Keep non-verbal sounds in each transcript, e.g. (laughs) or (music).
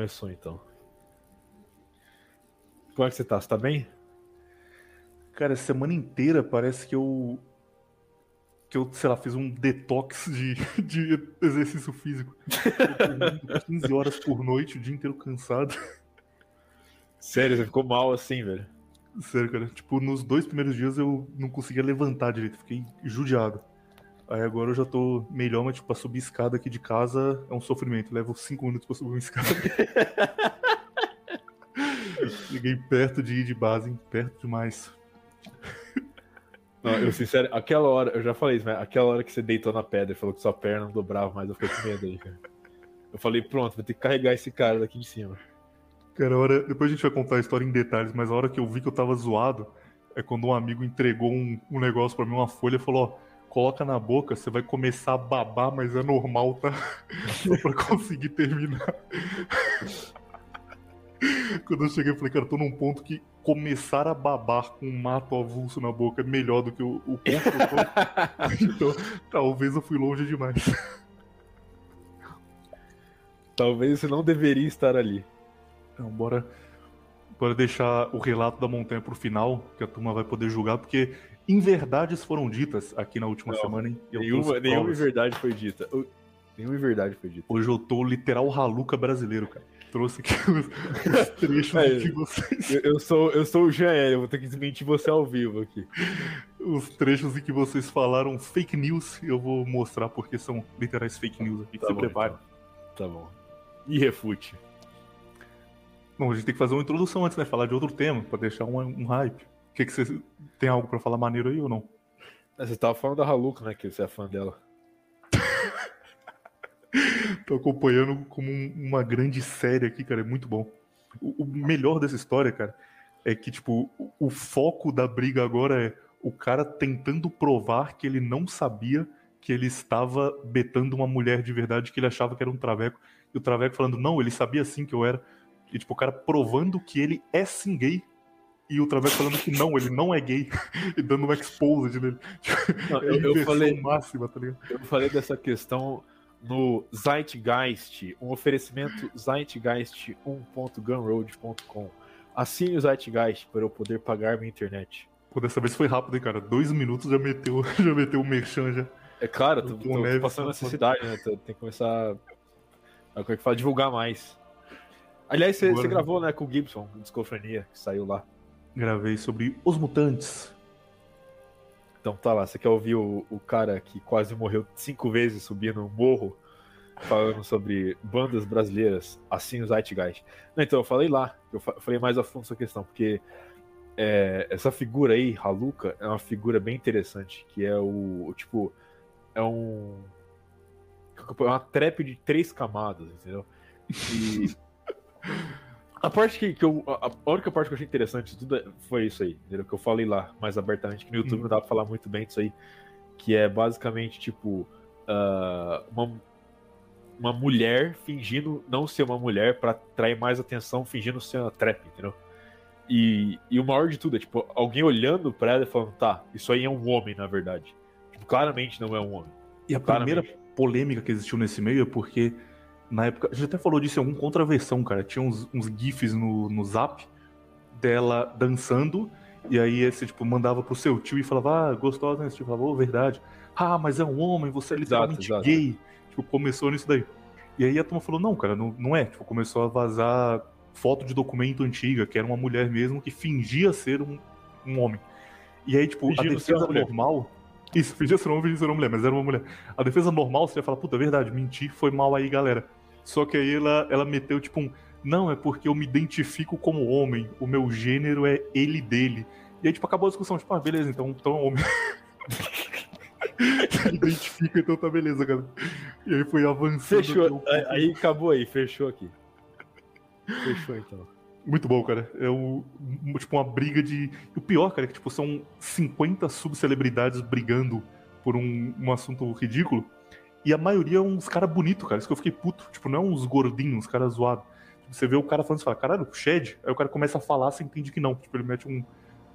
começou então. Como é que você tá? Você tá bem? Cara, semana inteira parece que eu. Que eu, sei lá, fiz um detox de, (laughs) de exercício físico. Eu 15 horas por noite, o dia inteiro cansado. Sério, você ficou mal assim, velho? Sério, cara. Tipo, nos dois primeiros dias eu não conseguia levantar direito, fiquei judiado. Aí agora eu já tô melhor, mas tipo, pra subir escada aqui de casa é um sofrimento. Levo cinco minutos pra subir uma escada. (laughs) Cheguei perto de ir de base, perto demais. Não, eu sincero, aquela hora, eu já falei isso, mas aquela hora que você deitou na pedra e falou que sua perna não dobrava mais, eu fiquei com medo aí, cara. Eu falei, pronto, vou ter que carregar esse cara daqui de cima. Cara, a hora, depois a gente vai contar a história em detalhes, mas a hora que eu vi que eu tava zoado é quando um amigo entregou um, um negócio para mim, uma folha, e falou: ó, coloca na boca, você vai começar a babar, mas é normal, tá? (laughs) Só pra conseguir terminar. (laughs) Quando eu cheguei, eu falei, cara, tô num ponto que começar a babar com um mato avulso na boca é melhor do que o, o ponto que eu tô. Então, talvez eu fui longe demais. (laughs) Talvez você não deveria estar ali. Então, bora, bora deixar o relato da montanha pro final, que a turma vai poder julgar, porque inverdades foram ditas aqui na última Não, semana, hein? Eu Nenhuma, nenhuma verdade foi dita. Eu- Nenhuma verdade foi dita. Hoje eu tô literal raluca brasileiro, cara. Trouxe aqui (laughs) os, os trechos É, que vocês. Eu, eu sou, eu sou o Jean, eu vou ter que desmentir você ao vivo aqui. Os trechos em que vocês falaram fake news, eu vou mostrar porque são literais fake news aqui. Tá Se bom, prepare. Tá bom. E refute. Bom, a gente tem que fazer uma introdução antes, né? Falar de outro tema, pra deixar um, um hype. Que, que vocês. Tem algo pra falar maneiro aí ou não? Ah, Você tava falando da Haluka, né? Que você é fã dela. (laughs) Tô acompanhando como um- uma grande série aqui, cara. É muito bom. O, o melhor dessa história, cara, é que, tipo, o, o foco da briga agora é o cara tentando provar que ele não sabia que ele estava betando uma mulher de verdade, que ele achava que era um traveco. E o traveco falando, não, ele sabia sim que eu era. E, tipo, o cara provando que ele é sim gay. E o traveco falando que não, ele não é gay. (laughs) e dando um exposed nele. (laughs) Não, É eu, eu falei, máxima, tá ligado? eu falei dessa questão no Zeitgeist, um oferecimento zeitgeist1.gunroad.com. Assine o Zeitgeist para eu poder pagar minha internet. Pô, dessa vez foi rápido, hein, cara? Dois minutos já meteu, (laughs) já meteu o merchan já. É claro, tô, tô Neves passando tá necessidade, né? Tô- Tem que começar a, como é que fala, divulgar mais. Aliás, você, você gravou, né, com o Gibson, Discofrenia, que saiu lá. Gravei sobre os mutantes. Então tá lá, você quer ouvir o, o cara que quase morreu cinco vezes subindo um morro, falando sobre bandas brasileiras, assim o Zeitgeist. Não, então eu falei lá, eu fa- falei mais a fundo essa questão, porque é, essa figura aí, Haluka, é uma figura bem interessante, que é o, o tipo, é um é uma trap de três camadas, entendeu? E (laughs) a parte que, que eu. A, a única parte que eu achei interessante de tudo é- foi isso aí, entendeu? Que eu falei lá mais abertamente, que no YouTube Hum. não dá pra falar muito bem disso aí. Que é basicamente, tipo, ah, uma, uma mulher fingindo não ser uma mulher pra atrair mais atenção, fingindo ser uma trap, entendeu? E, e o maior de tudo é, tipo, alguém olhando pra ela e falando, tá, isso aí é um homem, na verdade. Tipo, claramente não é um homem. E a Claramente. primeira polêmica que existiu nesse meio é porque, na época, a gente até falou disso em algum contraversão, cara. Tinha uns, uns GIFs no, no zap dela dançando, e aí esse, tipo, mandava pro seu tio e falava, ah, gostosa, né? Tio falava, ô, verdade. Ah, mas é um homem, você é literalmente exato. gay. Tipo, começou nisso daí. E aí a turma falou, não, cara, não, não é. Tipo, começou a vazar foto de documento antiga, que era uma mulher mesmo que fingia ser um, um homem. E aí, tipo, a Fingindo uma defesa normal. Isso, fingia ser um homem, fingia ser uma mulher, mas era uma mulher. A defesa normal, você ia falar, puta, é verdade, mentir foi mal aí, galera. Só que aí ela, ela meteu, tipo, um. Não, é porque eu me identifico como homem, o meu gênero é ele dele. E aí, tipo, acabou a discussão, tipo, ah, beleza, então, então é homem. (laughs) Identifica, então tá beleza, cara. E aí foi avançando. Fechou. Aí, acabou aí, fechou aqui. Fechou então. Muito bom, cara. É o, um- tipo uma briga de. O pior, cara, é que tipo, são 50 subcelebridades brigando por um, um assunto ridículo. E a maioria é uns caras bonitos, cara. Isso que eu fiquei puto. Tipo, não é uns gordinhos, uns caras zoados. Tipo, você vê o cara falando e fala, caralho, Shed? Aí o cara começa a falar, você entende que não. Tipo, ele mete um,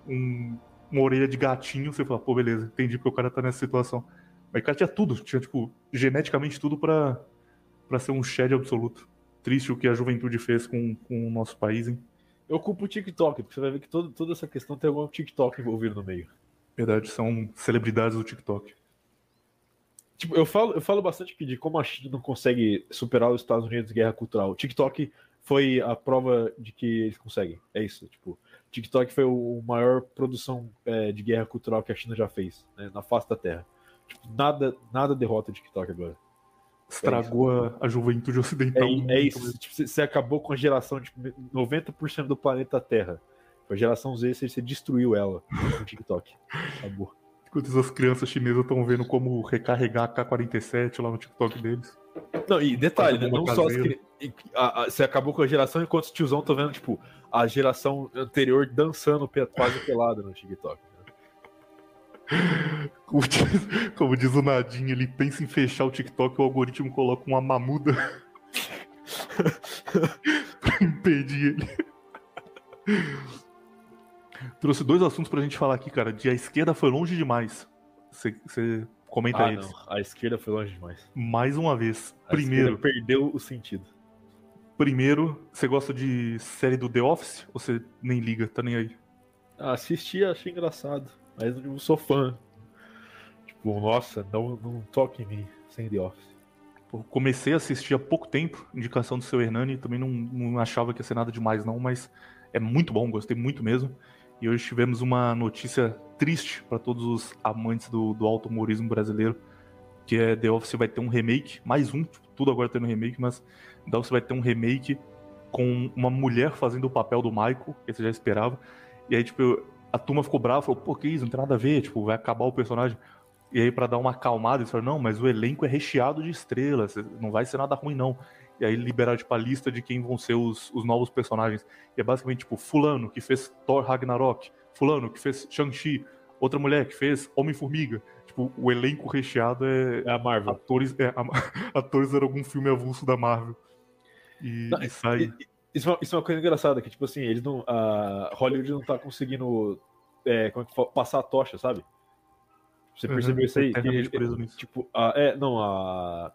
um- uma orelha de gatinho, você fala, pô, beleza, entendi porque o cara tá nessa situação. Mas o cara tinha tudo, tinha, tipo, geneticamente tudo pra, pra ser um Shed absoluto. Triste o que a juventude fez com, com o nosso país, hein? Eu culpo o TikTok, porque você vai ver que todo, toda essa questão tem algum TikTok envolvido no meio. Verdade, são celebridades do TikTok. Tipo, eu falo, eu falo bastante aqui de como a China não consegue superar os Estados Unidos em guerra cultural. O TikTok foi a prova de que eles conseguem. É isso, tipo, TikTok foi o maior produção é, de guerra cultural que a China já fez, né, na face da Terra. Tipo, nada, nada derrota o TikTok agora. Estragou é a, a, juventude ocidental. É, é isso. Tipo, você acabou com a geração de tipo, 90% do planeta Terra. A geração Z, você destruiu ela com o TikTok. Acabou. Enquanto as crianças chinesas estão vendo como recarregar K-47 lá no TikTok deles. Não, e detalhe, né? Não só as Você acabou com a geração enquanto os tiozão estão vendo, tipo, a geração anterior dançando quase pelada no TikTok. Né? (laughs) Como diz, como diz o Nadinho, ele pensa em fechar o TikTok e o algoritmo coloca uma mamuda (laughs) (laughs) pra impedir ele. Trouxe dois assuntos pra gente falar aqui, cara. De a esquerda foi longe demais. Você comenta ah, Não. A esquerda foi longe demais. Mais uma vez. A Primeiro. perdeu o sentido. Primeiro, você gosta de série do The Office? Ou você nem liga, tá nem aí? Ah, assisti, achei engraçado. Mas não sou fã. Tipo, nossa, não, não toque em mim sem The Office. comecei a assistir há pouco tempo, indicação do seu Hernani, também não, não achava que ia ser nada demais não, mas é muito bom, gostei muito mesmo. E hoje tivemos uma notícia triste para todos os amantes do, do automobilismo brasileiro, que é The Office vai ter um remake, mais um, tudo agora tendo remake, mas The Office vai ter um remake com uma mulher fazendo o papel do Michael, que você já esperava. E aí, tipo, a turma ficou brava, falou, pô, que isso, não tem nada a ver, tipo, vai acabar o personagem. E aí, para dar uma acalmada, eles falaram, não, mas o elenco é recheado de estrelas, não vai ser nada ruim, não e aí liberaram tipo, a lista de quem vão ser os, os novos personagens. E é basicamente tipo, fulano que fez Thor Ragnarok, fulano que fez Shang-Chi, outra mulher que fez Homem-Formiga. Tipo, o elenco recheado é, é a Marvel. Atores, é, a, (laughs) atores era algum filme avulso da Marvel. E, não, e sai... Isso, é isso é uma coisa engraçada, que tipo assim, eles não. A Hollywood não tá conseguindo é, como é que passar a tocha, sabe? Você percebeu uhum, isso aí? Que, tipo, a, é, não, a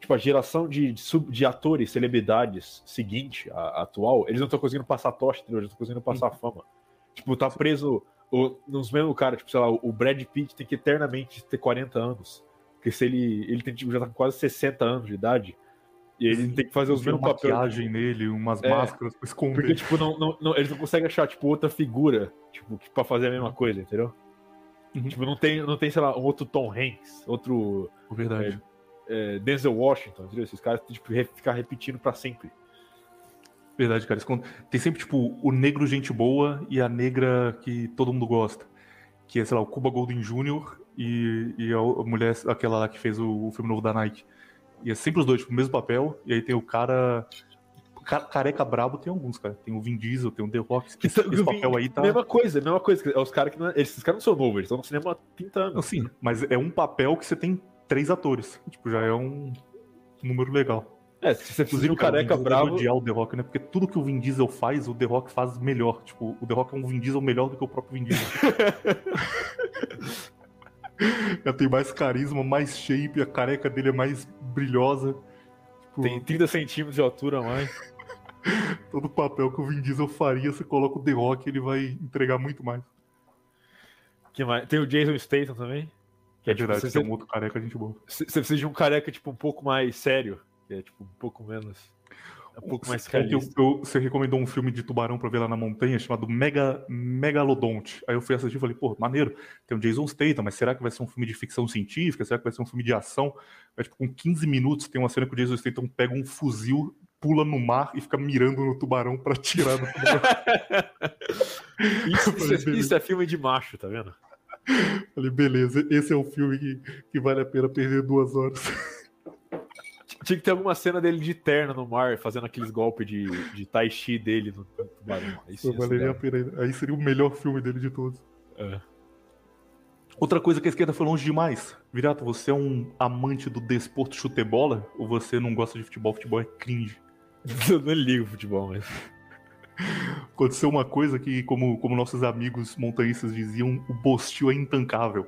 tipo, a geração de, de, sub, de atores, celebridades seguinte, a, a atual, eles não estão conseguindo passar tocha, entendeu? Eles estão conseguindo passar uhum. fama. Tipo, tá preso o, nos mesmos caras, tipo, sei lá, o Brad Pitt tem que eternamente ter 40 anos. Porque se ele, ele tem, tipo, já tá com quase 60 anos de idade, e ele tem que fazer os mesmos papéis. maquiagem nele, umas é, máscaras pra esconder. Porque, tipo, não, não, não, eles não conseguem achar, tipo, outra figura, tipo, pra fazer a mesma coisa, entendeu? Uhum. Tipo, não tem, não tem, sei lá, um outro Tom Hanks, outro... Verdade. É, é, Denzel Washington, entendeu? Esses caras tipo, ficar repetindo para sempre. Verdade, cara. Tem sempre, tipo, o negro gente boa e a negra que todo mundo gosta. Que é, sei lá, o Cuba Golden Jr. e, e a mulher, aquela lá que fez o, o, filme novo da Nike. E é sempre os dois, tipo, o mesmo papel. E aí tem o cara. Careca brabo tem alguns, cara. Tem o Vin Diesel, tem o The Rock. Esse, esse papel aí tá. Mesma coisa, mesma coisa. É os caras que não, é, esses caras não são novos, eles estão no cinema há 30 anos. sim, mas é um papel que você tem três atores. Tipo, já é um número legal. É, se você fizir um careca o bravo. odiar o The Rock, né? Porque tudo que o Vin Diesel faz, o The Rock faz melhor. Tipo, o The Rock é um Vin Diesel melhor do que o próprio Vin Diesel. (laughs) Já tem mais carisma, mais shape, a careca dele é mais brilhosa. Tipo... Tem 30 centímetros de altura a mais. (laughs) Todo papel que o Vin Diesel faria, você coloca o The Rock, ele vai entregar muito mais. Mais? Tem o Jason Statham também? Que é, é tipo, verdade, você, é um outro careca, a gente boa. Você precisa de um careca, tipo, um pouco mais sério. Que é, tipo, um pouco menos. É um pouco mais sério. você recomendou um filme de tubarão pra ver lá na montanha chamado Mega, Megalodonte. Aí eu fui assistir e falei, pô, maneiro, tem o Jason Statham, mas será que vai ser um filme de ficção científica? Será que vai ser um filme de ação? Aí, tipo, com 15 minutos tem uma cena que o Jason Statham pega um fuzil, pula no mar e fica mirando no tubarão pra tirar do tubarão. (laughs) (laughs) isso, isso, isso é filme de macho, tá vendo? Falei, beleza, esse é o filme que, que vale a pena perder duas horas. (laughs) Tinha que ter alguma cena dele de terno no mar, fazendo aqueles golpes de, de tai chi dele no, no tubarão. Aí, valeria a pena. Aí seria o melhor filme dele de todos. É. Outra coisa que a esquerda foi longe demais. Virato, você é um amante do desporto chutebola? Ou você não gosta de futebol? Futebol é cringe. (laughs) Eu não ligo futebol, mas aconteceu uma coisa que, como, como nossos amigos montanhistas diziam, o Bostil é intancável.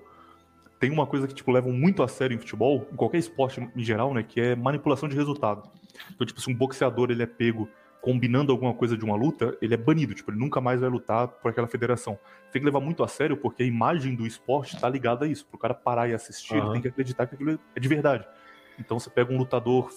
tem uma coisa que, tipo, levam muito a sério em futebol, em qualquer esporte em geral, né? Que é manipulação de resultado. Então, tipo, se um boxeador ele é pego combinando alguma coisa de uma luta, ele é banido, tipo, ele nunca mais vai lutar por aquela federação. Tem que levar muito a sério, porque a imagem do esporte tá ligada a isso. Pro cara parar e assistir, uhum. ele tem que acreditar que aquilo é de verdade. Então você pega um lutador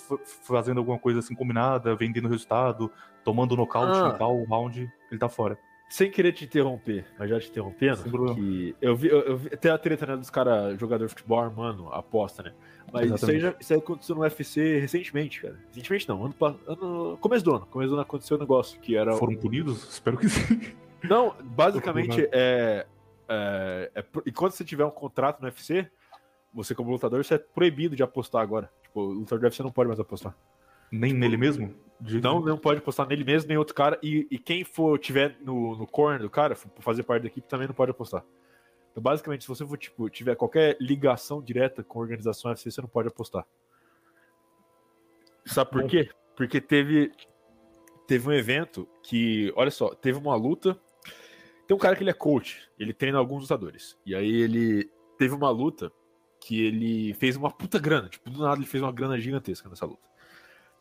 fazendo alguma coisa assim combinada, vendendo resultado, tomando nocaute ah. no tal round, ele tá fora. Sem querer te interromper, mas já te interrompendo, que eu vi, eu, eu vi até a treta né, dos caras, jogador de futebol armando aposta, né? Mas isso aí, já, isso aí aconteceu no UFC recentemente, cara. Recentemente não, ano, ano começo do ano. Começo do ano aconteceu um negócio que era. Foram punidos? Espero que sim. Não, basicamente é, é, é. Enquanto você tiver um contrato no UFC, você como lutador, você é proibido de apostar agora. Tipo, o lutador do UFC não pode mais apostar. Nem tipo, nele mesmo? De... Não, não pode apostar nele mesmo, nem outro cara. E, e quem for tiver no, no corner do cara, for fazer parte da equipe, também não pode apostar. Então, basicamente, se você for, tipo, tiver qualquer ligação direta com a organização UFC, você não pode apostar. Sabe por Bom. quê? Porque teve, teve um evento que, olha só, teve uma luta. Tem um cara que ele é coach, ele treina alguns lutadores. E aí ele teve uma luta que ele fez uma puta grana. Tipo, do nada ele fez uma grana gigantesca nessa luta.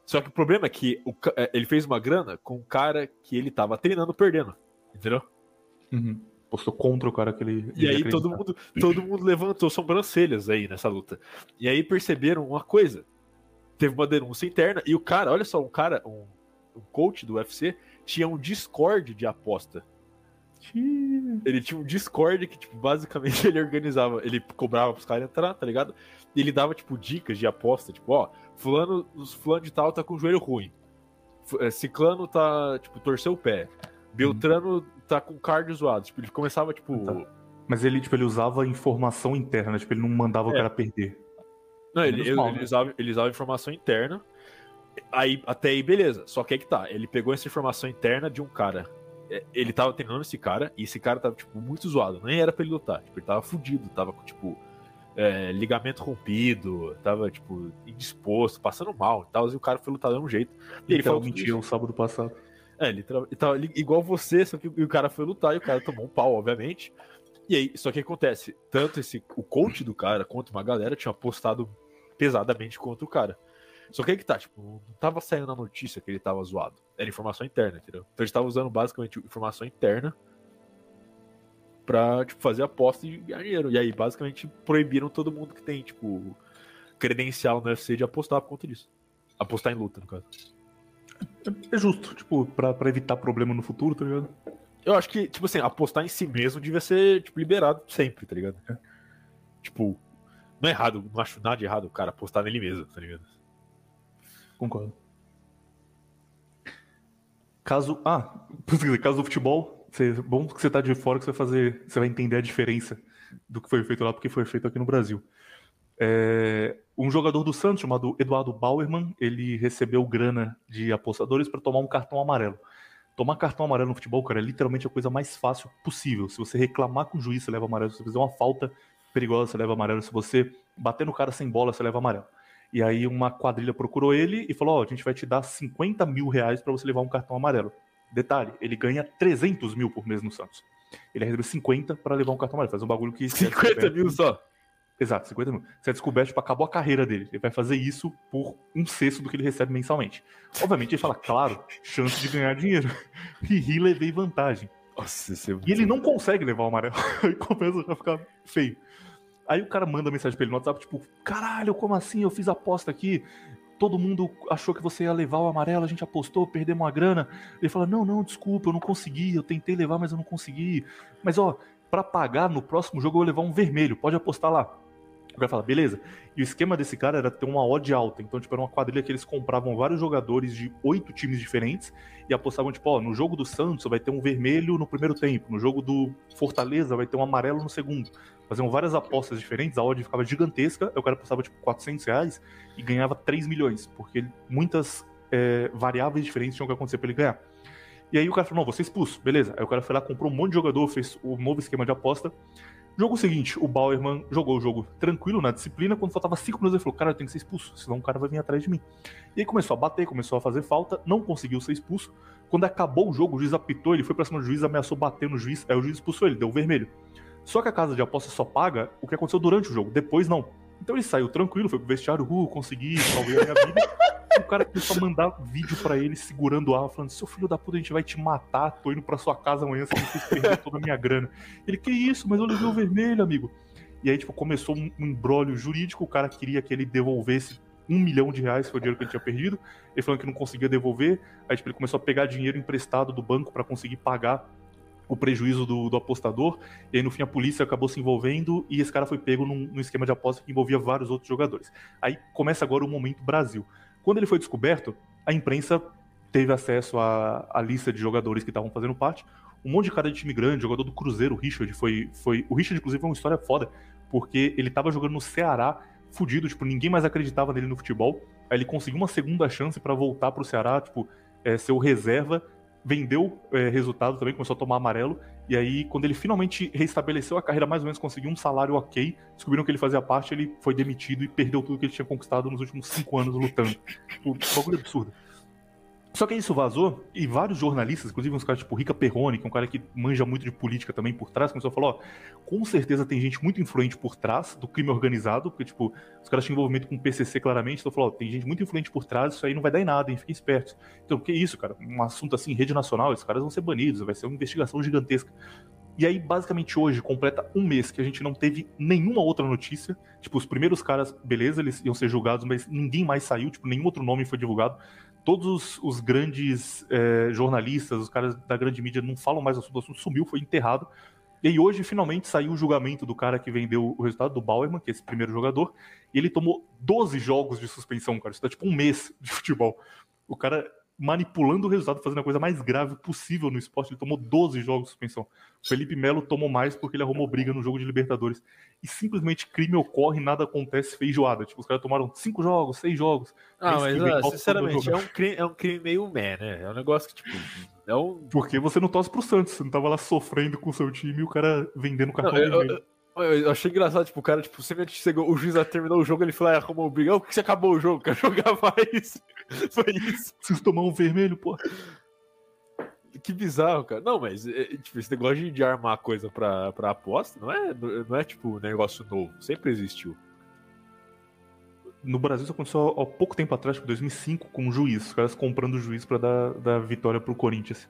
Só que o problema é que o, é, ele fez uma grana com um cara que ele tava treinando perdendo. Entendeu? Uhum. Postou contra o cara que ele. E aí todo mundo, todo mundo levantou sobrancelhas aí nessa luta. E aí perceberam uma coisa. Teve uma denúncia interna e o cara, olha só, um cara, um, um coach do UFC, tinha um Discord de aposta. Ele tinha um Discord que, tipo, basicamente (laughs) ele organizava, ele cobrava pros caras entrar, tá ligado? E ele dava, tipo, dicas de aposta, tipo, ó, fulano, fulano de tal tá com o joelho ruim. É, ciclano tá, tipo, torceu o pé. Beltrano hum. tá com cardio zoado. Tipo, ele começava, tipo. Tá. Mas ele, tipo, ele usava informação interna, tipo, ele não mandava é. o cara perder. Não, ele, ele, ele, usava, ele usava informação interna. Aí, até aí, beleza. Só que aí que tá. Ele pegou essa informação interna de um cara. É, ele tava treinando esse cara, e esse cara tava, tipo, muito zoado. Nem era pra ele lutar. Tipo, ele tava fudido, tava com, tipo é, ligamento rompido, tava, tipo, indisposto, passando mal e tal, e o cara foi lutar de um jeito. E ele falou mentira um sábado passado. É, ele tava igual você, só que o cara foi lutar e o cara tomou um pau, obviamente. E aí, só que acontece, tanto esse o coach do cara quanto uma galera tinha apostado pesadamente contra o cara. Só que aí que tá, tipo, não tava saindo na notícia que ele tava zoado. Era informação interna, entendeu? Então eles tava usando basicamente informação interna pra tipo, fazer aposta e ganhar dinheiro. E aí, basicamente, proibiram todo mundo que tem, tipo, credencial no UFC de apostar por conta disso. Apostar em luta, no caso. É, justo, tipo, pra, pra evitar problema no futuro, tá ligado? Eu acho que, tipo assim, apostar em si mesmo devia ser, tipo, liberado sempre, tá ligado? É. Tipo, não é errado, não acho nada de errado o cara apostar nele mesmo, tá ligado? Concordo. Caso. Ah, (laughs) caso do futebol, você, bom que você tá de fora que você vai fazer, você vai entender a diferença do que foi feito lá porque foi feito aqui no Brasil. É, um jogador do Santos chamado Eduardo Bauerman, ele recebeu grana de apostadores para tomar um cartão amarelo. Tomar cartão amarelo no futebol, cara, é literalmente a coisa mais fácil possível. Se você reclamar com o juiz, você leva amarelo. Se você fizer uma falta perigosa, você leva amarelo. Se você bater no cara sem bola, você leva amarelo. E aí uma quadrilha procurou ele e falou: Ó, oh, a gente vai te dar 50 mil reais para você levar um cartão amarelo. Detalhe, ele ganha 300 mil por mês no Santos. Ele recebe 50 para levar um cartão amarelo. Faz um bagulho que. (laughs) 50 mil só? Exato, 50 mil. Você é descoberto, tipo, acabou a carreira dele. Ele vai fazer isso por um sexto do que ele recebe mensalmente. Obviamente, ele fala, claro, chance de ganhar dinheiro. (laughs) E ri, levei vantagem. Nossa, é e ele não consegue levar o amarelo. (laughs) Aí começa a ficar feio. Aí o cara manda mensagem pra ele no WhatsApp, tipo, caralho, como assim? Eu fiz aposta aqui todo mundo achou que você ia levar o amarelo, a gente apostou, perdemos uma grana. Ele fala: Não, não, desculpa, eu não consegui, eu tentei levar, mas eu não consegui. Mas ó, para pagar no próximo jogo eu vou levar um vermelho, pode apostar lá. O cara fala, beleza. E o esquema desse cara era ter uma odd alta. Então, tipo, era uma quadrilha que eles compravam vários jogadores de oito times diferentes e apostavam, tipo, ó, no jogo do Santos vai ter um vermelho no primeiro tempo, no jogo do Fortaleza vai ter um amarelo no segundo faziam várias apostas diferentes, a odd ficava gigantesca, o cara apostava tipo 400 reais e ganhava 3 milhões, porque muitas é, variáveis diferentes tinham que acontecer para ele ganhar. E aí o cara falou, não, você expulso, beleza. Aí o cara foi lá, comprou um monte de jogador, fez o novo esquema de aposta. Jogo seguinte, o Bauerman jogou o jogo tranquilo, na disciplina, quando faltava 5 minutos ele falou, cara, eu tenho que ser expulso, senão o cara vai vir atrás de mim. E aí começou a bater, começou a fazer falta, não conseguiu ser expulso. Quando acabou o jogo, o juiz apitou, ele foi pra cima do juiz, ameaçou bater no juiz, aí o juiz expulsou ele, deu vermelho. Só que a casa de aposta só paga o que aconteceu durante o jogo, depois não. Então ele saiu tranquilo, foi pro vestiário, uh, consegui, salvei a minha vida. (laughs) o cara começou a mandar vídeo para ele segurando a arma, falando: Seu filho da puta, a gente vai te matar, tô indo pra sua casa amanhã, você me perder toda a minha grana. Ele, que isso, mas eu levei o vermelho, amigo. E aí, tipo, começou um embrólio jurídico, o cara queria que ele devolvesse um milhão de reais, foi o dinheiro que ele tinha perdido. Ele falando que não conseguia devolver. Aí, tipo, ele começou a pegar dinheiro emprestado do banco para conseguir pagar o prejuízo do, do, apostador. E aí, no fim, a polícia acabou se envolvendo e esse cara foi pego num, num, esquema de aposta que envolvia vários outros jogadores. Aí começa agora o momento Brasil. Quando ele foi descoberto, a imprensa teve acesso à, à lista de jogadores que estavam fazendo parte. Um monte de cara de time grande, jogador do Cruzeiro, o Richard, foi, foi. O Richard, inclusive, foi uma história foda, porque ele tava jogando no Ceará, fudido, tipo, ninguém mais acreditava nele no futebol. Aí ele conseguiu uma segunda chance para voltar pro Ceará, tipo, é, ser o reserva vendeu é, resultado também, começou a tomar amarelo. E aí, quando ele finalmente restabeleceu a carreira, mais ou menos conseguiu um salário ok, descobriram que ele fazia parte, ele foi demitido e perdeu tudo que ele tinha conquistado nos últimos cinco anos lutando. Um bagulho absurdo. Só que isso vazou e vários jornalistas, inclusive uns caras tipo Rica Perrone, que é um cara que manja muito de política também por trás, começou a falar, ó, com certeza tem gente muito influente por trás do crime organizado, porque, tipo, os caras tinham envolvimento com o PCC claramente, então falou, ó, tem gente muito influente por trás, isso aí não vai dar em nada, hein, fiquem espertos. Então, que isso, cara? Um assunto assim, rede nacional, esses caras vão ser banidos, vai ser uma investigação gigantesca. E aí, basicamente, hoje, completa um mês que a gente não teve nenhuma outra notícia. Tipo, os primeiros caras, beleza, eles iam ser julgados, mas ninguém mais saiu, tipo, nenhum outro nome foi divulgado todos os, grandes é, jornalistas, os caras da grande mídia não falam mais do assunto, o assunto sumiu, foi enterrado. E aí hoje finalmente saiu o julgamento do cara que vendeu o resultado, do Bauerman, que é esse primeiro jogador, e ele tomou 12 jogos de suspensão, cara. Isso dá tipo um mês de futebol. O cara manipulando o resultado, fazendo a coisa mais grave possível no esporte. Ele tomou 12 jogos de suspensão. O Felipe Melo tomou mais porque ele arrumou briga no jogo de Libertadores. E simplesmente crime ocorre nada acontece feijoada. Tipo, os caras tomaram 5 jogos, 6 jogos. Ah, mas ah, sinceramente, é um, crime, é um crime meio meh, né? É um negócio que, tipo. É um... Porque você não torce pro Santos, você não tava lá sofrendo com o seu time e o cara vendendo cartão não, eu, eu, eu achei engraçado, tipo, o cara, tipo, chegou, o juiz terminou o jogo, ele falou, ah, arrumou o briga, o que você acabou o jogo, quer jogar (laughs) mais? (laughs) Foi isso. Preciso tomar um vermelho, pô. Que bizarro, cara. Não, mas, é, tipo, esse negócio de, armar coisa pra, pra aposta não é, não é, tipo, negócio novo, sempre existiu. No Brasil isso aconteceu há pouco tempo atrás, tipo, 2005, com o juiz, os caras comprando o juiz pra dar, dar vitória pro Corinthians.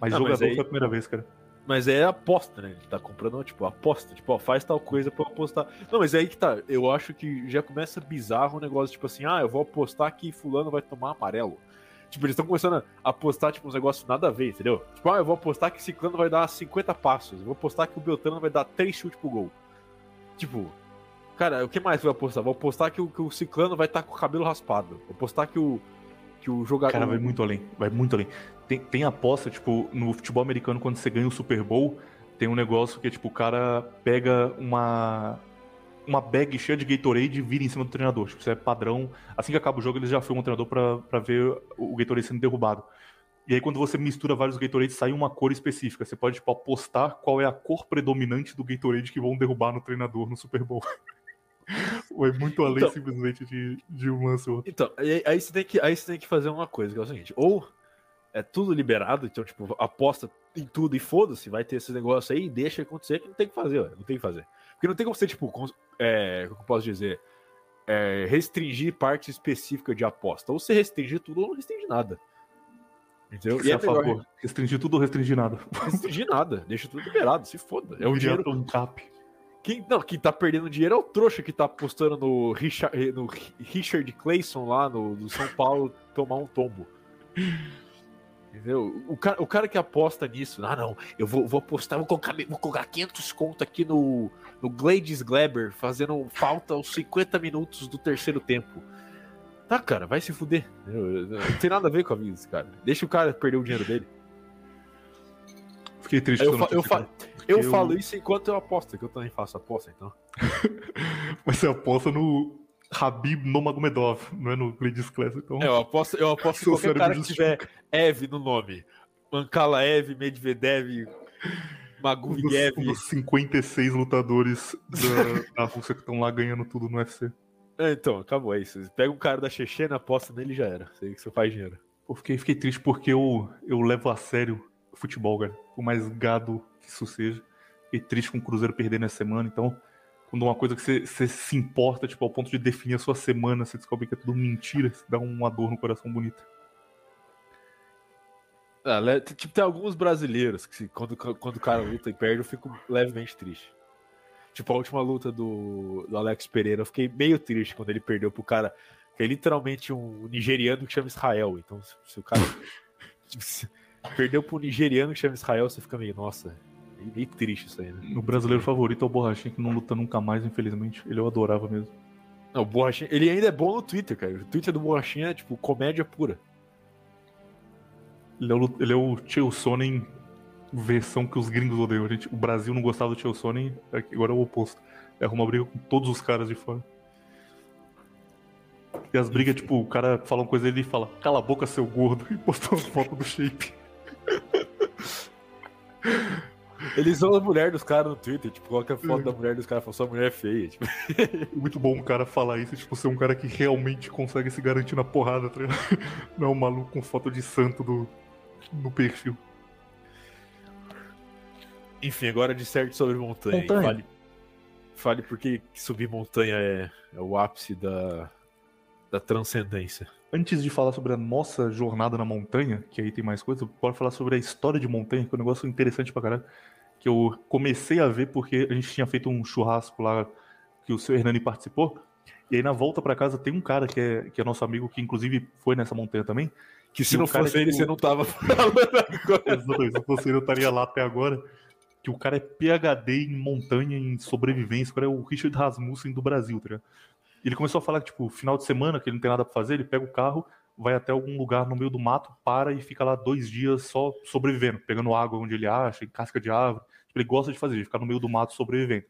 Mas jogador mas aí... foi a primeira vez, cara. Mas é aposta, né? Ele tá comprando, tipo, aposta. Tipo, ó, faz tal coisa pra eu apostar. Não, mas é aí que tá. Eu acho que já começa bizarro o negócio, tipo assim, ah, eu vou apostar que fulano vai tomar amarelo. Tipo, eles estão começando a apostar, tipo, uns negócios nada a ver, entendeu? Tipo, ah, eu vou apostar que ciclano vai dar 50 passos. Eu vou apostar que o Beltrano vai dar 3 chutes pro gol. Tipo, cara, o que mais eu vou apostar? Vou apostar que o, que o ciclano vai estar tá com o cabelo raspado. Vou apostar que o, que o jogador. Cara, vai muito além, vai muito além. Tem, tem aposta, tipo, no futebol americano, quando você ganha o Super Bowl, tem um negócio que é tipo, o cara pega uma. Uma bag cheia de Gatorade e vira em cima do treinador. Tipo, isso é padrão. Assim que acaba o jogo, eles já filmam o treinador pra, pra ver o Gatorade sendo derrubado. E aí, quando você mistura vários Gatorades, sai uma cor específica. Você pode, tipo, apostar qual é a cor predominante do Gatorade que vão derrubar no treinador no Super Bowl. (laughs) (laughs) Foi muito além então, simplesmente de, de uma sua. Então, aí, você tem que, aí você tem que fazer uma coisa, que é o seguinte: ou é tudo liberado, então, tipo, aposta em tudo e foda-se, vai ter esse negócio aí, deixa acontecer, que não tem que fazer, não tem que fazer. Porque não tem como você, tipo, é, como eu posso dizer, é, restringir parte específica de aposta. Ou você restringir tudo ou não restringir nada. Entendeu? E é, é melhor... Restringir tudo ou restringir nada? Restringir nada, deixa tudo liberado, se foda. É o dinheiro. Um cap. Quem, não, quem tá perdendo dinheiro é o trouxa que tá apostando no Richard, no Richard Clayson lá no, no São Paulo (laughs) tomar um tombo. Entendeu? O cara, o cara que aposta nisso, ah não, eu vou, vou apostar, vou colocar, vou colocar 500 conto aqui no, no Glades Gleber, fazendo falta aos 50 minutos do terceiro tempo. Tá, cara, vai se fuder. Não tem nada a ver com a vida desse cara. Deixa o cara perder o dinheiro dele. Fiquei triste. Eu, eu, fa eu, eu, falo isso enquanto eu aposto, que eu também faço aposta, então. (laughs) Mas você aposta no Habib Nomagomedov, não é no Ladies Class, então... É, eu aposto, eu aposto que (laughs) qualquer cara que tiver Ev no nome. Mankala Ev, Medvedev, Maguviev... Um dos 56 lutadores da, (laughs) da Rússia que estão lá ganhando tudo no UFC. É, então, acabou, é isso. Pega um cara da Chechena, aposta nele e já era. Sei que você faz dinheiro. Pô, fiquei, fiquei triste porque eu, eu levo a sério o futebol, cara. Por mais gado isso seja. fiquei triste com o Cruzeiro perder nessa semana, então quando uma coisa que você, você, se importa, tipo, ao ponto de definir a sua semana, você descobre que é tudo mentira, dá uma dor no coração bonita. Ah, tipo, tem alguns brasileiros que quando, quando o cara luta e perde, eu fico levemente triste. Tipo, a última luta do, do Alex Pereira, eu fiquei meio triste quando ele perdeu pro cara, que é literalmente um nigeriano que chama Israel. Então, se, se o cara (laughs) tipo, se perdeu pro nigeriano que chama Israel, você fica meio, nossa, meio triste isso aí, né? O brasileiro favorito é o Borrachinha, que não luta nunca mais, infelizmente. Ele eu adorava mesmo. Não, o Borrachinha, ele ainda é bom no Twitter, cara. O Twitter do Borrachinha é, tipo, comédia pura. Ele é o, ele é o Chael Sonnen versão que os gringos odeiam. A gente, o Brasil não gostava do Chael Sonnen, agora é o oposto. É uma briga com todos os caras de fora. E as brigas, tipo, o cara fala uma coisa e ele fala, cala a boca, seu gordo, (laughs) e postou uma foto do shape. (laughs) Eles são a mulher dos caras no Twitter, tipo, qualquer foto da mulher dos caras fala, sua mulher é feia. Tipo. Muito bom um cara falar isso, tipo, ser um cara que realmente consegue se garantir na porrada, tá? (laughs) Não é um maluco com foto de santo do, no perfil. Enfim, agora disserte sobre montanha. montanha. Fale, fale por que subir montanha é, é o ápice da, da transcendência. Antes de falar sobre a nossa jornada na montanha, que aí tem mais coisa, bora falar sobre a história de montanha, que é um negócio interessante pra caralho. Que eu comecei a ver porque a gente tinha feito um churrasco lá que o seu Hernani participou. E aí na volta para casa tem um cara que é, que é nosso amigo, que inclusive foi nessa montanha também. Que se não fosse ele, tipo... você não tava falando (laughs) agora. Exatamente, se fosse ele, eu estaria lá até agora que o cara é PhD em montanha, em sobrevivência, o cara é o Richard Rasmussen do Brasil, tá ligado? Ele começou a falar que, tipo, final de semana, que ele não tem nada pra fazer, ele pega o carro, vai até algum lugar no meio do mato, para e fica lá dois dias só sobrevivendo, pegando água onde ele acha, em casca de árvore. Tipo, ele gosta de fazer, de ficar no meio do mato sobrevivendo.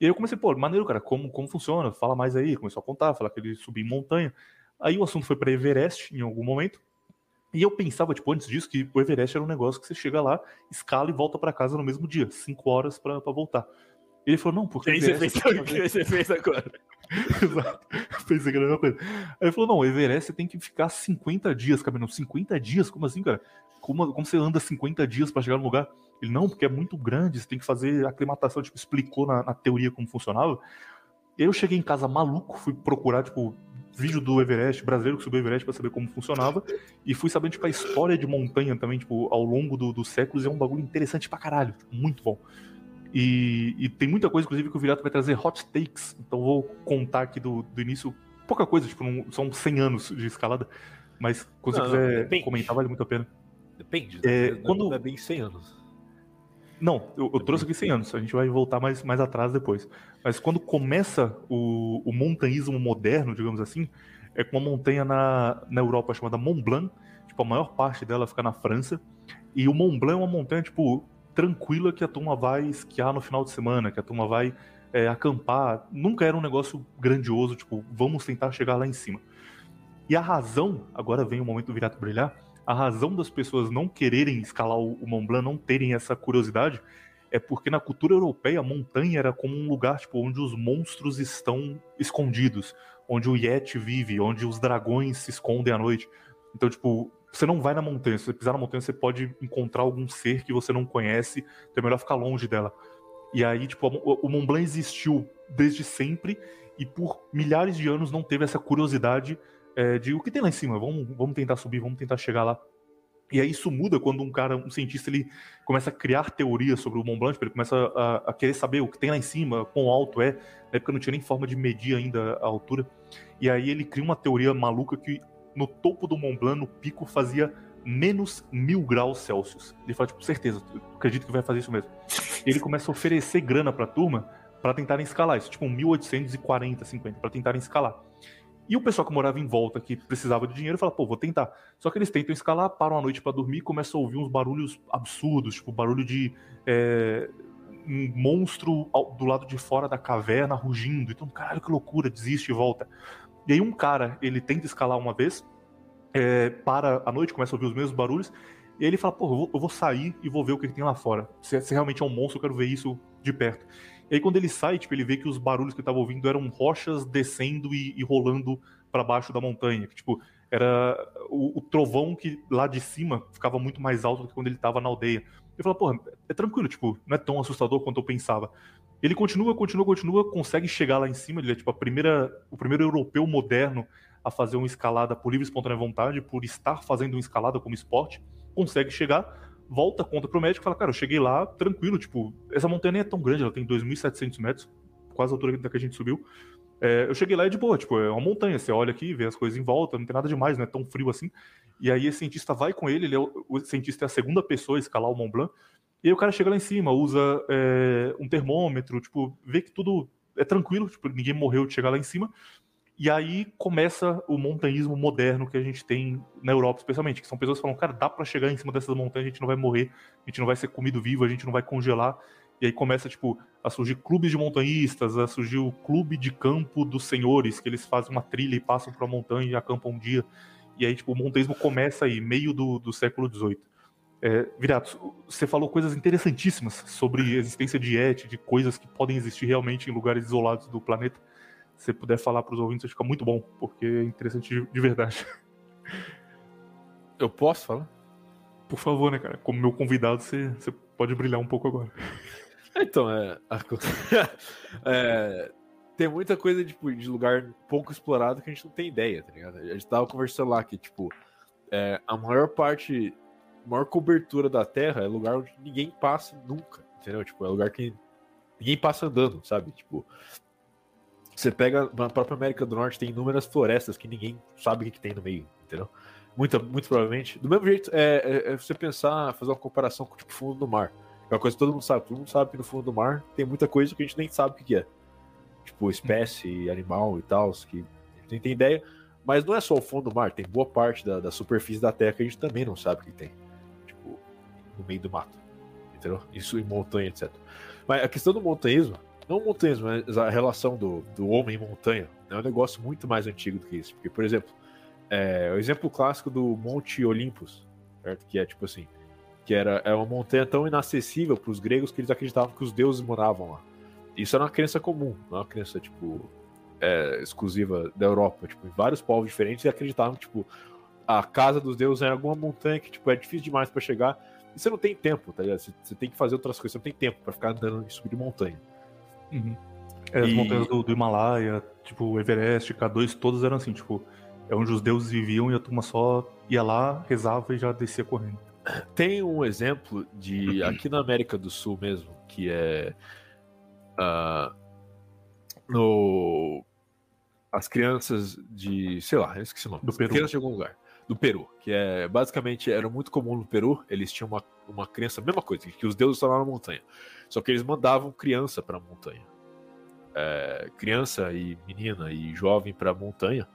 E aí eu comecei, pô, maneiro, cara, como, como funciona? Fala mais aí. Começou a contar, falar que ele subiu em montanha. Aí o assunto foi para Everest em algum momento. E eu pensava, tipo, antes disso, que o Everest era um negócio que você chega lá, escala e volta para casa no mesmo dia, cinco horas para voltar. Ele falou, não, porque. (laughs) Aí você fez, o que você fez agora. (laughs) Exato. Pensei que era a mesma coisa. Aí ele falou, não, o Everest você tem que ficar 50 dias caminhando. 50 dias? Como assim, cara? Como, como você anda 50 dias para chegar no lugar? Ele, não, porque é muito grande, você tem que fazer aclimatação, tipo, explicou na, na teoria como funcionava. Eu cheguei em casa maluco, fui procurar, tipo, vídeo do Everest, brasileiro que subiu o Everest para saber como funcionava. E fui sabendo, tipo, a história de montanha também, tipo, ao longo do, dos séculos. É um bagulho interessante pra caralho. Muito bom. E, e, tem muita coisa, inclusive, que o Virato vai trazer hot takes. Então vou contar aqui do, do início. Pouca coisa, tipo, não, são 100 anos de escalada. Mas quando não, você quiser não, comentar, vale muito a pena. Depende. É, não, quando... não é bem 100 anos. Não, eu, eu trouxe aqui 100 anos, a gente vai voltar mais, mais atrás depois. Mas quando começa o, o montanhismo moderno, digamos assim, é com uma montanha na, na Europa chamada Mont Blanc, tipo, a maior parte dela fica na França, e o Mont Blanc é uma montanha, tipo, tranquila que a turma vai esquiar no final de semana, que a turma vai é, acampar. Nunca era um negócio grandioso, tipo, vamos tentar chegar lá em cima. E a razão, agora vem o momento do Virato brilhar, a razão das pessoas não quererem escalar o Mont Blanc, não terem essa curiosidade, é porque na cultura europeia a montanha era como um lugar tipo, onde os monstros estão escondidos, onde o Yeti vive, onde os dragões se escondem à noite. Então, tipo, você não vai na montanha, se você pisar na montanha, você pode encontrar algum ser que você não conhece, então é melhor ficar longe dela. E aí, tipo, o Mont Blanc existiu desde sempre e por milhares de anos não teve essa curiosidade é, de o que tem lá em cima, vamos, vamos tentar subir, vamos tentar chegar lá. E aí isso muda quando um cara, um cientista, ele começa a criar teorias sobre o Mont Blanc, ele começa a, a, querer saber o que tem lá em cima, quão alto é. Na época não tinha nem forma de medir ainda a altura. E aí ele cria uma teoria maluca que no topo do Mont Blanc, no pico, fazia menos mil graus Celsius. Ele fala, tipo, certeza, acredito que vai fazer isso mesmo. E ele começa a oferecer grana pra turma para tentarem escalar isso, tipo 1840, 50, para tentarem escalar. E o pessoal que morava em volta, que precisava de dinheiro, fala, pô, vou tentar. Só que eles tentam escalar, param a noite para dormir e começam a ouvir uns barulhos absurdos, tipo barulho de é, um monstro do lado de fora da caverna rugindo. Então, caralho, que loucura, desiste e volta. E aí um cara, ele tenta escalar uma vez, é, para a noite, começa a ouvir os mesmos barulhos, e ele fala, pô, eu vou, eu vou sair e vou ver o que, que tem lá fora. Se, se realmente é um monstro, eu quero ver isso de perto. E aí quando ele sai, tipo, ele vê que os barulhos que ele tava ouvindo eram rochas descendo e, e rolando para baixo da montanha. Que, tipo, era o, o, trovão que lá de cima ficava muito mais alto do que quando ele tava na aldeia. Eu falo, porra, é tranquilo, tipo, não é tão assustador quanto eu pensava. Ele continua, continua, continua, consegue chegar lá em cima. Ele é tipo a primeira, o primeiro europeu moderno a fazer uma escalada por livre e espontânea vontade, por estar fazendo uma escalada como esporte. Consegue chegar, volta, conta pro médico e fala: Cara, eu cheguei lá tranquilo. Tipo, essa montanha nem é tão grande, ela tem 2.700 metros, quase a altura da que a gente subiu. É, eu cheguei lá e de boa, tipo, é uma montanha, você olha aqui, vê as coisas em volta, não tem nada demais, não é tão frio assim. E aí esse cientista vai com ele, ele é o cientista é a segunda pessoa a escalar o Mont Blanc, e aí o cara chega lá em cima, usa é, um termômetro, tipo, vê que tudo é tranquilo, tipo, ninguém morreu de chegar lá em cima. E aí começa o montanhismo moderno que a gente tem na Europa, especialmente, que são pessoas que falam, cara, dá para chegar em cima dessas montanhas, a gente não vai morrer, a gente não vai ser comido vivo, a gente não vai congelar. E aí começa, tipo, a surgir clubes de montanhistas, a surgir o clube de campo dos senhores, que eles fazem uma trilha e passam pra montanha e acampam um dia. E aí, tipo, o montanhismo começa aí, meio do, do século XVIII. É, Virato, você falou coisas interessantíssimas sobre a existência de ET, de coisas que podem existir realmente em lugares isolados do planeta. Se você puder falar para os ouvintes, fica muito bom, porque é interessante de, de verdade. Eu posso falar? Por favor, né, cara? Como meu convidado, você, você pode brilhar um pouco agora. Então, é, (laughs) é, tem muita coisa tipo, de lugar pouco explorado que a gente não tem ideia, tá ligado? A gente tava conversando lá que, tipo, é, a maior parte, maior cobertura da Terra é lugar onde ninguém passa nunca, entendeu? Tipo, é lugar que ninguém passa andando, sabe? Tipo, você pega na própria América do Norte, tem inúmeras florestas que ninguém sabe o que, que tem no meio, entendeu? Muita, muito provavelmente. Do mesmo jeito, é, é, é você pensar, fazer uma comparação com tipo, o fundo do mar. É uma coisa que todo mundo sabe. Todo mundo sabe que no fundo do mar tem muita coisa que a gente nem sabe o que é. Tipo, espécie, animal e tal, que a gente nem tem ideia. Mas não é só o fundo do mar, tem boa parte da, da superfície da Terra que a gente também não sabe o que tem. No meio do mato. Entendeu? Isso em montanha, etc. Mas a questão do montanhismo, não o montanhismo, mas a relação do, do homem e montanha, é um negócio muito mais antigo do que isso. Porque, por exemplo, é, o exemplo clássico do Monte Olympus, certo? Que é tipo assim, que era é uma montanha tão inacessível para os gregos que eles acreditavam que os deuses moravam lá. Isso era uma crença comum, não é uma crença tipo é, exclusiva da Europa. Tipo, em vários povos diferentes acreditavam que tipo a casa dos deuses era alguma montanha que tipo é difícil demais para chegar. E você não tem tempo, tá ligado? Você, você, tem que fazer outras coisas, você não tem tempo para ficar andando e subir de montanha. Uhum. É, as e... montanhas do, do, Himalaia, tipo Everest, K2, todas eram assim, tipo, é onde os deuses viviam e a turma só ia lá, rezava e já descia correndo. Tem um exemplo de aqui na América do Sul mesmo, que é uh, no as crianças de, sei lá, eu esqueci o nome. Do Peru. Crianças de algum lugar. Do Peru, que é basicamente era muito comum no Peru, eles tinham uma, uma criança, mesma coisa, que os deuses estavam na montanha. Só que eles mandavam criança para a montanha. É, criança e menina e jovem para a montanha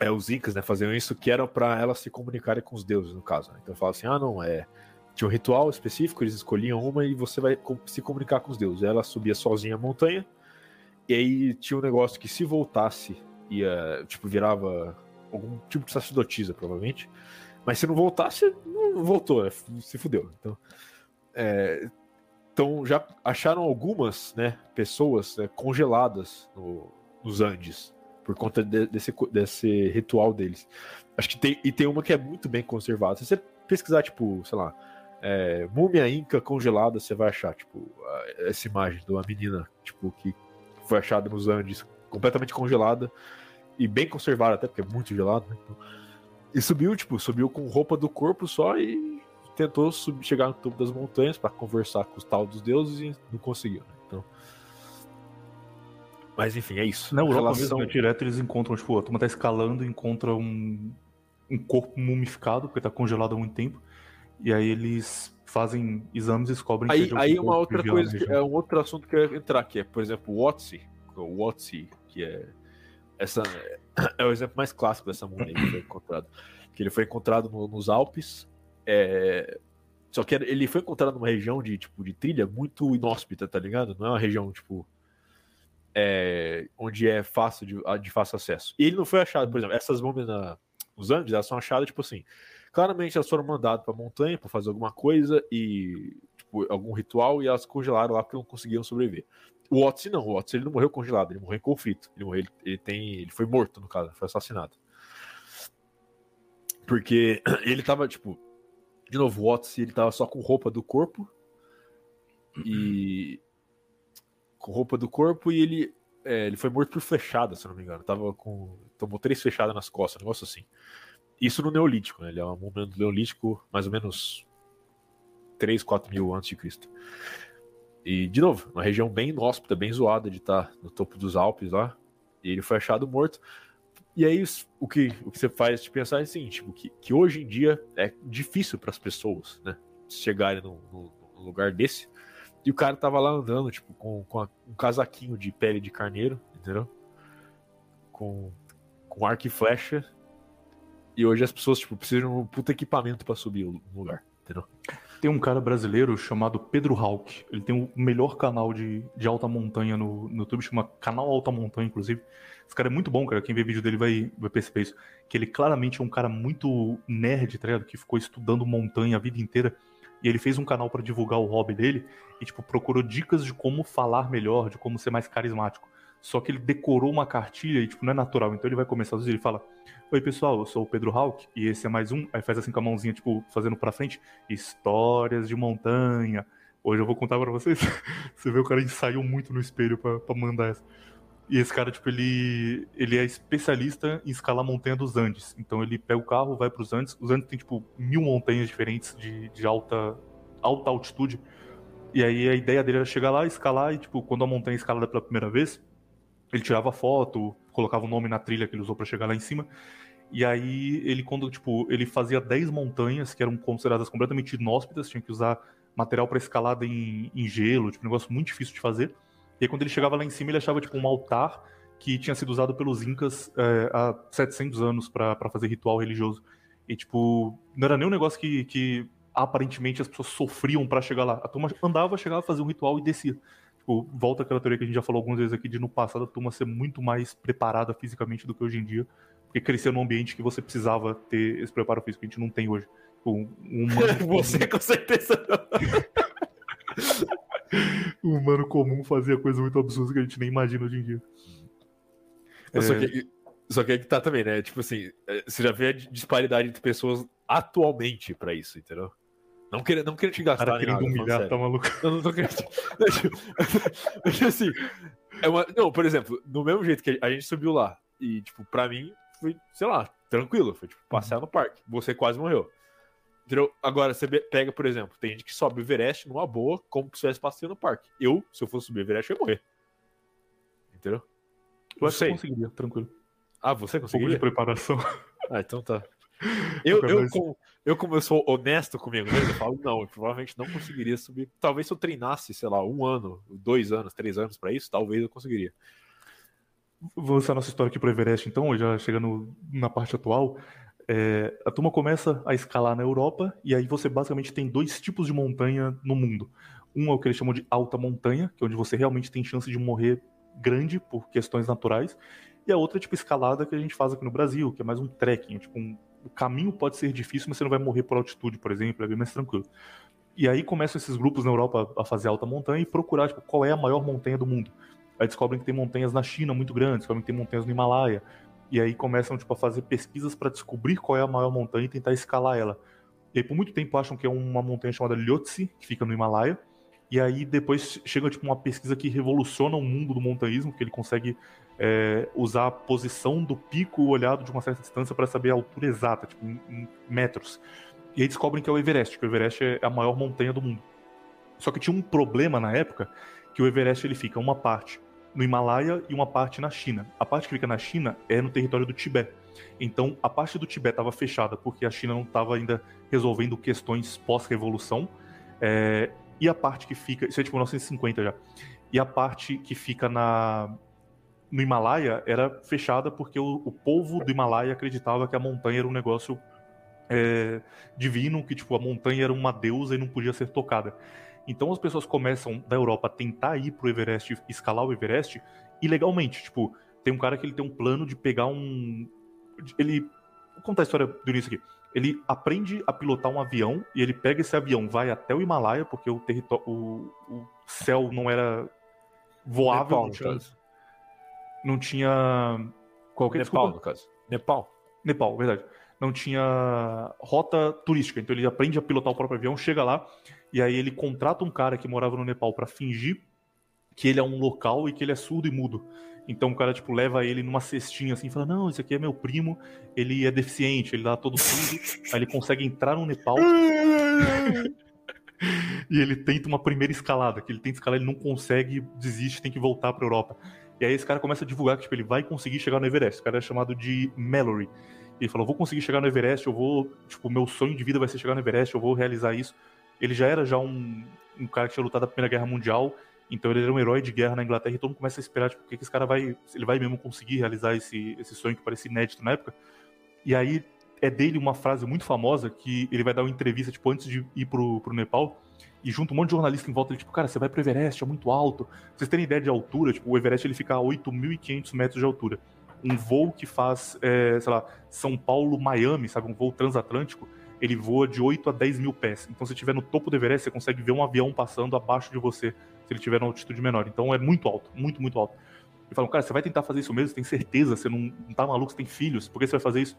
é, os incas, né, faziam isso que era para elas se comunicarem com os deuses, no caso. Né? Então fala assim, ah, não, é tinha um ritual específico, eles escolhiam uma e você vai se comunicar com os deuses. Ela subia sozinha a montanha e aí tinha um negócio que se voltasse ia, tipo, virava algum tipo de sacerdotisa, provavelmente. Mas se não voltasse, não voltou, né? se fudeu. Então, é, então já acharam algumas, né, pessoas né, congeladas no, nos Andes por conta de, desse, desse ritual deles. Acho que tem. E tem uma que é muito bem conservada. Se você pesquisar, tipo, sei lá, é, múmia inca congelada, você vai achar, tipo, essa imagem de uma menina, tipo, que foi achada nos Andes, completamente congelada e bem conservada, até porque é muito gelado, né? Então, e subiu, tipo, subiu com roupa do corpo só e tentou subir, chegar no topo das montanhas para conversar com os tal dos deuses e não conseguiu, né? Então, mas enfim, é isso. Na Europa relação... mesmo, direto eles encontram, tipo, a turma tá escalando e encontra um, um corpo mumificado, porque tá congelado há muito tempo. E aí eles fazem exames e descobrem aí, que Aí uma outra coisa, é um outro assunto que eu ia entrar, que é, por exemplo, o Otzi, o Otzi, que é essa é o exemplo mais clássico dessa múmia que foi encontrado. Que ele foi encontrado no, nos Alpes, é, só que ele foi encontrado numa região de tipo de trilha muito inóspita, tá ligado? Não é uma região tipo é, onde é fácil de, de, fácil acesso. E ele não foi achado, por exemplo, essas múmias na, nos Andes, elas são achadas, tipo assim, claramente elas foram mandadas para montanha para fazer alguma coisa e, tipo, algum ritual e elas congelaram lá porque não conseguiam sobreviver. O Otzi não, o Otzi ele não morreu congelado, ele morreu em conflito. Ele, morreu, ele, ele, tem, ele foi morto, no caso, foi assassinado. Porque (clears throat) ele tava, tipo, De novo, o Otis, ele tava só com roupa do corpo. E. (clears throat) Com roupa do corpo e ele. É, ele foi morto por flechada, se não me engano. Tava com. Tomou três flechadas nas costas, um negócio assim. Isso no Neolítico, né? Ele é um momento Neolítico, mais ou menos 3, 4 mil antes de Cristo. E, de novo, uma região bem inóspita, bem zoada de estar no topo dos Alpes lá. E ele foi achado morto. E aí, o que, o que você faz de pensar é seguinte: tipo, que, que hoje em dia é difícil para as pessoas né, chegarem num, num, lugar desse. E o cara tava lá andando, tipo, com, com a, um casaquinho de pele de carneiro, entendeu? Com, com arco e flecha. E hoje as pessoas, tipo, precisam de um puta equipamento para subir o lugar, entendeu? Tem um cara brasileiro chamado Pedro Hawk. Ele tem o melhor canal de, de alta montanha no, no YouTube, chama Canal Alta Montanha, inclusive. Esse cara é muito bom, cara. Quem vê vídeo dele vai, vai perceber isso. Que ele claramente é um cara muito nerd, tá ligado? Que ficou estudando montanha a vida inteira. E ele fez um canal para divulgar o hobby dele e, tipo, procurou dicas de como falar melhor, de como ser mais carismático. Só que ele decorou uma cartilha e, tipo, não é natural. Então ele vai começar a ele fala: Oi, pessoal, eu sou o Pedro Hawk e esse é mais um. Aí faz assim com a mãozinha, tipo, fazendo pra frente: Histórias de montanha. Hoje eu vou contar para vocês. (laughs) Você vê o cara ensaiou muito no espelho para mandar essa. E esse cara, tipo, ele, ele é especialista em escalar a montanha dos Andes. Então ele pega o carro, vai para os Andes. Os Andes tem, tipo, mil montanhas diferentes de, de alta, alta altitude. E aí a ideia dele era chegar lá, escalar, e, tipo, quando a montanha é escalada pela primeira vez, ele tirava foto, colocava o nome na trilha que ele usou para chegar lá em cima. E aí ele, quando, tipo, ele fazia 10 montanhas que eram consideradas completamente inóspitas, tinha que usar material para escalada em, em gelo, tipo, um negócio muito difícil de fazer. E aí, quando ele chegava lá em cima, ele achava tipo um altar que tinha sido usado pelos incas é, há 700 anos para fazer ritual religioso. E tipo, não era nem um negócio que, que aparentemente as pessoas sofriam para chegar lá. A turma andava, chegava a fazer um ritual e descia. Tipo, volta aquela teoria que a gente já falou algumas vezes aqui de no passado a turma ser muito mais preparada fisicamente do que hoje em dia, porque cresceu num ambiente que você precisava ter esse preparo físico que a gente não tem hoje. Tipo, um, (laughs) você com certeza o (laughs) humano comum fazia coisa muito absurda que a gente nem imagina hoje em dia. É... Só, que, só que aí que tá também, né? Tipo assim, é, você já vê a disparidade entre pessoas atualmente pra isso, entendeu? Não querendo, não querendo te gastar Cara, querendo humilhar, tá maluco? Não, não tô querendo. Mas (laughs) (laughs) assim, é uma... não, por exemplo, do mesmo jeito que a gente subiu lá, e, tipo, pra mim, foi, sei lá, tranquilo, foi tipo, passear no parque. Você quase morreu. Entendeu? Agora, você pega, por exemplo, tem gente que sobe o Everest numa boa, como se estivesse passeando no parque. Eu, se eu fosse subir o Everest, eu ia morrer. Entendeu? Eu eu conseguiria, tranquilo. Ah, você conseguiria? Um pouco de preparação. Ah, então tá. (laughs) Eu, eu, como, eu, como eu sou honesto comigo mesmo, eu falo, não, eu provavelmente não conseguiria subir. Talvez se eu treinasse, sei lá, um ano, dois anos, três anos para isso, talvez eu conseguiria. Vou lançar nossa história aqui pro Everest, então, já chegando na parte atual. É, a turma começa a escalar na Europa e aí você basicamente tem dois tipos de montanha no mundo. Um é o que eles chamam de alta montanha, que é onde você realmente tem chance de morrer grande por questões naturais, e a outra é tipo escalada que a gente faz aqui no Brasil, que é mais um trekking, tipo um, o caminho pode ser difícil, mas você não vai morrer por altitude, por exemplo, é bem mais tranquilo. E aí começam esses grupos na Europa a fazer alta montanha e procurar tipo, qual é a maior montanha do mundo. Aí descobrem que tem montanhas na China muito grandes, descobrem que tem montanhas no Himalaia, e aí começam tipo, a fazer pesquisas para descobrir qual é a maior montanha e tentar escalar ela. E por muito tempo acham que é uma montanha chamada Lhotse, que fica no Himalaia. E aí depois chega tipo, uma pesquisa que revoluciona o mundo do montanhismo, que ele consegue é, usar a posição do pico olhado de uma certa distância para saber a altura exata, tipo, em, em, metros. E aí descobrem que é o Everest, que o Everest é a maior montanha do mundo. Só que tinha um problema na época, que o Everest ele fica uma parte no Himalaia e uma parte na China. A parte que fica na China é no território do Tibete. Então, a parte do Tibete estava fechada porque a China não estava ainda resolvendo questões pós-revolução. É, e a parte que fica. Isso é tipo 1950 já. E a parte que fica na, no Himalaia era fechada porque o, o povo do Himalaia acreditava que a montanha era um negócio é, divino, que tipo, a montanha era uma deusa e não podia ser tocada. Então as pessoas começam da Europa a tentar ir pro Everest, escalar o Everest ilegalmente. Tipo, tem um cara que ele tem um plano de pegar um. Ele. Vou contar a história do início aqui. Ele aprende a pilotar um avião e ele pega esse avião, vai até o Himalaia, porque o território. O, o céu não era voável. Nepal, não, tinha, não tinha. Qualquer Nepal, desculpa? no caso. Nepal. Nepal, verdade. não tinha rota turística. Então ele aprende a pilotar o próprio avião, chega lá e aí ele contrata um cara que morava no Nepal para fingir que ele é um local e que ele é surdo e mudo. Então o cara, tipo, leva ele numa cestinha assim, fala: Não, esse aqui é meu primo, ele é deficiente, ele dá todo surdo. (laughs) aí ele consegue entrar no Nepal. (laughs) e ele tenta uma primeira escalada, que ele tenta escalar, ele não consegue, desiste, tem que voltar pra Europa. E aí esse cara começa a divulgar que tipo, ele vai conseguir chegar no Everest. O cara é chamado de Mallory. Ele falou: vou conseguir chegar no Everest, eu vou. Tipo, meu sonho de vida vai ser chegar no Everest, eu vou realizar isso. Ele já era já um, um cara que tinha lutado na Primeira Guerra Mundial, então ele era um herói de guerra na Inglaterra e todo mundo começa a esperar, tipo, o que, que esse cara vai. Ele vai mesmo conseguir realizar esse, esse sonho que parecia inédito na época. E aí é dele uma frase muito famosa que ele vai dar uma entrevista, tipo, antes de ir pro, pro Nepal e junto um monte de jornalista em volta, ele, tipo, cara, você vai pro Everest, é muito alto. Pra vocês terem ideia de altura, tipo, o Everest ele fica a 8.500 metros de altura. Um voo que faz, é, sei lá, São Paulo-Miami, sabe, um voo transatlântico, ele voa de 8 a 10 mil pés. Então, se estiver no topo do Everest, você consegue ver um avião passando abaixo de você, se ele estiver na altitude menor. Então, é muito alto, muito, muito alto. E falam, cara, você vai tentar fazer isso mesmo? Tem certeza? Você não, não tá maluco? Você tem filhos? Por que você vai fazer isso?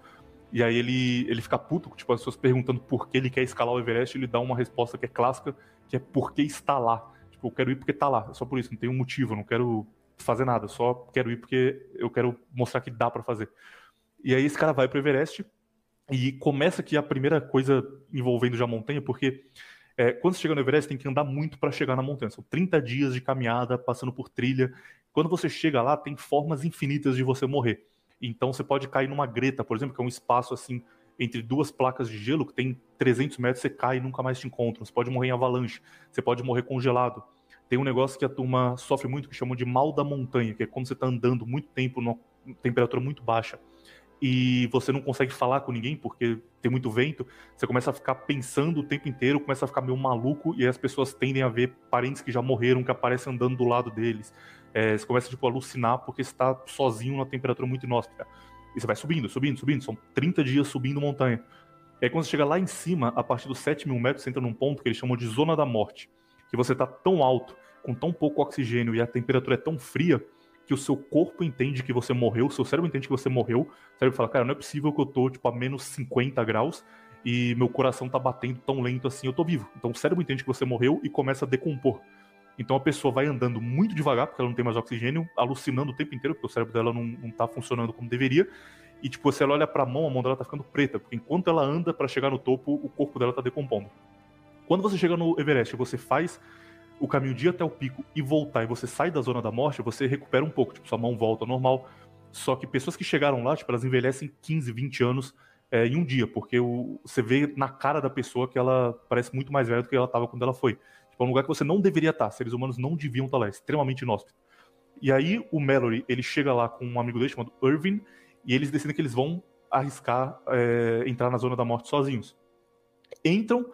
E aí ele, ele fica puto, tipo, as pessoas perguntando por que ele quer escalar o Everest, ele dá uma resposta que é clássica, que é por que está lá. Tipo, eu quero ir porque está lá, é só por isso, não tem um motivo, não quero fazer nada, só quero ir porque eu quero mostrar que dá para fazer. E aí esse cara vai pro Everest e começa aqui a primeira coisa envolvendo já a montanha, porque é, quando você chega no Everest tem que andar muito para chegar na montanha. São 30 dias de caminhada, passando por trilha. Quando você chega lá, tem formas infinitas de você morrer. Então você pode cair numa greta, por exemplo, que é um espaço assim entre duas placas de gelo que tem 300 metros, você cai e nunca mais te encontra. Você pode morrer em avalanche, você pode morrer congelado. Tem um negócio que a turma sofre muito que chamam de mal da montanha, que é quando você está andando muito tempo numa temperatura muito baixa e você não consegue falar com ninguém porque tem muito vento, você começa a ficar pensando o tempo inteiro, começa a ficar meio maluco e as pessoas tendem a ver parentes que já morreram que aparecem andando do lado deles. É, você começa tipo, a alucinar porque está sozinho numa temperatura muito inóspita. E você vai subindo, subindo, subindo. São 30 dias subindo montanha. E aí quando você chega lá em cima, a partir dos 7 mil metros, você entra num ponto que eles chamam de zona da morte. Que você está tão alto, com tão pouco oxigênio e a temperatura é tão fria que o seu corpo entende que você morreu, o seu cérebro entende que você morreu. O cérebro fala, cara, não é possível que eu tô, tipo, a menos 50 graus e meu coração tá batendo tão lento assim, eu tô vivo. Então o cérebro entende que você morreu e começa a decompor. Então a pessoa vai andando muito devagar, porque ela não tem mais oxigênio, alucinando o tempo inteiro, porque o cérebro dela não, não tá funcionando como deveria. E tipo, se ela olha pra mão, a mão dela tá ficando preta, porque enquanto ela anda para chegar no topo, o corpo dela tá decompondo. Quando você chega no Everest, você faz o caminho de ir até o pico e voltar, e você sai da zona da morte, você recupera um pouco, tipo, sua mão volta ao normal. Só que pessoas que chegaram lá, tipo, elas envelhecem 15, 20 anos é, em um dia, porque o, você vê na cara da pessoa que ela parece muito mais velha do que ela estava quando ela foi. Tipo, é um lugar que você não deveria estar, seres humanos não deviam estar lá, é extremamente inóspito. E aí o Mallory, ele chega lá com um amigo dele chamado Irving, e eles decidem que eles vão arriscar é, entrar na zona da morte sozinhos. Entram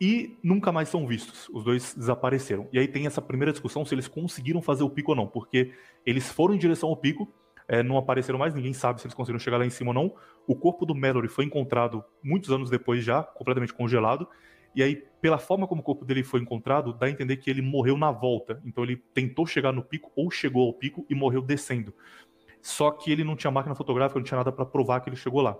e nunca mais são vistos. Os dois desapareceram. E aí tem essa primeira discussão se eles conseguiram fazer o pico ou não, porque eles foram em direção ao pico, é, não apareceram mais, ninguém sabe se eles conseguiram chegar lá em cima ou não. O corpo do Mallory foi encontrado muitos anos depois já, completamente congelado. E aí, pela forma como o corpo dele foi encontrado, dá a entender que ele morreu na volta. Então ele tentou chegar no pico ou chegou ao pico e morreu descendo. Só que ele não tinha máquina fotográfica, não tinha nada para provar que ele chegou lá.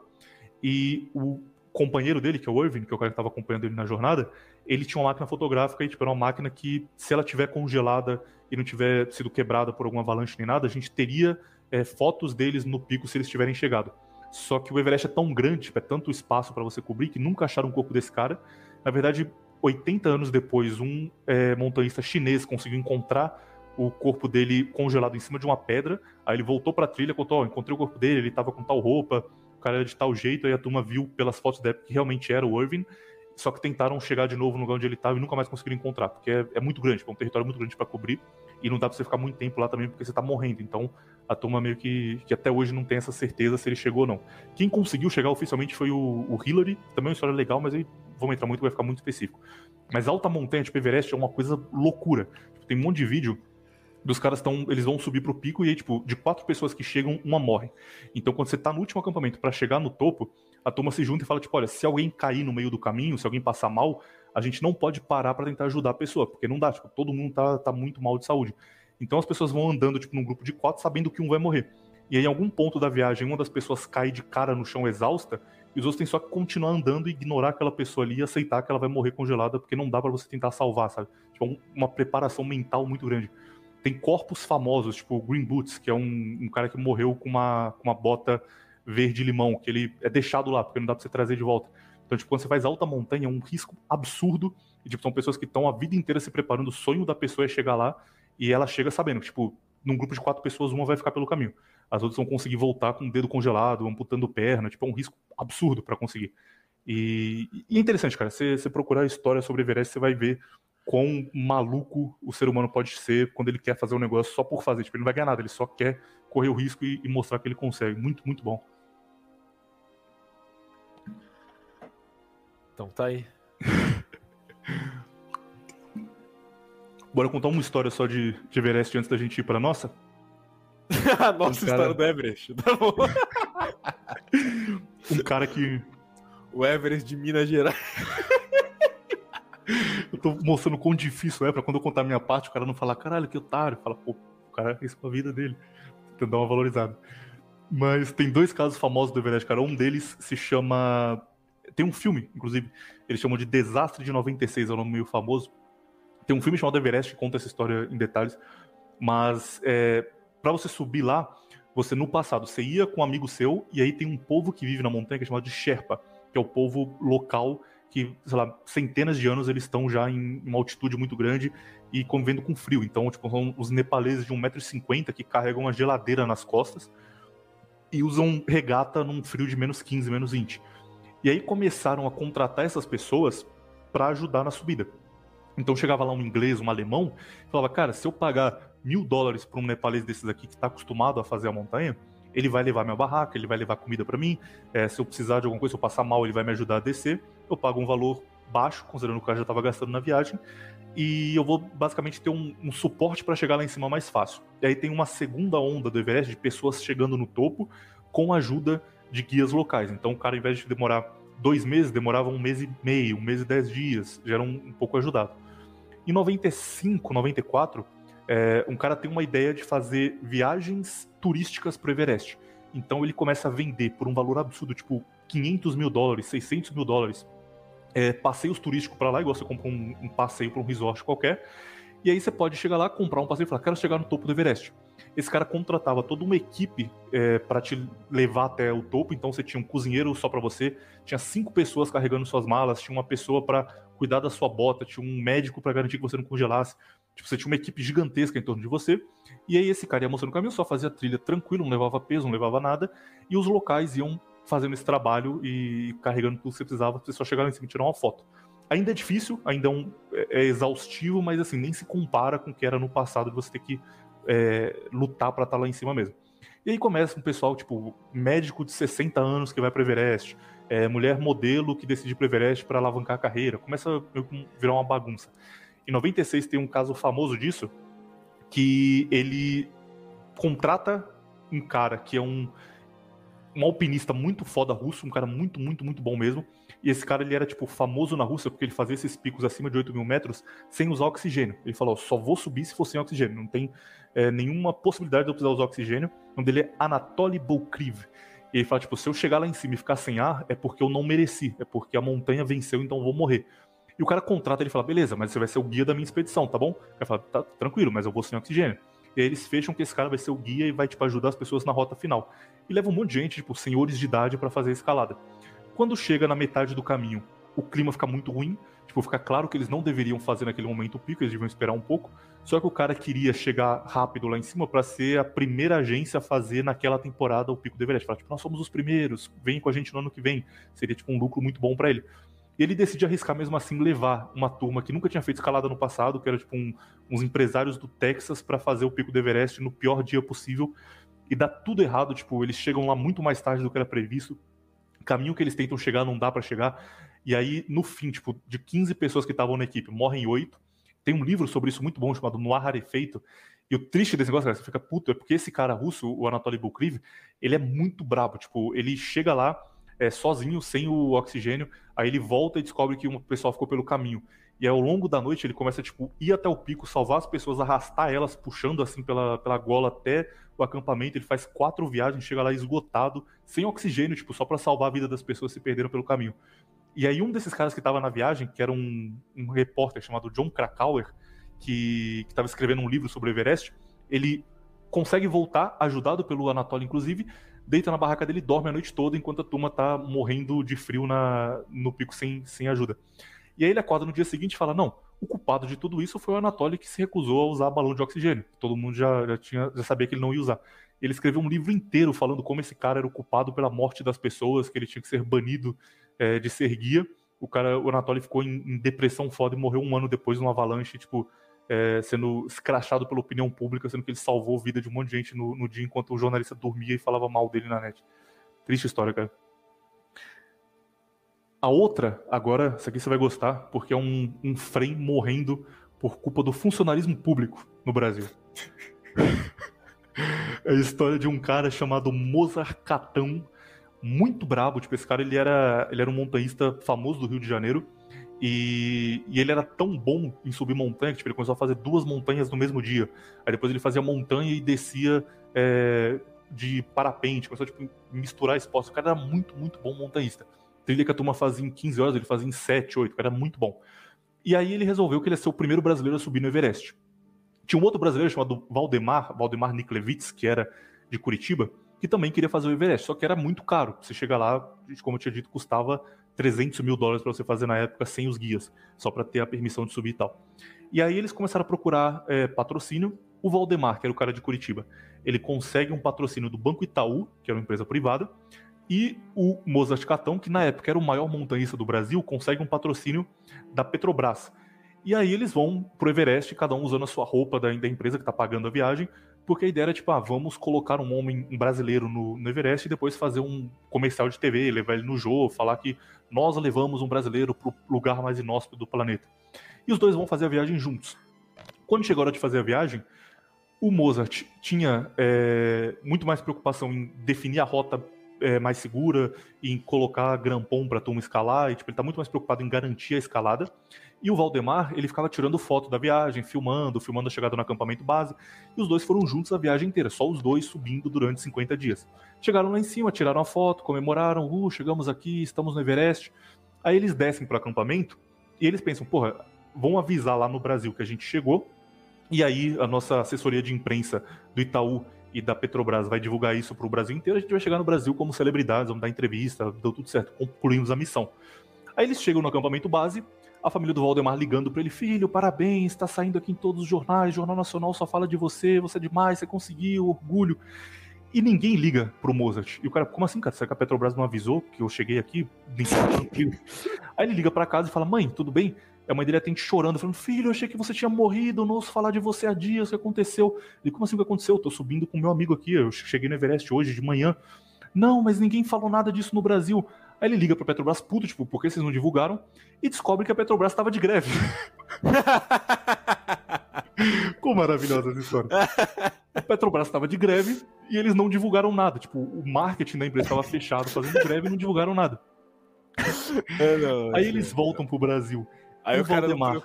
E o companheiro dele, que é o Irving, que é o cara que estava acompanhando ele na jornada, ele tinha uma máquina fotográfica e, tipo, era uma máquina que, se ela tiver congelada e não tiver sido quebrada por alguma avalanche nem nada, a gente teria é, fotos deles no pico se eles tiverem chegado. Só que o Everest é tão grande, tipo, é tanto espaço para você cobrir, que nunca acharam o corpo desse cara. Na verdade, 80 anos depois, um é, montanhista chinês conseguiu encontrar o corpo dele congelado em cima de uma pedra. Aí ele voltou para a trilha, contou: oh, encontrei o corpo dele, ele estava com tal roupa, cara era de tal jeito, aí a turma viu pelas fotos da época que realmente era o Irving, só que tentaram chegar de novo no lugar onde ele estava e nunca mais conseguiram encontrar, porque é, é muito grande, é um território muito grande para cobrir, e não dá pra você ficar muito tempo lá também, porque você tá morrendo, então a turma meio que, que até hoje não tem essa certeza se ele chegou ou não. Quem conseguiu chegar oficialmente foi o, o Hillary, também é uma história legal, mas aí vamos entrar muito, vai ficar muito específico. Mas alta montanha, tipo Everest, é uma coisa loucura. Tipo, tem um monte de vídeo dos caras estão, eles vão subir pro pico e aí, tipo, de quatro pessoas que chegam, uma morre. Então, quando você tá no último acampamento para chegar no topo, a turma se junta e fala, tipo, olha, se alguém cair no meio do caminho, se alguém passar mal, a gente não pode parar para tentar ajudar a pessoa, porque não dá, tipo, todo mundo tá, tá muito mal de saúde. Então as pessoas vão andando, tipo, num grupo de quatro, sabendo que um vai morrer. E aí, em algum ponto da viagem, uma das pessoas cai de cara no chão exausta, e os outros têm só que continuar andando e ignorar aquela pessoa ali e aceitar que ela vai morrer congelada, porque não dá para você tentar salvar, sabe? Tipo, uma preparação mental muito grande. Tem corpos famosos, tipo o Green Boots, que é um, um cara que morreu com uma, com uma bota verde-limão, que ele é deixado lá, porque não dá pra você trazer de volta. Então, tipo, quando você faz alta montanha, é um risco absurdo. E, tipo, são pessoas que estão a vida inteira se preparando. O sonho da pessoa é chegar lá e ela chega sabendo tipo, num grupo de quatro pessoas, uma vai ficar pelo caminho. As outras vão conseguir voltar com o dedo congelado, amputando perna. Tipo, é um risco absurdo para conseguir. E, e, é interessante, cara. Você, você procurar a história sobre Everest, você vai ver quão maluco o ser humano pode ser quando ele quer fazer um negócio só por fazer. Tipo, ele não vai ganhar nada, ele só quer correr o risco e, e mostrar que ele consegue. Muito, muito bom. Então tá aí. (laughs) Bora contar uma história só de, de Everest antes da gente ir pra nossa? (laughs) a nossa um cara... história do Everest. Tá bom. (laughs) um cara que. O Everest de Minas Gerais. eu tô mostrando quão difícil é pra quando eu contar a minha parte, o cara não falar, caralho, que otário. Fala, pô, o cara fez com a vida dele. Tentando dar uma valorizada. Mas tem dois casos famosos do Everest, cara. Um deles se chama tem um filme, inclusive, eles chamam de Desastre de 96, é um nome meio famoso. Tem um filme chamado Everest que conta essa história em detalhes. Mas é, para você subir lá, você no passado, você ia com um amigo seu, e aí tem um povo que vive na montanha que é chamado de Sherpa, que é o povo local que, sei lá, centenas de anos eles estão já em uma altitude muito grande e convivendo com frio. Então, tipo, são os nepaleses de 1,50m que carregam uma geladeira nas costas e usam regata num frio de menos 15, menos 20. E aí começaram a contratar essas pessoas para ajudar na subida. Então chegava lá um inglês, um alemão, falava, cara, se eu pagar mil dólares para um nepalês desses aqui que está acostumado a fazer a montanha, ele vai levar minha barraca, ele vai levar comida para mim. É, se eu precisar de alguma coisa, se eu passar mal, ele vai me ajudar a descer. Eu pago um valor baixo, considerando que o cara já estava gastando na viagem, e eu vou basicamente ter um, um suporte para chegar lá em cima mais fácil. E aí tem uma segunda onda do Everest de pessoas chegando no topo com a ajuda de guias locais. Então o cara, ao invés de demorar dois meses, demorava um mês e meio, um mês e dez dias, já era um, um pouco ajudado. Em 95, 94, é, um cara tem uma ideia de fazer viagens turísticas para o Everest. Então ele começa a vender por um valor absurdo, tipo 500 mil dólares, 600 mil dólares, é, passeios turísticos para lá, igual você compra um, um passeio para um resort qualquer. E aí você pode chegar lá, comprar um passeio e falar, quero chegar no topo do Everest esse cara contratava toda uma equipe é, para te levar até o topo. Então você tinha um cozinheiro só para você, tinha cinco pessoas carregando suas malas, tinha uma pessoa para cuidar da sua bota, tinha um médico para garantir que você não congelasse. Tipo, você tinha uma equipe gigantesca em torno de você. E aí esse cara ia mostrando o caminho, só fazia trilha tranquilo, não levava peso, não levava nada. E os locais iam fazendo esse trabalho e carregando tudo que você precisava, você só chegar lá em cima e tirar uma foto. Ainda é difícil, ainda é, um, é, é exaustivo, mas assim, nem se compara com o que era no passado de você ter que é, lutar para estar tá lá em cima mesmo. E aí começa um pessoal, tipo, médico de 60 anos que vai para Everest, é, mulher modelo que decide para Everest para alavancar a carreira. Começa a virar uma bagunça. Em 96 tem um caso famoso disso, que ele contrata um cara que é um, um alpinista muito foda russo, um cara muito, muito, muito bom mesmo, e esse cara ele era tipo famoso na Rússia porque ele fazia esses picos acima de 8 mil metros sem usar oxigênio. Ele falou: só vou subir se for sem oxigênio, não tem é, nenhuma possibilidade de eu precisar usar oxigênio. O nome dele é Anatoly Bolkriv. E ele fala: tipo, se eu chegar lá em cima e ficar sem ar, é porque eu não mereci, é porque a montanha venceu, então eu vou morrer. E o cara contrata ele fala: beleza, mas você vai ser o guia da minha expedição, tá bom? Cara fala: tá tranquilo, mas eu vou sem oxigênio. E aí eles fecham que esse cara vai ser o guia e vai tipo, ajudar as pessoas na rota final. E leva um monte de gente, tipo, senhores de idade, para fazer a escalada. Quando chega na metade do caminho, o clima fica muito ruim. Tipo, fica claro que eles não deveriam fazer naquele momento o pico, eles deviam esperar um pouco. Só que o cara queria chegar rápido lá em cima para ser a primeira agência a fazer naquela temporada o pico do Everest. Falar, tipo, nós somos os primeiros, vem com a gente no ano que vem. Seria, tipo, um lucro muito bom para ele. E ele decide arriscar mesmo assim levar uma turma que nunca tinha feito escalada no passado, que era tipo um, uns empresários do Texas, para fazer o pico do Everest no pior dia possível. E dá tudo errado, tipo, eles chegam lá muito mais tarde do que era previsto caminho que eles tentam chegar não dá para chegar. E aí, no fim, tipo, de 15 pessoas que estavam na equipe, morrem oito. Tem um livro sobre isso muito bom chamado Noir Rarefeito. E o triste desse negócio, cara, você fica puto, é porque esse cara russo, o Anatoly Bukriv, ele é muito brabo. Tipo, ele chega lá é, sozinho, sem o oxigênio, aí ele volta e descobre que o pessoal ficou pelo caminho. E ao longo da noite, ele começa, tipo, ir até o pico, salvar as pessoas, arrastar elas, puxando assim pela, pela gola até o acampamento. Ele faz quatro viagens, chega lá esgotado, sem oxigênio, tipo, só para salvar a vida das pessoas que se perderam pelo caminho. E aí, um desses caras que tava na viagem, que era um, um repórter chamado John Krakauer, que estava escrevendo um livro sobre o Everest, ele consegue voltar, ajudado pelo Anatoly, inclusive, deita na barraca dele dorme a noite toda enquanto a turma tá morrendo de frio na, no pico sem, sem ajuda. E aí ele acorda no dia seguinte e fala: Não, o culpado de tudo isso foi o Anatoly que se recusou a usar balão de oxigênio. Todo mundo já, já, tinha, já sabia que ele não ia usar. Ele escreveu um livro inteiro falando como esse cara era o culpado pela morte das pessoas, que ele tinha que ser banido é, de ser guia. O cara, o Anatoly ficou em, em, depressão foda e morreu um ano depois numa avalanche, tipo, é, sendo escrachado pela opinião pública, sendo que ele salvou a vida de um monte de gente no, no dia enquanto o jornalista dormia e falava mal dele na net. Triste história, cara. A outra, agora, essa aqui você vai gostar, porque é um, um frame morrendo por culpa do funcionalismo público no Brasil. (laughs) é a história de um cara chamado Mozart Catão, muito brabo. Tipo, esse cara ele era, ele era um montanhista famoso do Rio de Janeiro. E, e, ele era tão bom em subir montanha que tipo, ele começou a fazer duas montanhas no mesmo dia. Aí depois ele fazia montanha e descia é, de parapente, começou a tipo, misturar esportes. O cara era muito, muito bom montanhista. Trilha que a turma fazia em 15 horas, ele fazia em 7, 8, era muito bom. E aí ele resolveu que ele ia ser o primeiro brasileiro a subir no Everest. Tinha um outro brasileiro chamado Valdemar, Valdemar Niklevitz, que era de Curitiba, que também queria fazer o Everest, só que era muito caro. Você chega lá, como eu tinha dito, custava 300 mil dólares para você fazer na época sem os guias, só para ter a permissão de subir e tal. E aí eles começaram a procurar é, patrocínio. O Valdemar, que era o cara de Curitiba, ele consegue um patrocínio do Banco Itaú, que era uma empresa privada, e o Mozart Catão, que na época era o maior montanhista do Brasil, consegue um patrocínio da Petrobras. E aí eles vão pro Everest, cada um usando a sua roupa da, da empresa que está pagando a viagem, porque a ideia era tipo, ah, vamos colocar um homem um brasileiro no, no, Everest e depois fazer um comercial de TV, levar ele no jogo, falar que nós levamos um brasileiro pro lugar mais inóspito do planeta. E os dois vão fazer a viagem juntos. Quando chegou a hora de fazer a viagem, o Mozart tinha é, muito mais preocupação em definir a rota é, mais segura, em colocar grampom para a turma escalar, e tipo, ele está muito mais preocupado em garantir a escalada. E o Valdemar, ele ficava tirando foto da viagem, filmando, filmando a chegada no acampamento base, e os dois foram juntos a viagem inteira, só os dois subindo durante 50 dias. Chegaram lá em cima, tiraram a foto, comemoraram, uh, chegamos aqui, estamos no Everest. Aí eles descem para o acampamento e eles pensam, porra, vão avisar lá no Brasil que a gente chegou, e aí a nossa assessoria de imprensa do Itaú e da Petrobras vai divulgar isso para o Brasil inteiro, a gente vai chegar no Brasil como celebridades, vamos dar entrevista, deu tudo certo, concluímos a missão. Aí eles chegam no acampamento base, a família do Valdemar ligando para ele, filho, parabéns, está saindo aqui em todos os jornais, Jornal Nacional só fala de você, você é demais, você conseguiu, orgulho. E ninguém liga pro Mozart. E o cara, como assim, cara? Será que a Petrobras não avisou que eu cheguei aqui? (laughs) Aí ele liga para casa e fala, mãe, tudo bem? A mãe dele atende chorando, falando: Filho, eu achei que você tinha morrido, não ouço falar de você há dias, o que aconteceu? Ele, como assim o que aconteceu? Eu tô subindo com meu amigo aqui, eu cheguei no Everest hoje de manhã. Não, mas ninguém falou nada disso no Brasil. Aí ele liga pra Petrobras, puto, tipo, por que vocês não divulgaram? E descobre que a Petrobras estava de greve. (laughs) Como maravilhosa essa história. A Petrobras estava de greve e eles não divulgaram nada. Tipo, o marketing da empresa estava fechado fazendo greve e não divulgaram nada. É, não, Aí eles voltam pro Brasil. Aí o, o cara Valdemar. (laughs)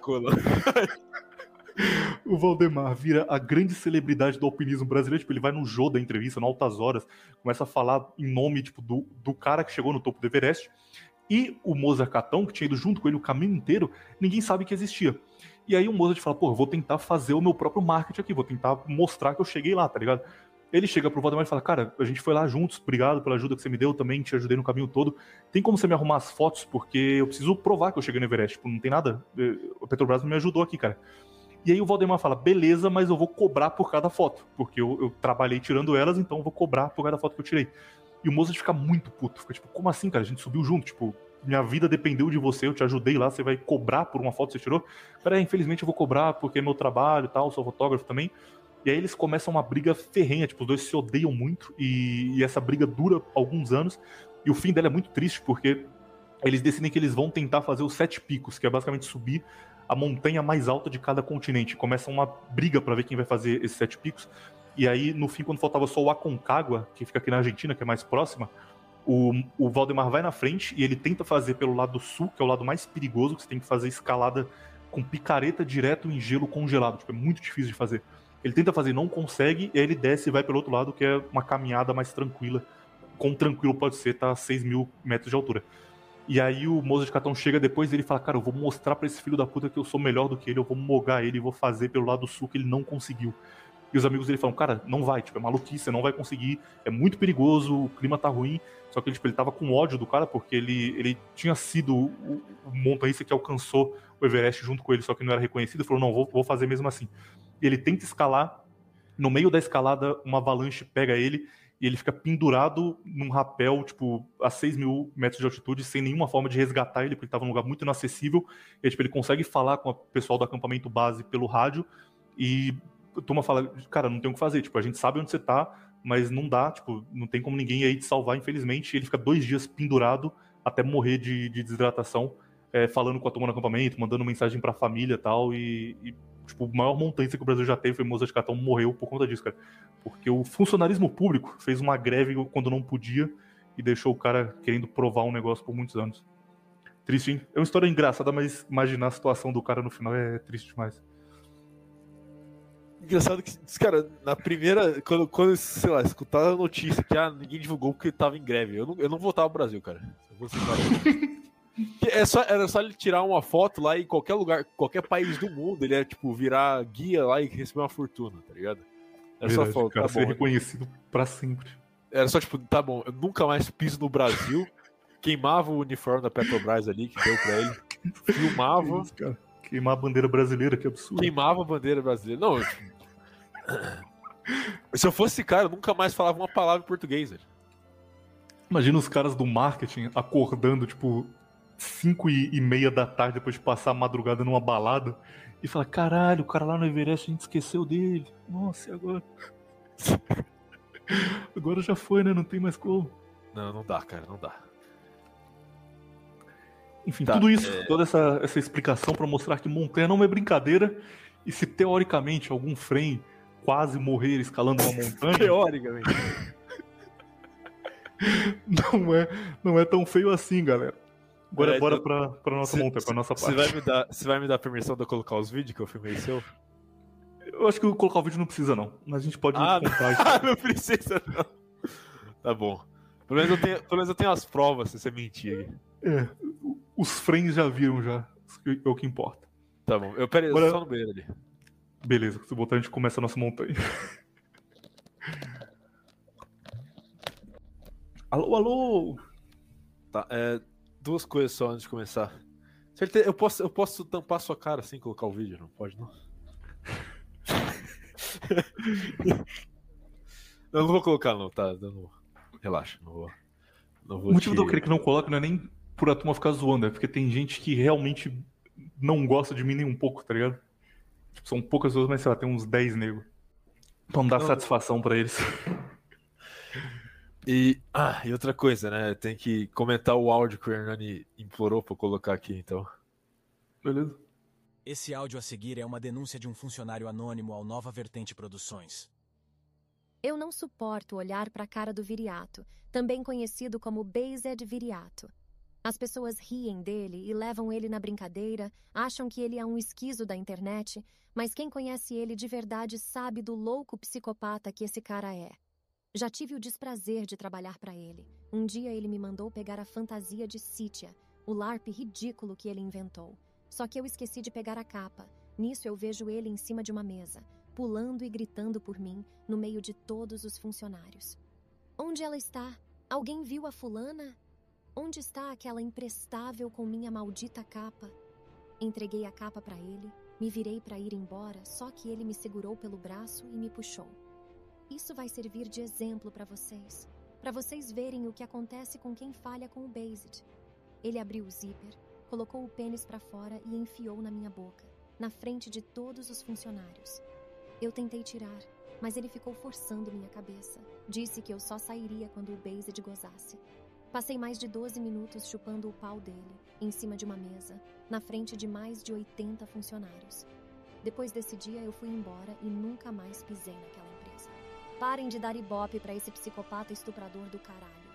o Valdemar vira a grande celebridade do alpinismo brasileiro. Tipo, ele vai no Jô da entrevista, no Altas Horas, começa a falar em nome tipo, do, do cara que chegou no topo do Everest. E o Mozart Catão, que tinha ido junto com ele o caminho inteiro, ninguém sabe que existia. E aí o Mozart fala, pô, vou tentar fazer o meu próprio marketing aqui, vou tentar mostrar que eu cheguei lá, tá ligado? Ele chega pro Valdemar e fala: Cara, a gente foi lá juntos, obrigado pela ajuda que você me deu também, te ajudei no caminho todo. Tem como você me arrumar as fotos? Porque eu preciso provar que eu cheguei no Everest. Tipo, não tem nada. O Petrobras não me ajudou aqui, cara. E aí o Valdemar fala: Beleza, mas eu vou cobrar por cada foto. Porque eu, eu trabalhei tirando elas, então eu vou cobrar por cada foto que eu tirei. E o Mozart fica muito puto. Fica tipo: Como assim, cara? A gente subiu junto. Tipo, minha vida dependeu de você, eu te ajudei lá, você vai cobrar por uma foto que você tirou? Peraí, infelizmente eu vou cobrar porque é meu trabalho e tal, sou fotógrafo também. E aí eles começam uma briga ferrenha, tipo, os dois se odeiam muito e, e, essa briga dura alguns anos. E o fim dela é muito triste porque eles decidem que eles vão tentar fazer os sete picos, que é basicamente subir a montanha mais alta de cada continente. Começa uma briga para ver quem vai fazer esses sete picos. E aí, no fim, quando faltava só o Aconcagua, que fica aqui na Argentina, que é mais próxima, o, o Valdemar vai na frente e ele tenta fazer pelo lado sul, que é o lado mais perigoso, que você tem que fazer escalada com picareta direto em gelo congelado. Tipo, é muito difícil de fazer. Ele tenta fazer, não consegue, e aí ele desce e vai pelo outro lado, que é uma caminhada mais tranquila. Com tranquilo pode ser, tá a 6 mil metros de altura. E aí o moço de cartão chega depois e ele fala, cara, eu vou mostrar para esse filho da puta que eu sou melhor do que ele, eu vou mogar ele vou fazer pelo lado sul que ele não conseguiu. E os amigos dele falam, cara, não vai, tipo, é maluquice, você não vai conseguir, é muito perigoso, o clima tá ruim. Só que tipo, ele tava com ódio do cara, porque ele, ele tinha sido o, o montanhista que alcançou o Everest junto com ele, só que não era reconhecido, falou, não, vou, vou fazer mesmo assim. E ele tenta escalar, no meio da escalada, uma avalanche pega ele, e ele fica pendurado num rapel, tipo, a 6 mil metros de altitude, sem nenhuma forma de resgatar ele, porque ele tava num lugar muito inacessível. E tipo, ele consegue falar com o pessoal do acampamento base pelo rádio, e a turma fala, cara, não tem o que fazer, tipo, a gente sabe onde você tá, mas não dá, tipo, não tem como ninguém aí te salvar, infelizmente. Ele fica dois dias pendurado até morrer de, de desidratação, é, falando com a turma no acampamento, mandando mensagem pra família tal, e, e tipo, o maior montanha que o Brasil já teve foi Moça de Catão, morreu por conta disso, cara. Porque o funcionarismo público fez uma greve quando não podia e deixou o cara querendo provar um negócio por muitos anos. Triste, hein? É uma história engraçada, mas imaginar a situação do cara no final é triste demais. Engraçado que, cara, na primeira, quando, quando sei lá, escutar a notícia que ah, ninguém divulgou porque tava em greve, eu não, eu não voltava ao Brasil, cara. (laughs) é só, era só ele tirar uma foto lá em qualquer lugar, qualquer país do mundo, ele é tipo virar guia lá e receber uma fortuna, tá ligado? Era Verdade, só foto, cara, tá ser bom, reconhecido para sempre. Era só tipo, tá bom, eu nunca mais piso no Brasil. (laughs) Queimava o uniforme da Petrobras ali que deu pra ele. Filmava. Isso, cara. Queimar a bandeira brasileira, que absurdo. Queimava a bandeira brasileira. Não, (laughs) se eu fosse esse cara, eu nunca mais falava uma palavra em português, velho. Imagina os caras do marketing acordando, tipo, 5 e, meia da tarde depois de passar a madrugada numa balada e falar: caralho, o cara lá no Everest a gente esqueceu dele. Nossa, e agora? (laughs) agora já foi, né? Não tem mais como. Não, não dá, cara, não dá. Enfim, tá, tudo isso, é... toda essa, essa explicação para mostrar que montanha não é brincadeira e se teoricamente algum frame quase morrer escalando uma montanha. teoricamente. (laughs) (laughs) não é, não é tão feio assim, galera. Bora, é, bora eu... pra, pra nossa cê, montanha, pra nossa parte. Você vai, me dar, você vai me dar permissão de eu colocar os vídeos que eu filmei seu? Eu acho que colocar o vídeo não precisa, não. Mas a gente pode ah, contar (laughs) isso. Ah, não precisa, não. Tá bom. Pelo menos eu tenho, pelo menos eu tenho as provas se você mentir aí. É, os frames já viram já. É o que importa. Tá bom. Eu peraí, Agora... só no banheiro ali. Beleza, se botar a gente começa a nossa montanha. alô, alô! Tá, é, duas coisas só antes de começar. Eu posso, eu posso tampar sua cara assim colocar o vídeo, não pode não? (laughs) eu não vou colocar não, tá? Não, relaxa, não vou. Não vou o motivo te... de eu querer que não coloque não é nem por a turma ficar zoando, é porque tem gente que realmente não gosta de mim nem um pouco, tá ligado? Tipo, são poucas pessoas, mas sei lá, tem uns 10 negros. Então dá não. satisfação para eles. E, ah, e outra coisa, né? Tem que comentar o áudio que o Hernani implorou pra eu colocar aqui, então. Beleza. Esse áudio a seguir é uma denúncia de um funcionário anônimo ao Nova Vertente Produções. Eu não suporto olhar para a cara do Viriato, também conhecido como Based Viriato. As pessoas riem dele e levam ele na brincadeira, acham que ele é um esquizo da internet, mas quem conhece ele de verdade sabe do louco psicopata que esse cara é. Já tive o desprazer de trabalhar para ele. Um dia ele me mandou pegar a fantasia de Sítia, o LARP ridículo que ele inventou. Só que eu esqueci de pegar a capa. Nisso eu vejo ele em cima de uma mesa, pulando e gritando por mim, no meio de todos os funcionários. Onde ela está? Alguém viu a fulana? Onde está aquela imprestável com minha maldita capa? Entreguei a capa para ele, me virei para ir embora, só que ele me segurou pelo braço e me puxou. Isso vai servir de exemplo para vocês, para vocês verem o que acontece com quem falha com o Based. Ele abriu o zíper, colocou o pênis para fora e enfiou na minha boca, na frente de todos os funcionários. Eu tentei tirar, mas ele ficou forçando minha cabeça. Disse que eu só sairia quando o Based gozasse. Passei mais de 12 minutos chupando o pau dele, em cima de uma mesa, na frente de mais de 80 funcionários. Depois desse dia eu fui embora e nunca mais pisei naquela. Parem de dar ibope para esse psicopata estuprador do caralho.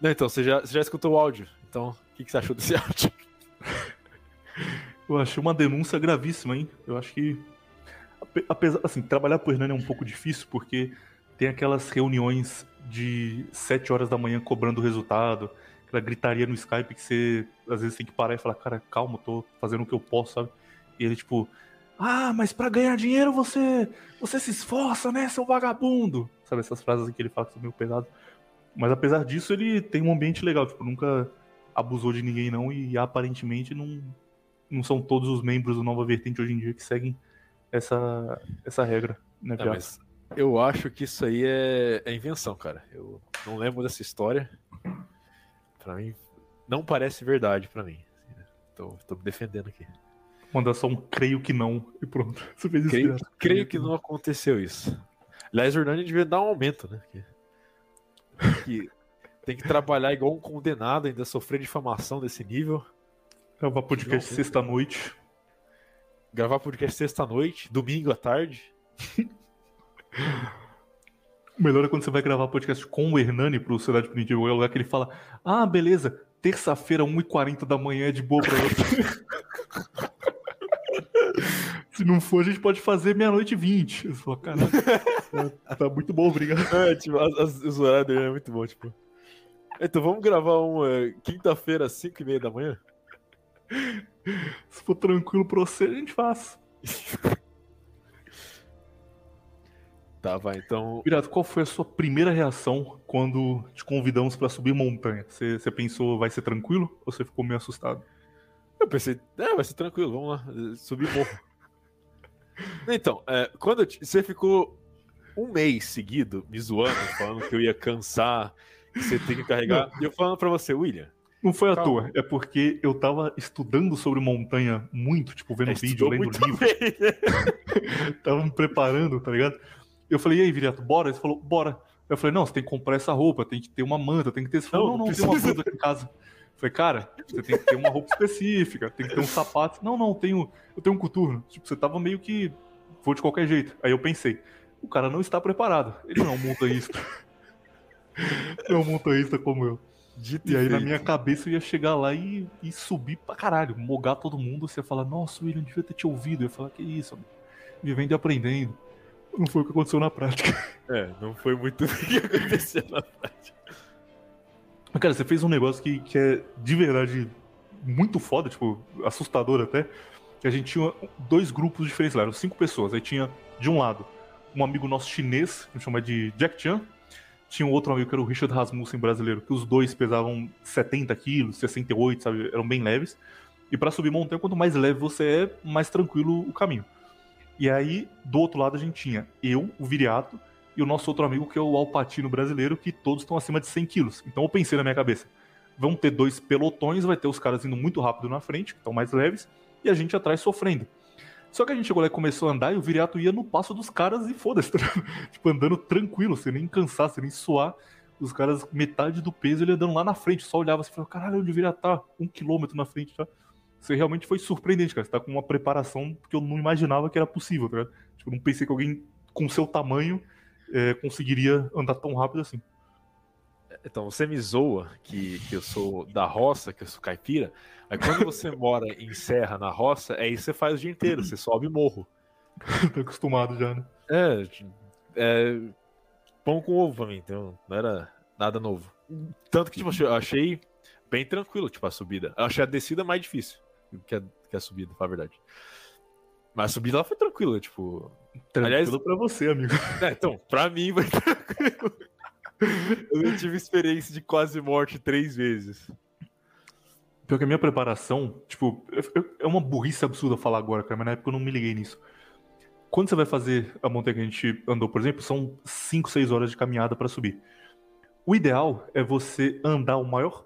Não, então, você já, você já escutou o áudio. Então, o que, que você achou desse (laughs) áudio? Eu achei uma denúncia gravíssima, hein? Eu acho que. Apesar, assim, trabalhar por Hernani é um pouco difícil, porque tem aquelas reuniões de 7 horas da manhã cobrando o resultado, aquela gritaria no Skype que você às vezes tem que parar e falar, cara, calma, tô fazendo o que eu posso, sabe? E ele, tipo, ah, mas para ganhar dinheiro você você se esforça, né, seu vagabundo? Sabe essas frases que ele fala que são meio pesado. Mas apesar disso, ele tem um ambiente legal, tipo, nunca abusou de ninguém não e aparentemente não não são todos os membros do Nova Vertente hoje em dia que seguem essa essa regra, né, não, mas eu acho que isso aí é, é invenção, cara. Eu não lembro dessa história. Pra mim, não parece verdade pra mim. Tô, tô me defendendo aqui. Mandar só um creio que não e pronto. Você fez isso creio, creio que não aconteceu isso. Aliás, o Hernani devia dar um aumento, né? Que, que tem que trabalhar igual um condenado, ainda sofrer difamação desse nível. Gravar podcast sexta-noite. Gravar podcast sexta-noite, domingo à tarde. (laughs) O melhor é quando você vai gravar podcast com o Hernani pro Cidade Primitiva, é o lugar que ele fala: Ah, beleza, terça-feira, 1h40 da manhã é de boa pra você. (laughs) Se não for, a gente pode fazer meia-noite e vinte. Eu falo, caralho, (laughs) tá, muito bom, obrigado. É, tipo, as, as, os horários dele é muito bom, tipo. Então vamos gravar uma quinta-feira, 5 e meia da manhã? Se for tranquilo pra você, a gente faz. (laughs) Tá, vai, então. Virato, qual foi a sua primeira reação quando te convidamos para subir montanha? Você, você pensou, vai ser tranquilo? Ou você ficou meio assustado? Eu pensei, é, vai ser tranquilo, vamos lá, subir morro. Então, é, quando te... você ficou um mês seguido me zoando, falando que eu ia cansar, que você tem que carregar, e eu falando para você, William. Não foi à Calma. toa, é porque eu tava estudando sobre montanha muito, tipo, vendo é, vídeo, lendo livro. (laughs) tava me preparando, tá ligado? Eu falei, e aí, Viriato, bora? Ele falou, bora. Eu falei, não, você tem que comprar essa roupa, tem que ter uma manta, tem que ter. Ele falou, não, não, não tem uma blusa aqui em casa. Falei, cara, você tem que ter uma roupa específica, tem que ter um sapato. Não, não, eu tenho, eu tenho um coturno. Tipo, você tava meio que. Vou de qualquer jeito. Aí eu pensei, o cara não está preparado. Ele não é um montanhista. (laughs) não é um montanhista como eu. Dito e aí, feito. na minha cabeça, eu ia chegar lá e, e subir pra caralho, mogar todo mundo. Você ia falar, nossa, William, devia ter te ouvido. Eu ia falar, que isso, amigo? Vivendo e aprendendo. Não foi o que aconteceu na prática. É, não foi muito (laughs) o que aconteceu na prática. Cara, você fez um negócio que, que é de verdade muito foda, tipo, assustador até. Que a gente tinha dois grupos diferentes lá, eram cinco pessoas. Aí tinha, de um lado, um amigo nosso chinês, que chama de Jack Chan. Tinha um outro amigo que era o Richard Rasmussen brasileiro, que os dois pesavam 70 quilos, 68, sabe? Eram bem leves. E para subir montanha, quanto mais leve você é, mais tranquilo o caminho. E aí, do outro lado, a gente tinha eu, o Viriato, e o nosso outro amigo, que é o Alpatino brasileiro, que todos estão acima de 100 quilos. Então eu pensei na minha cabeça, vão ter dois pelotões, vai ter os caras indo muito rápido na frente, que estão mais leves, e a gente atrás sofrendo. Só que a gente chegou lá e começou a andar, e o Viriato ia no passo dos caras e foda-se, tá (laughs) tipo, andando tranquilo, sem nem cansar, sem nem suar. Os caras, metade do peso, ele andando lá na frente, só olhava assim e falava, caralho, onde o Viriato tá? Um quilômetro na frente, tá? Você realmente foi surpreendente, cara. Você tá com uma preparação que eu não imaginava que era possível, tá? Tipo, não pensei que alguém com seu tamanho é, conseguiria andar tão rápido assim. Então, você me zoa que, que eu sou da roça, que eu sou caipira. Aí quando você (laughs) mora em serra, na roça, é isso que você faz o dia inteiro, você sobe morro. (laughs) Tô acostumado já, né? É, é, pão com ovo pra mim, então não era nada novo. Tanto que, tipo, eu achei bem tranquilo, tipo, a subida. Eu achei a descida mais difícil que a, que a subida, pra verdade. Mas a subida lá foi tranquila, tipo. Tranquilo Aliás, pra você, amigo. É, então, pra mim foi (laughs) tranquilo. Eu tive experiência de quase morte três vezes. Pior que a minha preparação, tipo, é uma burrice absurda falar agora, cara, mas na época eu não me liguei nisso. Quando você vai fazer a montanha que a gente andou, por exemplo, são 5, 6 horas de caminhada para subir. O ideal é você andar o maior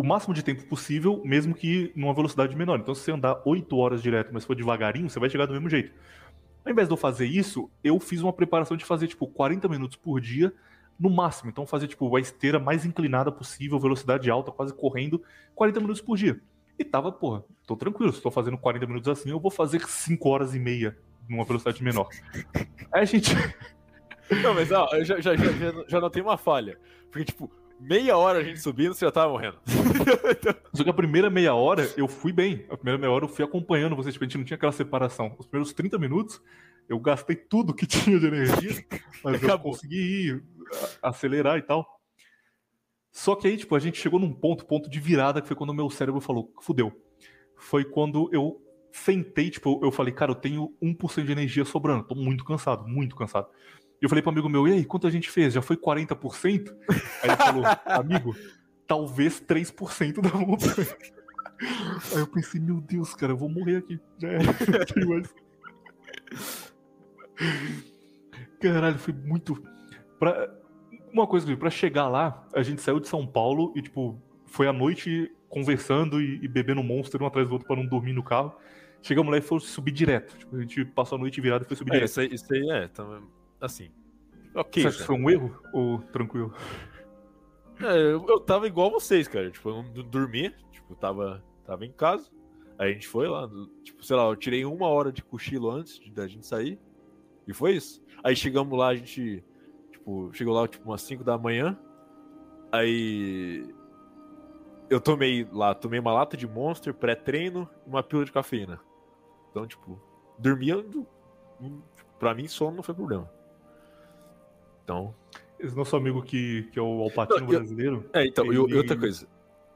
o máximo de tempo possível, mesmo que numa velocidade menor. Então, se você andar 8 horas direto, mas for devagarinho, você vai chegar do mesmo jeito. Ao invés de eu fazer isso, eu fiz uma preparação de fazer, tipo, 40 minutos por dia, no máximo. Então, fazer, tipo, a esteira mais inclinada possível, velocidade alta, quase correndo, 40 minutos por dia. E tava, porra, tô tranquilo, se tô fazendo 40 minutos assim, eu vou fazer 5 horas e meia numa velocidade menor. (laughs) Aí a gente. Não, mas ó, eu já, já, já, já notei uma falha. Porque, tipo, meia hora a gente subindo, você já tava morrendo. (laughs) Só que a primeira meia hora eu fui bem. A primeira meia hora eu fui acompanhando vocês, tipo, a gente não tinha aquela separação. Os primeiros 30 minutos eu gastei tudo que (laughs) tinha de energia, mas eu consegui ir, acelerar e tal. Só que aí, tipo, a gente chegou num ponto, ponto de virada, que foi quando o meu cérebro falou, fudeu. Foi quando eu sentei, tipo, eu falei, cara, eu tenho 1% de energia sobrando, tô muito cansado, muito cansado. E eu falei pro amigo meu, e aí, quanto a gente fez? Já foi 40%? Aí ele falou, amigo, talvez 3% da montanha. (laughs) Aí eu pensei, meu Deus, cara, eu vou morrer aqui. Já (laughs) mais. Caralho, foi muito. Pra... Uma coisa, pra chegar lá, a gente saiu de São Paulo e, tipo, foi à noite conversando e, e bebendo monster um atrás do outro pra não dormir no carro. Chegamos lá e foi subir direto. Tipo, a gente passou a noite virada e foi subir É, direto. isso aí, isso aí é, então, assim. Ok. Você acha que foi um erro ou tranquilo? É, eu, eu tava igual vocês, cara. Tipo, eu não dormi, tipo, tava, tava em casa. Aí a gente foi lá, tipo, sei lá, eu tirei uma hora de cochilo antes de, da gente sair. E foi isso. Aí chegamos lá, a gente, tipo, chegou lá, tipo, umas 5 da manhã. Aí eu tomei lá, tomei uma lata de Monster, pré-treino e uma pílula de cafeína. Então, tipo, dormindo, hum, pra mim, sono não foi problema. Então, Esse nosso amigo que, que é o Alpatino brasileiro. É, então, e, Ele- e outra coisa.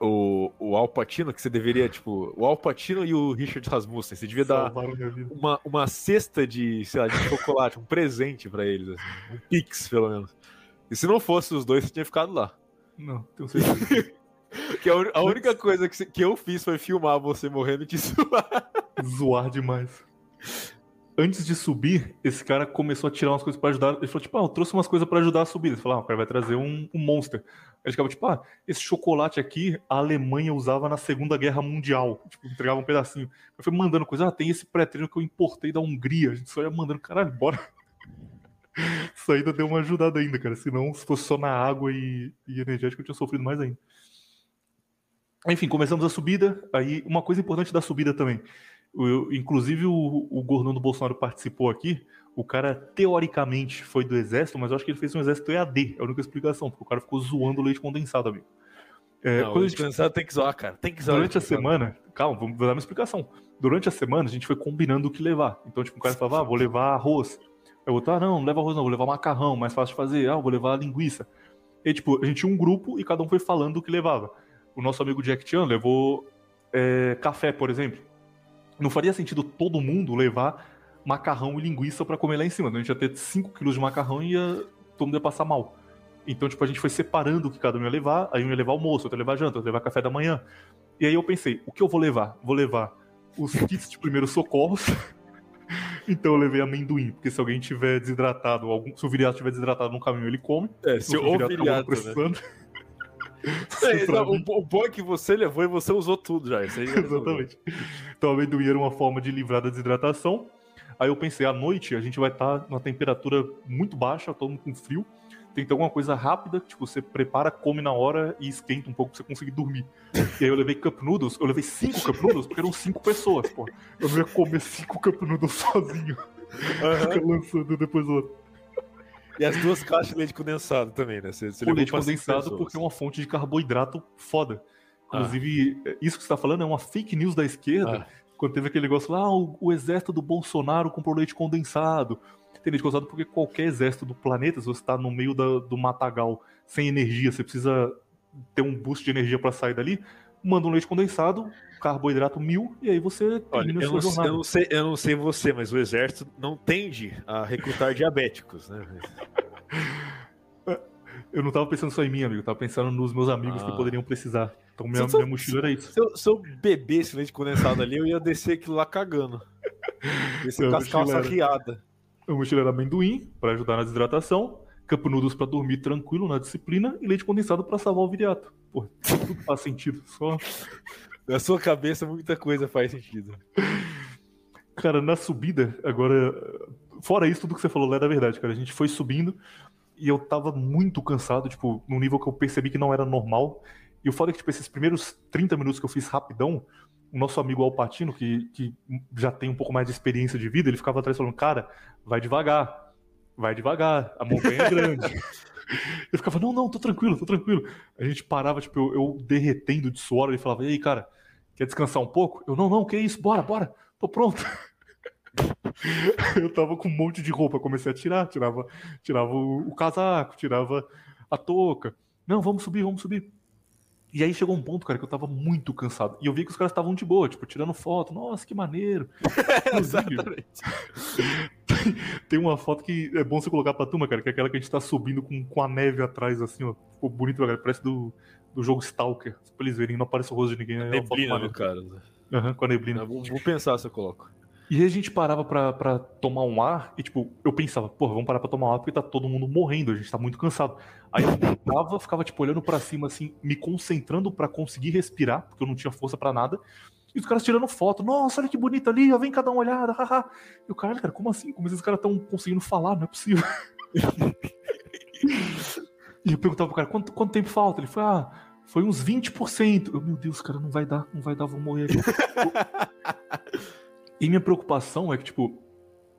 O, o Al Pacino, que você deveria, tipo, o Al Pacino e o Richard Rasmussen, você devia dar salvaram vida. uma, uma cesta de, sei lá, de chocolate, um presente pra eles, assim, um pix, pelo menos. E se não fosse os dois, você tinha ficado lá. Não, tenho certeza. (laughs) Que a, a única coisa que, que eu fiz foi filmar você morrendo e te (laughs) zoar. Zoar demais. Antes de subir, esse cara começou a tirar umas coisas pra ajudar. Ele falou, tipo, ah, eu trouxe umas coisas pra ajudar a subir. Ele falou, ah, o cara vai trazer um, um monster. Ele ficava, tipo, ah, esse chocolate aqui a Alemanha usava na Segunda Guerra Mundial. Tipo, entregava um pedacinho. Eu fui mandando coisa, ah, tem esse pré-treino que eu importei da Hungria. A gente só ia mandando, caralho, bora. (laughs) Isso ainda deu uma ajudada ainda, cara. Senão, se fosse só na água e, e energético, eu tinha sofrido mais ainda. Enfim, começamos a subida. Aí, uma coisa importante da subida também. O- inclusive, o, o Gordão do Bolsonaro participou aqui. O cara, teoricamente, foi do exército, mas eu acho que ele fez um exército EAD. É a única explicação, porque o cara ficou zoando o leite condensado, amigo. É, Não, quando a o gente- descansado tem que zoar, cara. Tem que zoar. durante a semana, calma, vou dar uma explicação. Durante a semana, a gente foi combinando o que levar. Então, tipo, o cara falava, ah, vou levar arroz. O outro, ah, não, não leva arroz não, vou levar macarrão, mais fácil de fazer. Ah, vou levar linguiça. E, tipo, a gente tinha um grupo e cada um foi falando o que levava. O nosso amigo Jack Chan levou é, café, por exemplo. Não faria sentido todo mundo levar macarrão e linguiça pra comer lá em cima. A gente ia ter 5 quilos de macarrão e ia, todo mundo ia passar mal. Então, tipo, a gente foi separando o que cada um ia levar. Aí um ia levar almoço, outro ia levar janta, outro ia levar café da manhã. E aí eu pensei, o que eu vou levar? Vou levar os (laughs) kits de primeiros socorros. (laughs) então eu levei amendoim, porque se alguém tiver desidratado, algum, se o viriato tiver desidratado no caminho, ele come. É, se o o viriato acabou viriato, né? É, (laughs) não, o, o bom é que você levou e você usou tudo já. Exatamente. Então, amendoim era uma forma de livrar da desidratação. Aí eu pensei, à noite a gente vai estar numa temperatura muito baixa, todo mundo com frio. Tem que ter alguma coisa rápida, tipo, você prepara, come na hora e esquenta um pouco pra você conseguir dormir. E aí eu levei cup noodles, eu levei cinco cup noodles, porque eram cinco pessoas, pô. Eu não ia comer cinco cup noodles (laughs) sozinho. Fica lançando depois do outro. E as duas caixas de leite condensado também, né? Você, você O leite condensado pessoas. porque é uma fonte de carboidrato foda. Ah. Inclusive, isso que você tá falando é uma fake news da esquerda. Ah. Quando teve aquele negócio lá, ah, o, o exército do Bolsonaro comprou leite condensado. Tem leite condensado porque qualquer exército do planeta, se você tá no meio da- do matagal sem energia, você precisa ter um boost de energia pra sair dali, manda um leite condensado, carboidrato mil, e aí você Olha, termina a eu não, jornada. eu, não sei, eu não sei você, mas o exército não tende a recrutar diabéticos, né? (laughs) Eu não tava pensando só em mim, amigo, eu tava pensando nos meus amigos Ah. que poderiam precisar. Então minha, Se minha mochila era isso. Se eu, se eu bebesse leite condensado ali, eu ia descer aquilo lá cagando. Descer com as calças riadas. Minha mochila era amendoim, pra ajudar na desidratação, cup noodles pra dormir tranquilo na disciplina e leite condensado pra salvar o viriato. Pô, tudo faz sentido. Só Na sua cabeça, muita coisa faz sentido. Cara, na subida, agora. Fora isso, tudo que você falou lá era verdade, cara. A gente foi subindo e eu tava muito cansado, tipo, num nível que eu percebi que não era normal. E o foda é que, tipo, esses primeiros 30 minutos que eu fiz rapidão, o nosso amigo Alpatino, que, que já tem um pouco mais de experiência de vida, ele ficava atrás falando, cara, vai devagar, vai devagar, a montanha é grande. (laughs) Eu ficava, não, não, tô tranquilo, tô tranquilo. A gente parava, tipo, eu, eu derretendo de suor, ele falava, e aí, cara, quer descansar um pouco? Eu, não, não, que isso, bora, bora, tô pronto. (laughs) eu tava com um monte de roupa, comecei a tirar, tirava, tirava o, o casaco, tirava a touca. Não, vamos subir, vamos subir. E aí chegou um ponto, cara, que eu tava muito cansado. E eu vi que os caras estavam de boa, tipo, tirando foto. Nossa, que maneiro. (laughs) Exatamente. (laughs) Tem uma foto que é bom você colocar pra turma, cara, que é aquela que a gente tá subindo com, com a neve atrás, assim, ó. Ficou bonito, cara. Parece do, do jogo Stalker. Pra eles verem, não aparece o rosto de ninguém. É neblina no cara. Aham, com a neblina. Vou, vou pensar se eu coloco. E aí a gente parava pra, pra tomar um ar e, tipo, eu pensava, porra, vamos parar pra tomar um ar porque tá todo mundo morrendo, a gente tá muito cansado. Aí eu deitava, ficava, tipo, olhando para cima, assim, me concentrando para conseguir respirar, porque eu não tinha força para nada. E os caras tirando foto. Nossa, olha que bonito ali, ó, vem cá dar uma olhada, haha. E o cara, cara, como assim? Como esses caras estão conseguindo falar? Não é possível. (laughs) e eu perguntava pro cara, quanto, quanto tempo falta? Ele foi, ah, foi uns 20%. Eu, meu Deus, cara, não vai dar, não vai dar, vou morrer. E minha preocupação é que, tipo,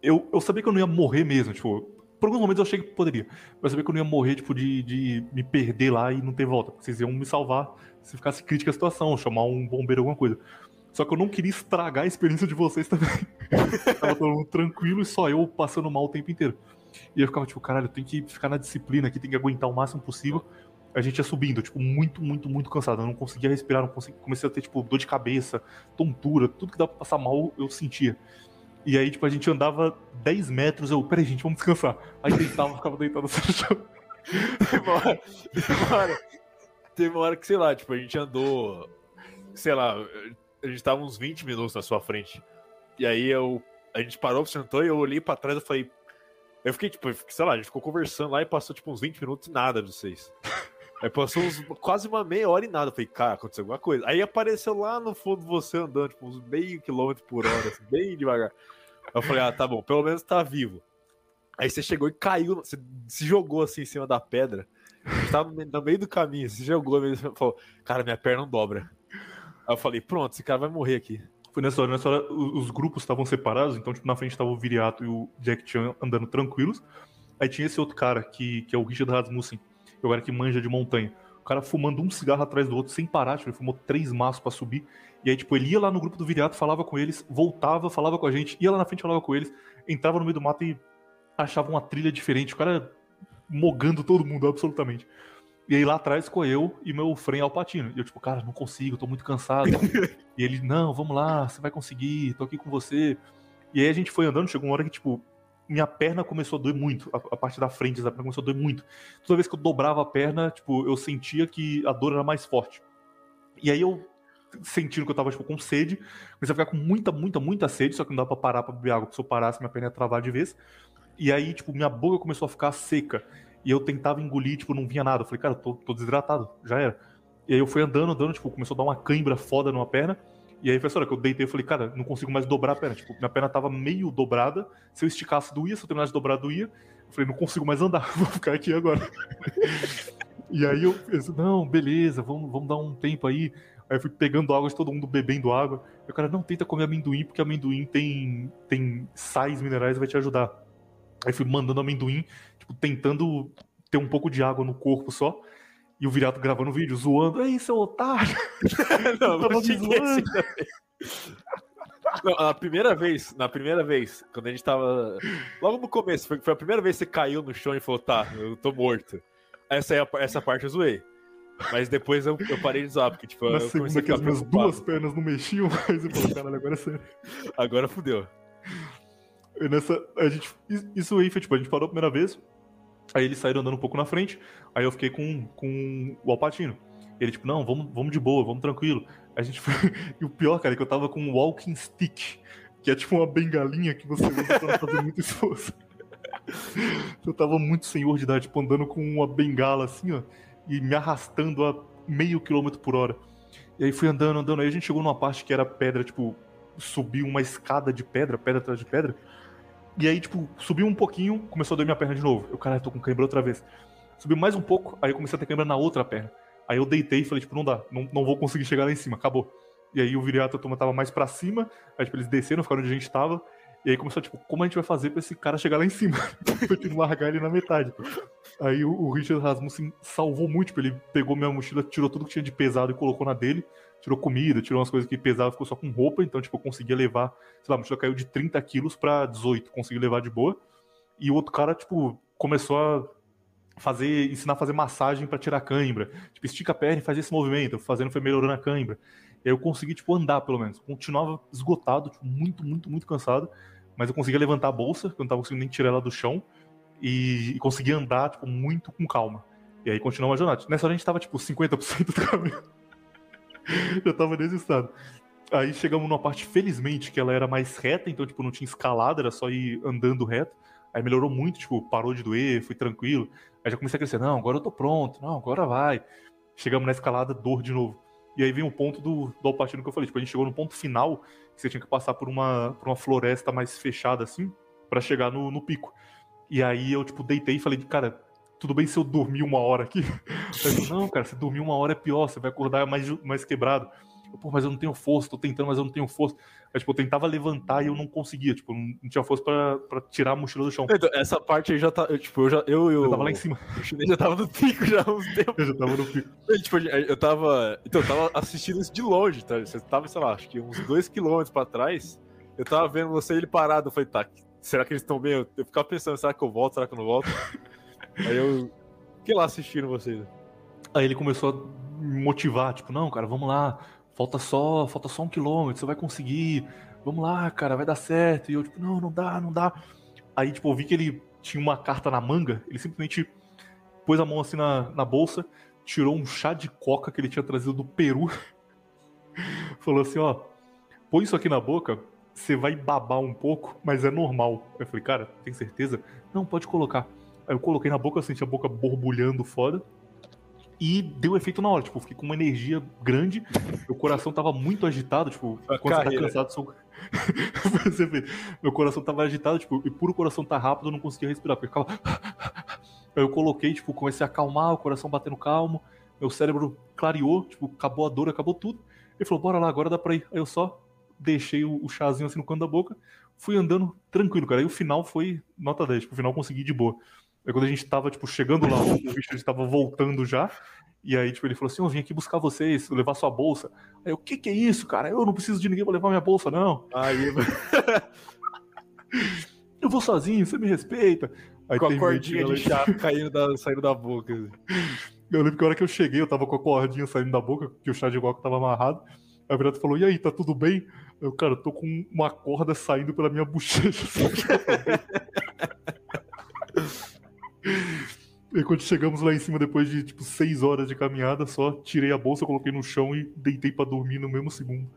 eu, eu sabia que eu não ia morrer mesmo, tipo, por alguns momentos eu achei que poderia, mas sabia que eu não ia morrer, tipo, de, de me perder lá e não ter volta. Vocês iam me salvar se ficasse crítica a situação, chamar um bombeiro, alguma coisa. Só que eu não queria estragar a experiência de vocês também. (laughs) Tava todo mundo tranquilo e só eu passando mal o tempo inteiro. E eu ficava tipo, caralho, eu tenho que ficar na disciplina aqui, tenho que aguentar o máximo possível. A gente ia subindo, tipo, muito, muito, muito cansado. Eu não conseguia respirar, não conseguia, comecei a ter, tipo, dor de cabeça, tontura, tudo que dava pra passar mal, eu sentia. E aí, tipo, a gente andava 10 metros, eu, peraí, gente, vamos descansar. Aí deitava, ficava deitado no chão. Teve uma hora, teve uma hora, teve uma hora que, sei lá, tipo, a gente andou, sei lá, a gente tava uns 20 minutos na sua frente. E aí eu, a gente parou, sentou e eu olhei pra trás e falei, eu fiquei, tipo, sei lá, a gente ficou conversando lá e passou, tipo, uns 20 minutos e nada de vocês. (laughs) Aí passou uns, quase uma meia hora e nada. Eu falei, cara, aconteceu alguma coisa. Aí apareceu lá no fundo você andando, tipo, uns meio quilômetro por hora, assim, bem devagar. Eu falei, ah, tá bom, pelo menos tá vivo. Aí você chegou e caiu, você se jogou assim em cima da pedra. Você tava no meio do caminho, se jogou mesmo falou, cara, minha perna não dobra. Aí eu falei, pronto, esse cara vai morrer aqui. Foi nessa hora, nessa hora os grupos estavam separados, então, tipo, na frente tava o Viriato e o Jack Chan andando tranquilos. Aí tinha esse outro cara, que, que é o Richard Rasmussen, que é o cara que manja de montanha. O cara fumando um cigarro atrás do outro sem parar, tipo, ele fumou três maços para subir. E aí, tipo, ele ia lá no grupo do Viriato, falava com eles, voltava, falava com a gente, ia lá na frente, falava com eles, entrava no meio do mato e achava uma trilha diferente. O cara mogando todo mundo, absolutamente. E aí lá atrás ficou eu e meu Fren Alpatino. E eu, tipo, cara, não consigo, tô muito cansado. (laughs) e ele, não, vamos lá, você vai conseguir, tô aqui com você. E aí a gente foi andando, chegou uma hora que, tipo, minha perna começou a doer muito. A, a, parte da frente da perna começou a doer muito. Toda vez que eu dobrava a perna, tipo, eu sentia que a dor era mais forte. E aí eu, sentindo que eu tava, tipo, com sede, comecei a ficar com muita, muita, muita sede, só que não dá pra parar pra beber água, porque se eu parasse, minha perna ia travar de vez. E aí, tipo, minha boca começou a ficar seca. E eu tentava engolir, tipo, não vinha nada. Eu falei, cara, eu tô, tô desidratado, já era. E aí eu fui andando, andando, tipo, começou a dar uma cãibra foda numa perna. E aí, professora, que eu deitei, eu falei, cara, não consigo mais dobrar a perna. Tipo, minha perna tava meio dobrada. Se eu esticasse, doía. Se eu terminasse de dobrar, doía. Eu falei, não consigo mais andar, (laughs) vou ficar aqui agora. e aí eu pensei, não, beleza, vamos, vamos dar um tempo aí. Aí eu fui pegando água de todo mundo bebendo água. E o cara, não, tenta comer amendoim, porque amendoim tem, tem sais minerais vai te ajudar. Aí fui mandando amendoim, tipo, tentando ter um pouco de água no corpo só. E o Virato gravando vídeo, zoando. Ei, seu otário! (laughs) não, (laughs) não assim não, a primeira vez, na primeira vez, quando a gente tava. Logo no começo, foi, foi a primeira vez que você caiu no chão e falou, tá, eu tô morto. Essa, é a, essa parte eu zoei. Mas depois eu, eu parei de zoar, porque tipo. Na eu segunda que as minhas duas pernas não mexiam mais, eu falei, caralho, agora é sério. Agora fudeu. Nessa. A gente. Isso aí foi, tipo, a gente parou a primeira vez. Aí eles saíram andando um pouco na frente. Aí eu fiquei com, com o Alpatino. Ele, tipo, não, vamos, vamos de boa, vamos tranquilo. A gente foi. (laughs) E o pior, cara, é que eu tava com um walking stick, que é tipo uma bengalinha que você usa pra fazer muito esforço. (laughs) eu tava muito senhor de idade, tipo, andando com uma bengala assim, ó, e me arrastando a meio quilômetro por hora. E aí fui andando, andando. Aí a gente chegou numa parte que era pedra, tipo, subiu uma escada de pedra, pedra atrás de pedra. E aí, tipo, subiu um pouquinho, começou a doer minha perna de novo. Eu, caralho, tô com cãibra outra vez. Subiu mais um pouco, aí eu comecei a ter cãibra na outra perna. Aí eu deitei e falei, tipo, não dá, não, não vou conseguir chegar lá em cima, acabou. E aí o Viriato a tava mais pra cima, aí tipo, eles desceram, ficaram onde a gente tava. E aí começou, tipo, como a gente vai fazer pra esse cara chegar lá em cima? pra gente não largar ele na metade. Aí o, o Richard Rasmussen salvou muito, tipo, ele pegou minha mochila, tirou tudo que tinha de pesado e colocou na dele. Tirou comida, tirou umas coisas que pesava, ficou só com roupa, então, tipo, eu conseguia levar, sei lá, a mochila caiu de 30 quilos pra 18, consegui levar de boa. E o outro cara, tipo, começou a fazer, ensinar a fazer massagem para tirar cãibra. Tipo, estica a perna e faz esse movimento. Fazendo foi melhorando a cãibra. E aí eu consegui, tipo, andar pelo menos. Continuava esgotado, tipo, muito, muito, muito cansado. Mas eu conseguia levantar a bolsa, que eu não tava conseguindo nem tirar ela do chão. E, e conseguia andar, tipo, muito com calma. E aí continuou a jornada. Nessa hora a gente tava, tipo, 50% do caminho. (laughs) Já tava nesse estado. Aí chegamos numa parte, felizmente, que ela era mais reta, então, tipo, não tinha escalada, era só ir andando reto. Aí melhorou muito, tipo, parou de doer, foi tranquilo. Aí já comecei a crescer, não, agora eu tô pronto, não, agora vai. Chegamos na escalada, dor de novo. E aí vem o ponto do, do Alpatino que eu falei, tipo, a gente chegou no ponto final, que você tinha que passar por uma, por uma floresta mais fechada, assim, para chegar no, no pico. E aí eu, tipo, deitei e falei, cara, tudo bem se eu dormir uma hora aqui? (laughs) Falei, não, cara, se dormir uma hora é pior, você vai acordar mais, mais quebrado. Eu, Pô, mas eu não tenho força, tô tentando, mas eu não tenho força. Aí, tipo, eu tentava levantar e eu não conseguia, tipo, não tinha força pra, pra tirar a mochila do chão. Então, essa parte aí já tá. eu, Tipo, eu já. Eu, eu, Eu tava lá em cima. Chinês já tava no pico já há uns tempos. Eu já tava no pico. Eu, tipo, eu tava. Então, eu tava assistindo isso de longe, tá? Você tava, sei lá, acho que uns dois quilômetros pra trás. Eu tava vendo você e ele parado. Eu falei, tá, será que eles estão bem? Eu, eu ficava pensando, será que eu volto? Será que eu não volto? Aí eu. Fiquei lá assistindo vocês. Aí ele começou a me motivar, tipo, não, cara, vamos lá, falta só, falta só um quilômetro, você vai conseguir, vamos lá, cara, vai dar certo. E eu, tipo, não, não dá, não dá. Aí, tipo, eu vi que ele tinha uma carta na manga, ele simplesmente pôs a mão assim na, na bolsa, tirou um chá de coca que ele tinha trazido do Peru. (laughs) Falou assim, ó, põe isso aqui na boca, você vai babar um pouco, mas é normal. Eu falei, cara, tem certeza? Não, pode colocar. Aí eu coloquei na boca, eu senti a boca borbulhando foda. E deu efeito na hora, tipo, eu fiquei com uma energia grande, meu coração tava muito agitado, tipo, A quando você carreira. tá cansado, seu... você (laughs) meu coração tava agitado, tipo, e por o coração tá rápido, eu não conseguia respirar, porque ficava... (laughs) Aí eu coloquei, tipo, comecei a acalmar, o coração batendo calmo, meu cérebro clareou, tipo, acabou a dor, acabou tudo. Ele falou, bora lá, agora dá pra ir. Aí eu só deixei o, chazinho assim no canto da boca, fui andando tranquilo, cara. Aí o final foi nota 10, tipo, o final eu consegui de boa. Aí quando a gente tava, tipo, chegando lá, o Richard tava voltando já. E aí, tipo, ele falou assim: Eu vim aqui buscar vocês, levar sua bolsa. Aí eu, o que que é isso, cara? Eu não preciso de ninguém pra levar minha bolsa, não. Aí, Eu vou (laughs) sozinho, você me respeita. Aí com a cordinha de chá caindo da, saindo da boca. assim. Eu lembro que a hora que eu cheguei, eu tava com a cordinha saindo da boca, que o chá de coca tava amarrado. Aí o Virato falou: E aí, tá tudo bem? Eu, cara, eu tô com uma corda saindo pela minha bochecha. (laughs) (laughs) E quando chegamos lá em cima, depois de tipo seis horas de caminhada, só tirei a bolsa, coloquei no chão e deitei pra dormir no mesmo segundo.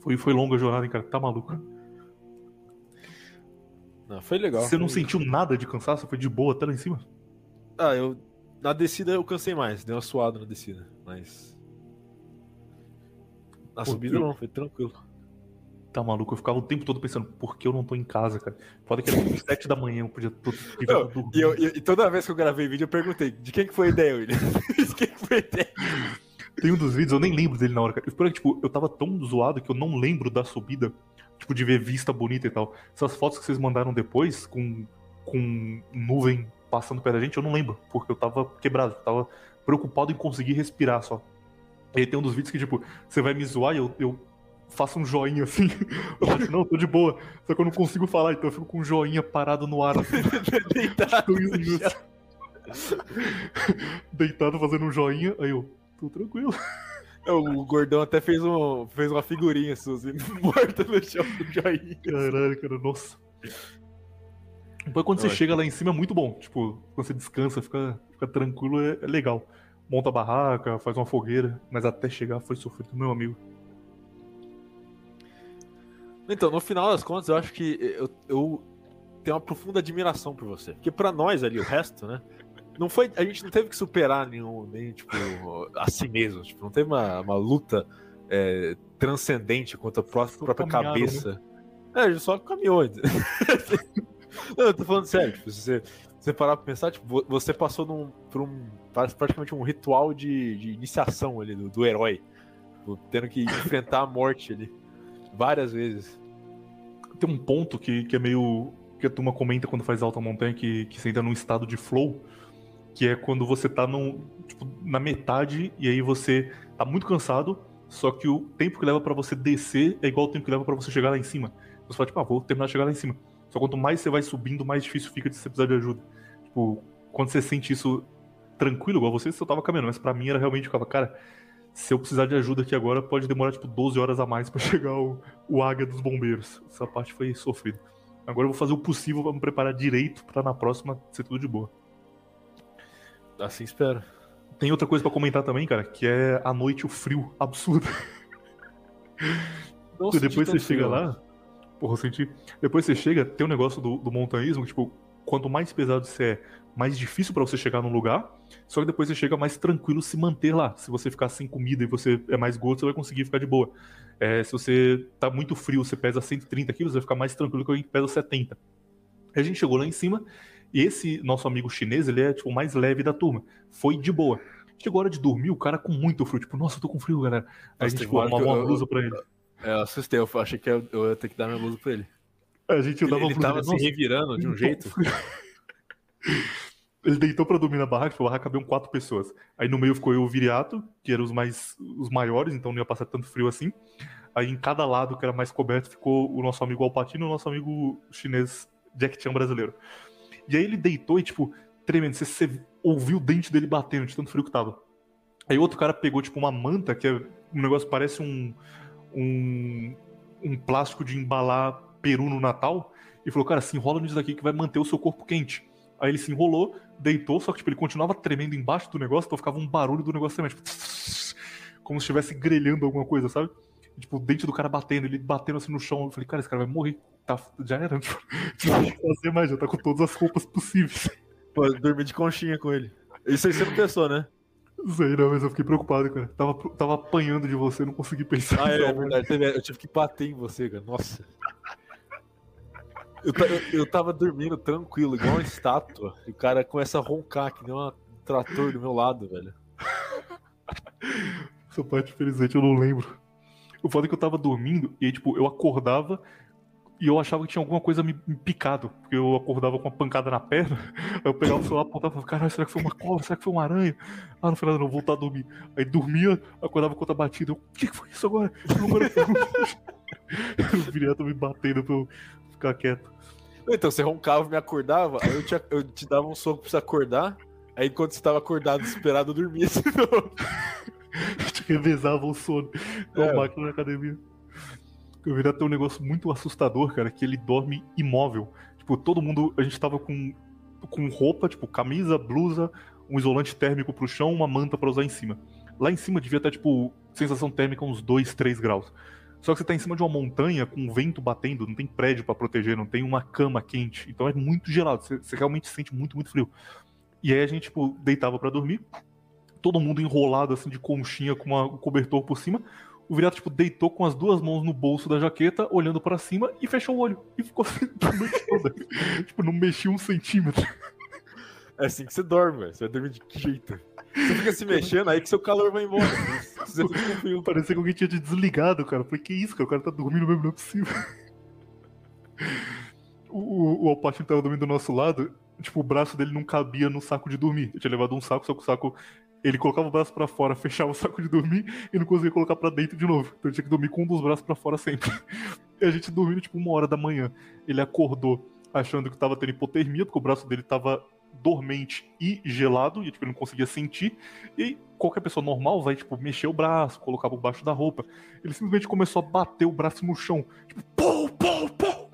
Foi, foi longa a jornada, hein, cara. Tá maluco. Não, foi legal. Você não foi- sentiu nada de cansaço? Foi de boa até lá em cima? Ah, eu. Na descida eu cansei mais, dei uma suada na descida, mas. Na Pô, subida eu- não, foi tranquilo. Tá maluco, eu ficava o tempo todo pensando, por que eu não tô em casa, cara? Pode que era tipo sete da manhã, eu podia tô, Não. E, eu- e- toda vez que eu gravei vídeo eu perguntei, de quem que foi a ideia, William? (laughs) de quem que foi a ideia? Tem um dos vídeos, eu nem lembro dele na hora, cara. Porque, tipo, eu tava tão zoado que eu não lembro da subida, tipo, de ver vista bonita e tal. Essas fotos que vocês mandaram depois, com, com nuvem passando perto da gente, eu não lembro, porque eu tava quebrado, eu tava preocupado em conseguir respirar só. E aí tem um dos vídeos que, tipo, você vai me zoar e eu, eu faço um joinha assim. Eu falo, não, tô de boa. Só que eu não consigo falar, então eu fico com um joinha parado no ar, assim, (laughs) Deitado. Deitado fazendo um joinha, aí eu, tô tranquilo. O gordão até fez, um, fez uma figurinha sua, assim, (laughs) morta no chão do joinha. Caralho, cara, nossa. Depois quando você é- chega lá em cima é muito bom. Tipo, quando você descansa, fica, fica tranquilo, é, é legal. Monta a barraca, faz uma fogueira, mas até chegar foi sofrido, meu amigo. Então, no final das contas, eu acho que eu, eu tenho uma profunda admiração por você. Porque pra nós ali, o resto, né? Não foi, a gente não teve que superar nenhum, nem, tipo, a si mesmo. Tipo, não teve uma, uma luta é, transcendente contra a pró- Só própria caminharam, cabeça. É, a gente só caminhou. (laughs) não, eu tô falando sério. Tipo, se você, você parar pra pensar, tipo, vo- você passou num, por um, praticamente um ritual de, de iniciação ali do, do herói. Tipo, tendo que enfrentar a morte ali. Várias vezes. tem um ponto que, que é meio. que a turma comenta quando faz alta montanha, que, que você entra num estado de flow, que é quando você tá num, tipo, na metade e aí você tá muito cansado, só que o tempo que leva para você descer é igual ao tempo que leva para você chegar lá em cima. Você fala, tipo, ah, vou terminar de chegar lá em cima. Só quanto mais você vai subindo, mais difícil fica de você precisar de ajuda. Tipo, quando você sente isso tranquilo, igual você, você tava caminhando, mas para mim era realmente, ficava, cara, se eu precisar de ajuda aqui agora, pode demorar tipo 12 horas a mais para (laughs) chegar o, o águia dos bombeiros. Essa parte foi sofrida. Agora eu vou fazer o possível para me preparar direito para na próxima ser tudo de boa. Assim espero. Tem outra coisa para comentar também, cara, que é a noite o frio absurdo. Nossa, (laughs) depois você chega lá, porra, eu senti. Depois você chega, tem um negócio do, do montanhismo, tipo, quanto mais pesado você é, mais difícil para você chegar num lugar, só que depois você chega mais tranquilo se manter lá. Se você ficar sem comida e você é mais gordo, você vai conseguir ficar de boa. É, se você tá muito frio, você pesa 130 quilos, você vai ficar mais tranquilo que alguém que pesa 70. Aí a gente chegou lá em cima, e esse nosso amigo chinês, ele é tipo o mais leve da turma. Foi de boa. Chegou a hora de dormir, o cara com muito frio. Tipo, nossa, eu tô com frio, galera. Aí a gente tipo, arrumou uma blusa pra ele. É, eu assustei, eu achei que eu, ia ter que dar minha blusa pra ele. A gente dava ele, ele tava se revirando de um jeito. Ele deitou pra dormir na barraca, tipo, a barraca cabiam quatro pessoas. Aí no meio ficou eu e o Viriato, que eram os mais os maiores, então não ia passar tanto frio assim. Aí em cada lado, que era mais coberto, ficou o nosso amigo Alpatino e o nosso amigo chinês Jack Chan brasileiro. E aí ele deitou e, tipo, tremendo. Você, você ouviu o dente dele batendo de tanto frio que tava. Aí outro cara pegou, tipo, uma manta, que é um negócio parece um, um, um plástico de embalar peru no Natal, e falou, cara, se enrola nisso daqui que vai manter o seu corpo quente. Aí ele se enrolou, deitou, só que tipo, ele continuava tremendo embaixo do negócio, então ficava um barulho do negócio também, tipo, (laughs) como se estivesse grelhando alguma coisa, sabe? E, tipo, o dente do cara batendo, ele batendo assim no chão. Eu falei, cara, esse cara vai morrer. Tá, já era, (laughs) tipo, não tem fazer mais, já tá com todas as roupas possíveis. Pode dormir de conchinha com ele. Isso aí você não pensou, né? Sei, não, mas eu fiquei preocupado, cara. Tava, tava apanhando de você, não consegui pensar. Ah, é, é verdade. Eu tive que bater em você, cara. Nossa. Eu, eu, eu tava dormindo tranquilo, igual uma estátua. E o cara começa a roncar, que nem um trator do meu lado, velho. Essa parte, infelizmente, eu não lembro. O foda é que eu tava dormindo e tipo, eu acordava e eu achava que tinha alguma coisa me, me picado, porque eu acordava com uma pancada na perna, (laughs) aí eu pegava o celular, apontava e falava, caralho, será que foi uma cobra? Será que foi uma aranha? Ah, no final não, voltar a dormir. Aí dormia, acordava com outra batida, eu, o que, que foi isso agora? agora o viriato me batendo eu ficar quieto. Então, você roncava e me acordava, aí eu te, eu te dava um soco pra você acordar, aí enquanto você tava acordado, desesperado, eu dormia de (laughs) novo. te revezava o sono, igual é. máquina na academia. Eu vi até um negócio muito assustador, cara, que ele dorme imóvel. Tipo, todo mundo, a gente tava com, com roupa, tipo, camisa, blusa, um isolante térmico pro chão, uma manta para usar em cima. Lá em cima devia estar, tipo, sensação térmica uns 2, 3 graus. Só que você tá em cima de uma montanha com vento batendo, não tem prédio para proteger, não tem uma cama quente. Então é muito gelado, você, você realmente sente muito, muito frio. E aí a gente, tipo, deitava para dormir, todo mundo enrolado assim de conchinha com uma, um cobertor por cima. O Viriato, tipo, deitou com as duas mãos no bolso da jaqueta, olhando para cima e fechou o olho. E ficou assim (laughs) tipo, não mexia um centímetro. É assim que você dorme, velho. Você vai dormir de que jeito? Você fica se mexendo, aí que seu calor vai embora. (laughs) Você fica Parecia que alguém tinha te desligado, cara. Eu falei, que isso, cara? O cara tá dormindo mesmo, não é possível. (laughs) O, o Alpatino tava dormindo do nosso lado, tipo, o braço dele não cabia no saco de dormir. Eu tinha levado um saco, só que o saco ele colocava o braço para fora, (laughs) fechava o saco de dormir e não conseguia colocar para dentro de novo. Então ele tinha que dormir com um dos braços para fora sempre. E a gente dormindo tipo uma hora da manhã. Ele acordou achando que tava tendo hipotermia, porque o braço dele tava dormente e gelado, e tipo, ele não conseguia sentir. E qualquer pessoa normal vai, tipo, mexer o braço, colocar por baixo da roupa. Ele simplesmente começou a bater o braço no chão. Tipo, pô, pô, pô!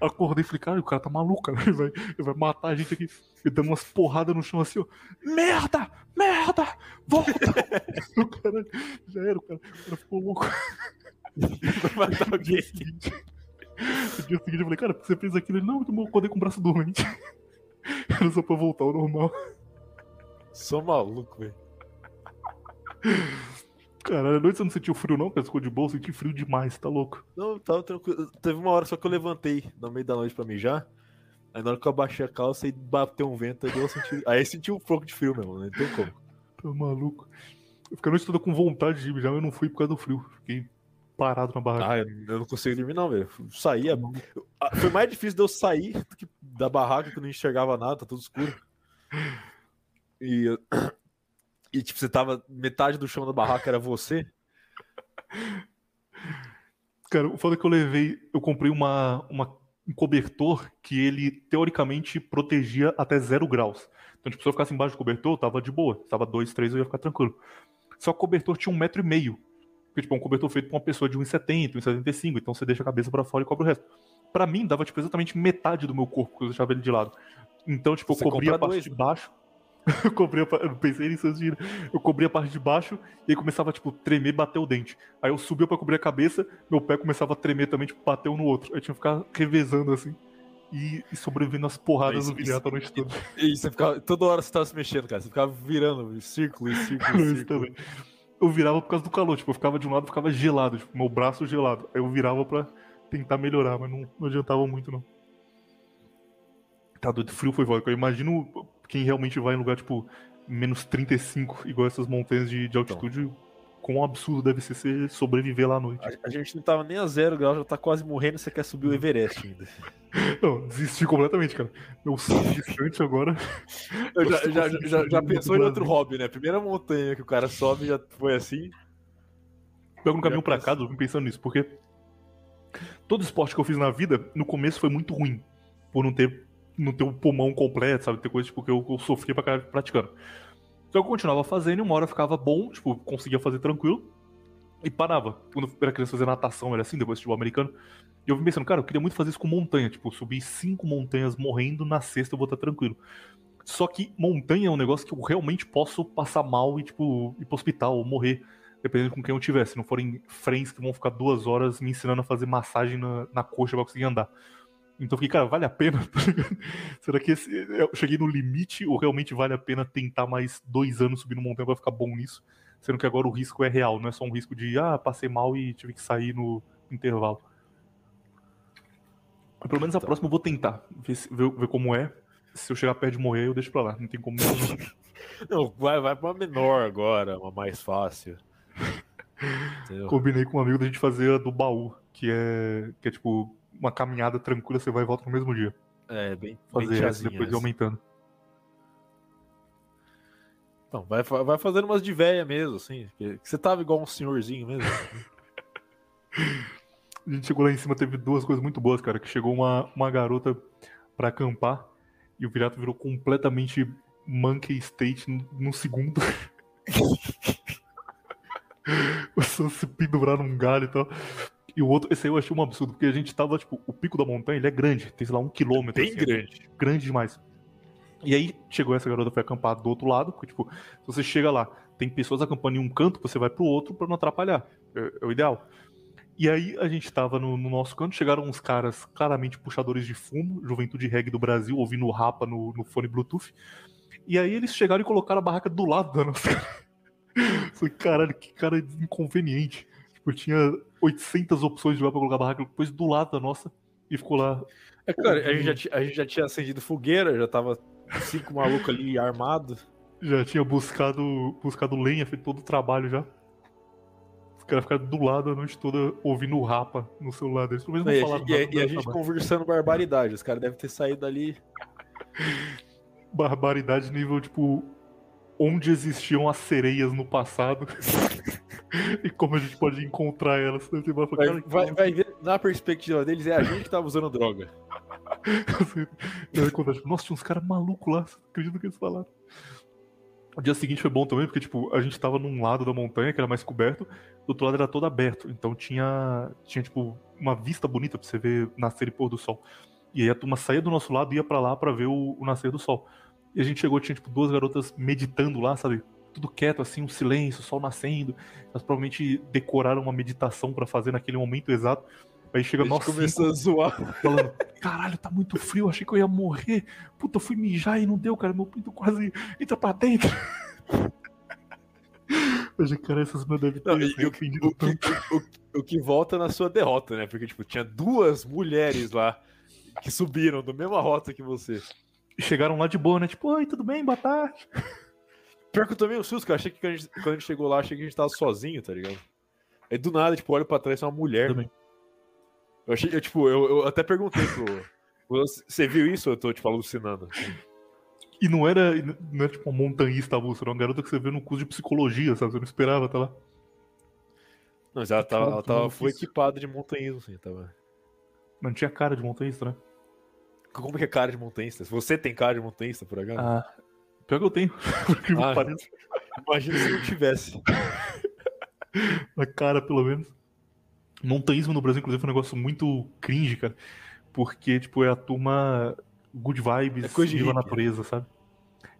Eu acordei e falei, cara, o cara tá maluco, cara. Ele, vai, ele vai matar a gente aqui. E dando umas porradas no chão assim, ó. Merda! Merda! Volta! (laughs) o cara já era, o cara, o cara ficou louco. Vai matar (laughs) alguém. No dia seguinte eu falei, cara, você fez aquilo? Ele, não, eu acordei com o braço dormente. Era só pra voltar ao normal. Sou maluco, velho. Caralho, a noite você não sentiu frio, não? Pescou de bolsa, senti frio demais, tá louco? Não, tava tranquilo. Teve uma hora só que eu levantei no meio da noite pra mijar. Aí na hora que eu abaixei a calça e bateu um vento, aí eu senti. Aí eu senti um pouco de frio mesmo, não tem como. Tá maluco. Eu fiquei a noite toda com vontade de mijar, mas eu não fui por causa do frio. Fiquei parado na barraca. Ah, eu eu não consigo dormir, não, velho. Saía. Ah, Foi mais difícil de eu sair do que da barraca que eu não enxergava nada, tá tudo escuro. E, eu- e tipo, você tava. Metade do chão da barraca era você. Cara, o foda é que eu levei, eu comprei uma, uma- um cobertor que ele teoricamente protegia até zero graus. Então, tipo, se eu ficasse embaixo do cobertor, tava de boa. Se tava dois, três, eu ia ficar tranquilo. Só que o cobertor tinha um metro e meio. Porque, tipo, é um cobertor feito pra uma pessoa de 1,70, 1,75. Então você deixa a cabeça pra fora e cobre o resto. Pra mim, dava, tipo, exatamente metade do meu corpo, que eu deixava ele de lado. Então, tipo, eu Você cobria a parte dois, de baixo. (laughs) eu cobria eu pensei nisso antes de ir. Eu cobria a parte de baixo e aí começava, tipo, tremer, bater o dente. Aí eu subia pra cobrir a cabeça, meu pé começava a tremer também, tipo, bater um no outro. Aí eu tinha que ficar revezando assim. E, e sobrevivendo às porradas do viriato a noite toda. E você ficava. Toda hora você tava se mexendo, cara. Você ficava virando círculo e (laughs) círculo e Isso círculo. Eu virava por causa do calor, tipo, eu ficava de um lado, ficava gelado, tipo, meu braço gelado. Aí eu virava pra tentar melhorar, mas não, não adiantava muito, não. Tá doido, frio foi foda. Eu imagino quem realmente vai em lugar, tipo, menos 35, igual essas montanhas de, de altitude, quão absurdo deve ser você sobreviver lá à noite. A, a gente não tava nem a zero grau, já tá quase morrendo e você quer subir o Everest ainda. (laughs) Não, desisti completamente, cara. Meu sonho distante agora. (laughs) Eu já, já, já, já, pensou em outro hobby, né? Primeira montanha que o cara sobe já foi assim. Pego no caminho casa, eu vim pensando nisso, porque todo esporte que eu fiz na vida, no começo foi muito ruim, por não ter, não ter o pulmão completo, sabe? Ter coisas tipo, que eu, eu sofria pra caralho praticando. Então eu continuava fazendo uma hora ficava bom, tipo, conseguia fazer tranquilo e parava. Quando eu era criança fazer natação, era assim, depois futebol americano. E eu vim pensando, cara, eu queria muito fazer isso com montanha, tipo, subir cinco montanhas morrendo, na sexta eu vou estar tranquilo. Só que montanha é um negócio que eu realmente posso passar mal e, tipo, ir pro hospital ou morrer dependendo com quem eu tiver. Se não forem friends que vão ficar duas horas me ensinando a fazer massagem na, na coxa pra conseguir andar. Então eu fiquei, cara, vale a pena? (laughs) Tá? Será que esse, eu cheguei no limite ou realmente vale a pena tentar mais dois anos subindo montanha pra ficar bom nisso? Sendo que agora o risco é real, não é só um risco de, ah, passei mal e tive que sair no intervalo. Mas pelo menos a Então. próxima eu vou tentar, ver, ver- ver como é. Se eu chegar perto de morrer, eu deixo pra lá. Não tem como. Não, (laughs) vai, vai pra menor agora, uma mais fácil. (laughs) Combinei com um amigo da gente fazer a do baú, que é, que é tipo uma caminhada tranquila, você vai e volta no mesmo dia. É, bem, bem Fazer essa tiazinha depois essa. aumentando. Não, vai, vai fazendo umas de véia mesmo, assim. que- que Você tava igual um senhorzinho mesmo. (laughs) A gente chegou lá em cima, teve duas coisas muito boas, cara. Que chegou uma, uma garota pra acampar e o Virato virou completamente monkey state no, no segundo. (laughs) A se pendurar num galho e tal. E o outro, esse aí eu achei um absurdo, porque a gente tava, tipo, o pico da montanha, ele é grande, tem, sei lá, um quilômetro. Bem assim, grande. grande demais. E aí chegou essa garota foi acampar do outro lado, porque, tipo, se você chega lá, tem pessoas acampando em um canto, você vai pro outro pra não atrapalhar. É, é o ideal. E aí a gente tava no, no nosso canto, chegaram uns caras claramente puxadores de fumo, juventude reggae do Brasil, ouvindo rapa no, no fone Bluetooth. E aí eles chegaram e colocaram a barraca do lado da nossa. (laughs) Falei, caralho, que cara inconveniente. Tipo, tinha 800 opções de lugar pra colocar a barraca, depois do lado da nossa, e ficou lá É, cara, a gente, já, ti- a gente já tinha acendido fogueira, já tava cinco malucos ali (laughs) armados. Já tinha buscado, buscado lenha, feito todo o trabalho já. Os caras ficaram do lado a noite toda ouvindo o rapa no celular deles. Pelo menos não a, falaram e e a gente trabalho. conversando barbaridade. Os caras devem ter saído dali. (laughs) Barbaridade nível, tipo, onde existiam as sereias no passado. (laughs) e como a gente pode encontrar elas. Você vai cara, vai, vai ver, na perspectiva deles, é a gente que tava usando droga. (laughs) Tipo, Nossa, tinha uns caras malucos lá. No que eles falaram? O dia seguinte foi bom também, porque, tipo, a gente tava num lado da montanha, que era mais coberto, do outro lado era todo aberto. Então tinha, tinha tipo, uma vista bonita pra você ver nascer e pôr do sol. E aí a turma saía do nosso lado e ia pra lá pra ver o, o nascer do sol. E a gente chegou, tinha, tipo, duas garotas meditando lá, sabe? Tudo quieto, assim, um silêncio, o sol nascendo. Elas provavelmente decoraram uma meditação pra fazer naquele momento exato. Aí chega A gente nós cinco, começou a zoar. falando, caralho, tá muito frio, achei que eu ia morrer. Puta, eu fui mijar e não deu, cara, meu pinto quase entra pra dentro. (laughs) Hoje, cara, essas mães devem ter Não, e se o, o, que, tanto. o, o que volta na sua derrota, né? Porque, tipo, tinha duas mulheres lá que subiram da mesma rota que você. Chegaram lá de boa, né? Tipo, oi, tudo bem, boa tarde. Pior que eu tomei um susto, cara. Achei que quando a, gente, quando a gente chegou lá, achei que a gente tava sozinho, tá ligado? Aí do nada, tipo, olho pra trás, é uma mulher. Também. Eu achei, eu, tipo, eu, eu até perguntei pro. Você viu isso ou eu tô, tipo, alucinando? E não era, não era tipo uma montanhista avulsa, era uma garota que você vê no curso de psicologia, sabe? Você não esperava, tá lá. Não, mas ela tava, ela tava foi equipada de montanhismo, assim, tava. Mas não tinha cara de montanhista, né? Como que é cara de montanhista? Você tem cara de montanhista, por acaso? Ah, pior que eu tenho. (laughs) Por que Ah. pareça. Imagina se não tivesse. (laughs) Na cara, pelo menos. Montanhismo no Brasil, inclusive, foi um negócio muito cringe, cara. Porque, tipo, é a turma good vibes, É coisa de viva a hippie. natureza, sabe?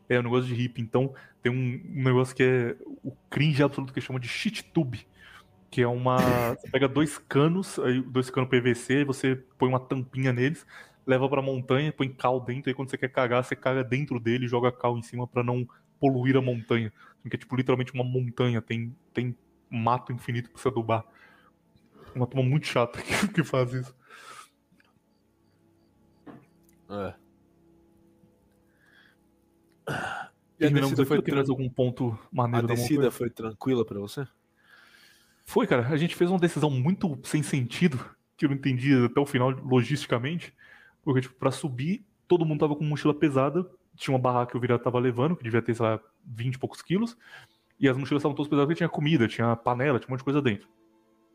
É um negócio de hippie. Então, tem um, um negócio que é o cringe absoluto que chama de shit tube. Que é uma. Você pega dois canos, aí dois canos PVC, aí você põe uma tampinha neles, leva pra montanha, põe cal dentro, aí quando você quer cagar, você caga dentro dele e joga cal em cima pra não poluir a montanha. Porque é tipo literalmente uma montanha, tem, tem mato infinito pra você adubar. Uma turma muito chata (laughs) que, que faz isso. É. E a descida foi, tran... algum ponto a maneiro da descida foi tranquila pra você? Foi, cara. A gente fez uma decisão muito sem sentido, que eu não entendi até o final logisticamente. Porque, tipo, pra subir, todo mundo tava com mochila pesada. Tinha uma barraca que o virado tava levando, que devia ter, sei lá, 20 e poucos quilos. E as mochilas estavam todas pesadas porque tinha comida, tinha panela, tinha um monte de coisa dentro.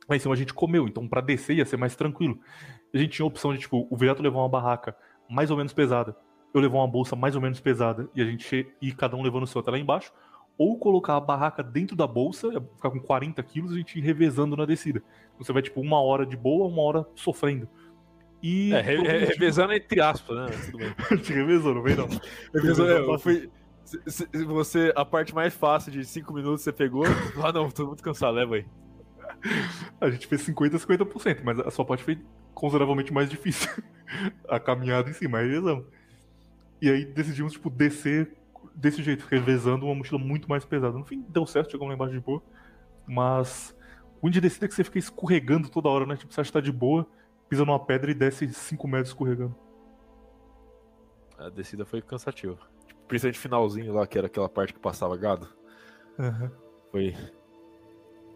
Lá em cima a gente comeu, então pra descer ia ser mais tranquilo. A gente tinha a opção de, tipo, o Virato levar uma barraca mais ou menos pesada, eu levar uma bolsa mais ou menos pesada, e a gente ir cada um levando o seu até lá embaixo, ou colocar a barraca dentro da bolsa, ficar com 40 quilos e a gente ir revezando na descida. Então Você vai, tipo, uma hora de boa, uma hora sofrendo. E. É, re- re- revezando entre aspas, né? Tudo bem. A (laughs) gente revezou, não vem não. Revezou, é, eu fui. se- se- Você, a parte mais fácil de 5 minutos você pegou. (laughs) Ah, não, tô muito cansado, leva aí. (laughs) A gente fez 50 50%, mas a sua parte foi consideravelmente mais difícil. a caminhada em si, mas revezamos. E aí decidimos, tipo, descer desse jeito, revezando uma mochila muito mais pesada. No fim, deu certo, chegamos lá embaixo de boa. Mas o de descida é que você fica escorregando toda hora, né? Tipo, você acha que tá de boa, pisa numa pedra e desce 5 metros escorregando. A descida foi cansativa. Tipo, principalmente finalzinho lá, que era aquela parte que passava gado. Aham. Foi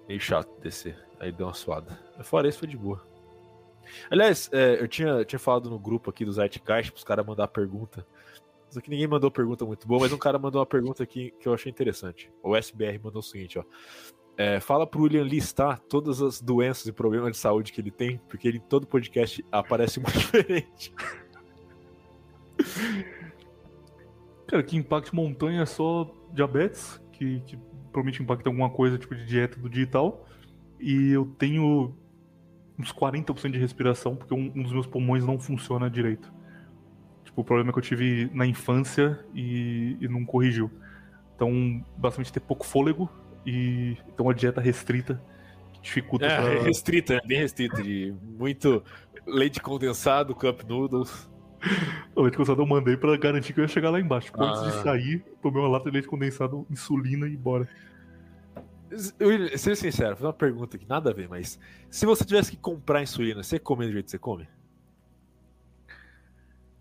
meio chato descer. Aí deu uma suada. Mas fora isso, foi de boa. Aliás, é, eu tinha, tinha falado no grupo aqui do Zeitgeist pros caras mandar pergunta. Só que ninguém mandou pergunta muito boa, mas um cara mandou uma pergunta aqui que eu achei interessante. O SBR mandou o seguinte, ó. É, fala pro William listar todas as doenças e problemas de saúde que ele tem, porque ele todo podcast aparece muito (laughs) diferente. Cara, que impacte montanha é só diabetes, que, que provavelmente impacta alguma coisa, tipo de dieta do dia e eu tenho uns 40% de respiração, porque um, um dos meus pulmões não funciona direito. Tipo, o problema que eu tive na infância e, e não corrigiu. Então, basicamente ter pouco fôlego e então uma dieta restrita que dificulta É, pra... (laughs) restrita, né? bem restrita, de muito leite condensado, cup noodles. (laughs) O leite condensado eu mandei pra garantir que eu ia chegar lá embaixo. Tipo, Antes de Ah. sair, tomei uma lata de leite condensado, insulina e bora. William, ser sincero, vou fazer uma pergunta aqui, nada a ver, mas se você tivesse que comprar insulina, você come do jeito que você come?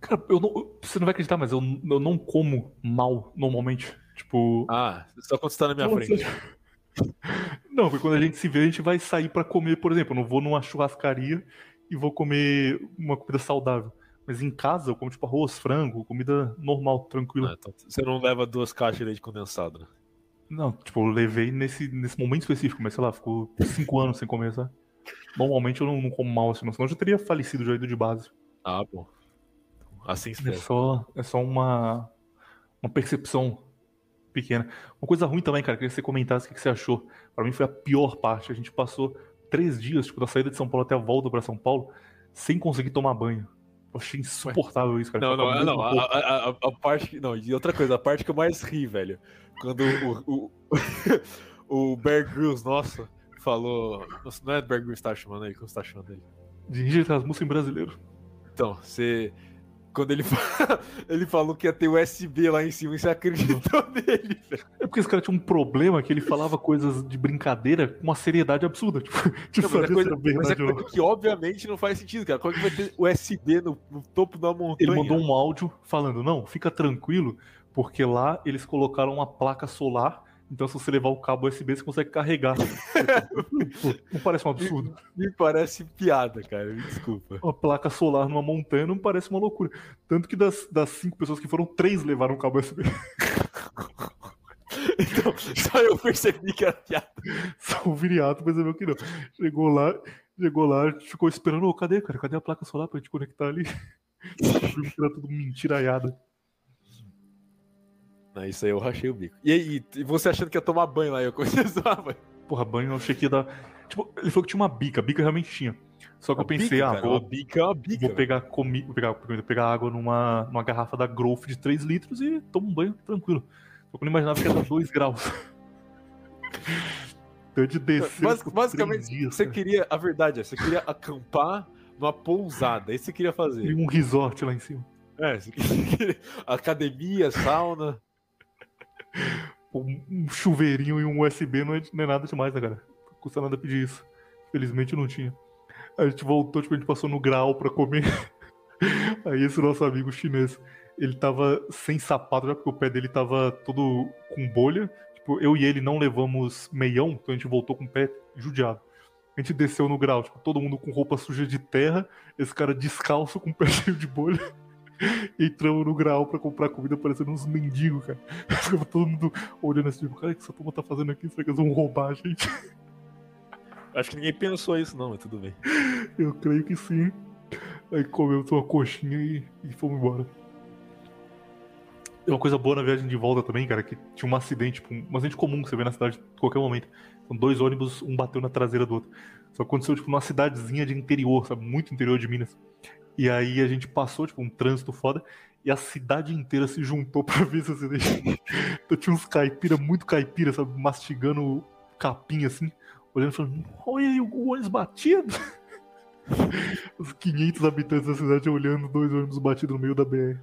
Cara, eu não, você não vai acreditar, mas eu, eu não como mal normalmente. Tipo. Ah, só quando você tá na minha frente. (laughs) Não, porque quando a gente se vê, a gente vai sair pra comer, por exemplo. Eu não vou numa churrascaria e vou comer uma comida saudável. Mas em casa eu como tipo arroz, frango, comida normal, tranquila. Ah, então você não leva duas caixas de leite condensado, né? Não, tipo, eu levei nesse, nesse momento específico, mas sei lá, ficou cinco anos sem comer, sabe? Normalmente eu não, não como mal assim, não, senão eu já teria falecido já ido de base. Ah, bom. Assim É espera. só, é só uma, uma percepção pequena. Uma coisa ruim também, cara, queria que você comentasse o que você achou. Pra mim foi a pior parte. A gente passou três dias, tipo, da saída de São Paulo até a volta pra São Paulo, sem conseguir tomar banho. Eu achei insuportável isso, cara. Não, não, não. A, a- a- a parte que. Não, e outra coisa, a parte que eu mais ri, velho. Quando o, o, (laughs) o Bear Grylls, nossa, falou. Nossa, não é Bear Grylls que tá chamando aí, como você tá chamando ele? De músicas em brasileiro. Então, você. Quando ele, (laughs) ele falou que ia ter USB lá em cima, e você acreditou nele, velho. É porque esse cara tinha um problema que ele falava coisas de brincadeira com uma seriedade absurda. Tipo, (laughs) tipo Não, mas é coisa, mas é coisa que obviamente não faz sentido, cara. Como é que vai ter USB no, no topo da montanha? Ele mandou um áudio falando: não, fica tranquilo, porque lá eles colocaram uma placa solar Então, se você levar o cabo USB, você consegue carregar. (laughs) Não parece um absurdo. Me parece piada, cara. Me desculpa. Uma placa solar numa montanha não parece uma loucura. Tanto que das, das cinco pessoas que foram, três levaram o cabo USB. (laughs) Então, só eu percebi que era piada. (laughs) Só o Viriato percebeu que não. Chegou lá, chegou lá, ficou esperando, ô, cadê, cara? Cadê a placa solar pra gente conectar ali? Era tudo mentiraiada. Isso aí eu rachei o bico. E aí, e você achando que ia tomar banho lá? Eu (laughs) comecei a zoar, banho. Porra, banho eu achei que ia dar. Tipo, ele falou que tinha uma bica, a bica realmente tinha. Só que eu pensei, bica, ah, cara, vou, uma bica é uma bica. vou pegar, comi... vou pegar, vou pegar água numa, numa garrafa da Growth de 3 litros e tomo um banho tranquilo. Só que eu não imaginava que ia dar 2 (laughs) graus. Então de descer. Por basicamente, dias, você cara. queria. A verdade é, você queria acampar numa pousada. Isso você queria E fazer. um resort lá em cima. É, você queria. (laughs) Academia, sauna. Um chuveirinho e um USB não é, não é nada demais, né, cara? Não custa nada pedir isso. Felizmente não tinha. A gente voltou, tipo, a gente passou no grau pra comer. (laughs) Aí esse nosso amigo chinês, ele tava sem sapato já, porque o pé dele tava todo com bolha. Tipo, eu e ele não levamos meião, então a gente voltou com o pé judiado. A gente desceu no grau, tipo, todo mundo com roupa suja de terra, esse cara descalço com o pé (laughs) cheio de bolha. (laughs) Entramos no grau pra comprar comida parecendo uns mendigos, cara. (laughs) Ficava todo mundo olhando assim, tipo, cara, o que essa turma tá fazendo aqui? Será que eles vão roubar a gente? (laughs) Acho que ninguém pensou isso, não, mas tudo bem. Eu creio que sim. Aí comemos uma coxinha e, e fomos embora. Uma coisa boa na viagem de volta também, cara, que tinha um acidente, tipo, um acidente comum que você vê na cidade a qualquer momento. São dois ônibus, um bateu na traseira do outro. Só aconteceu, tipo, numa cidadezinha de interior, sabe? Muito interior de Minas. E aí a gente passou, tipo, um trânsito foda, e a cidade inteira se juntou (laughs) pra ver esse acidente. então tinha uns caipira, muito caipira, sabe? Mastigando capim assim, olhando e falando, olha aí o ônibus batido. (laughs) Os 500 habitantes da cidade olhando dois ônibus batidos no meio da BR.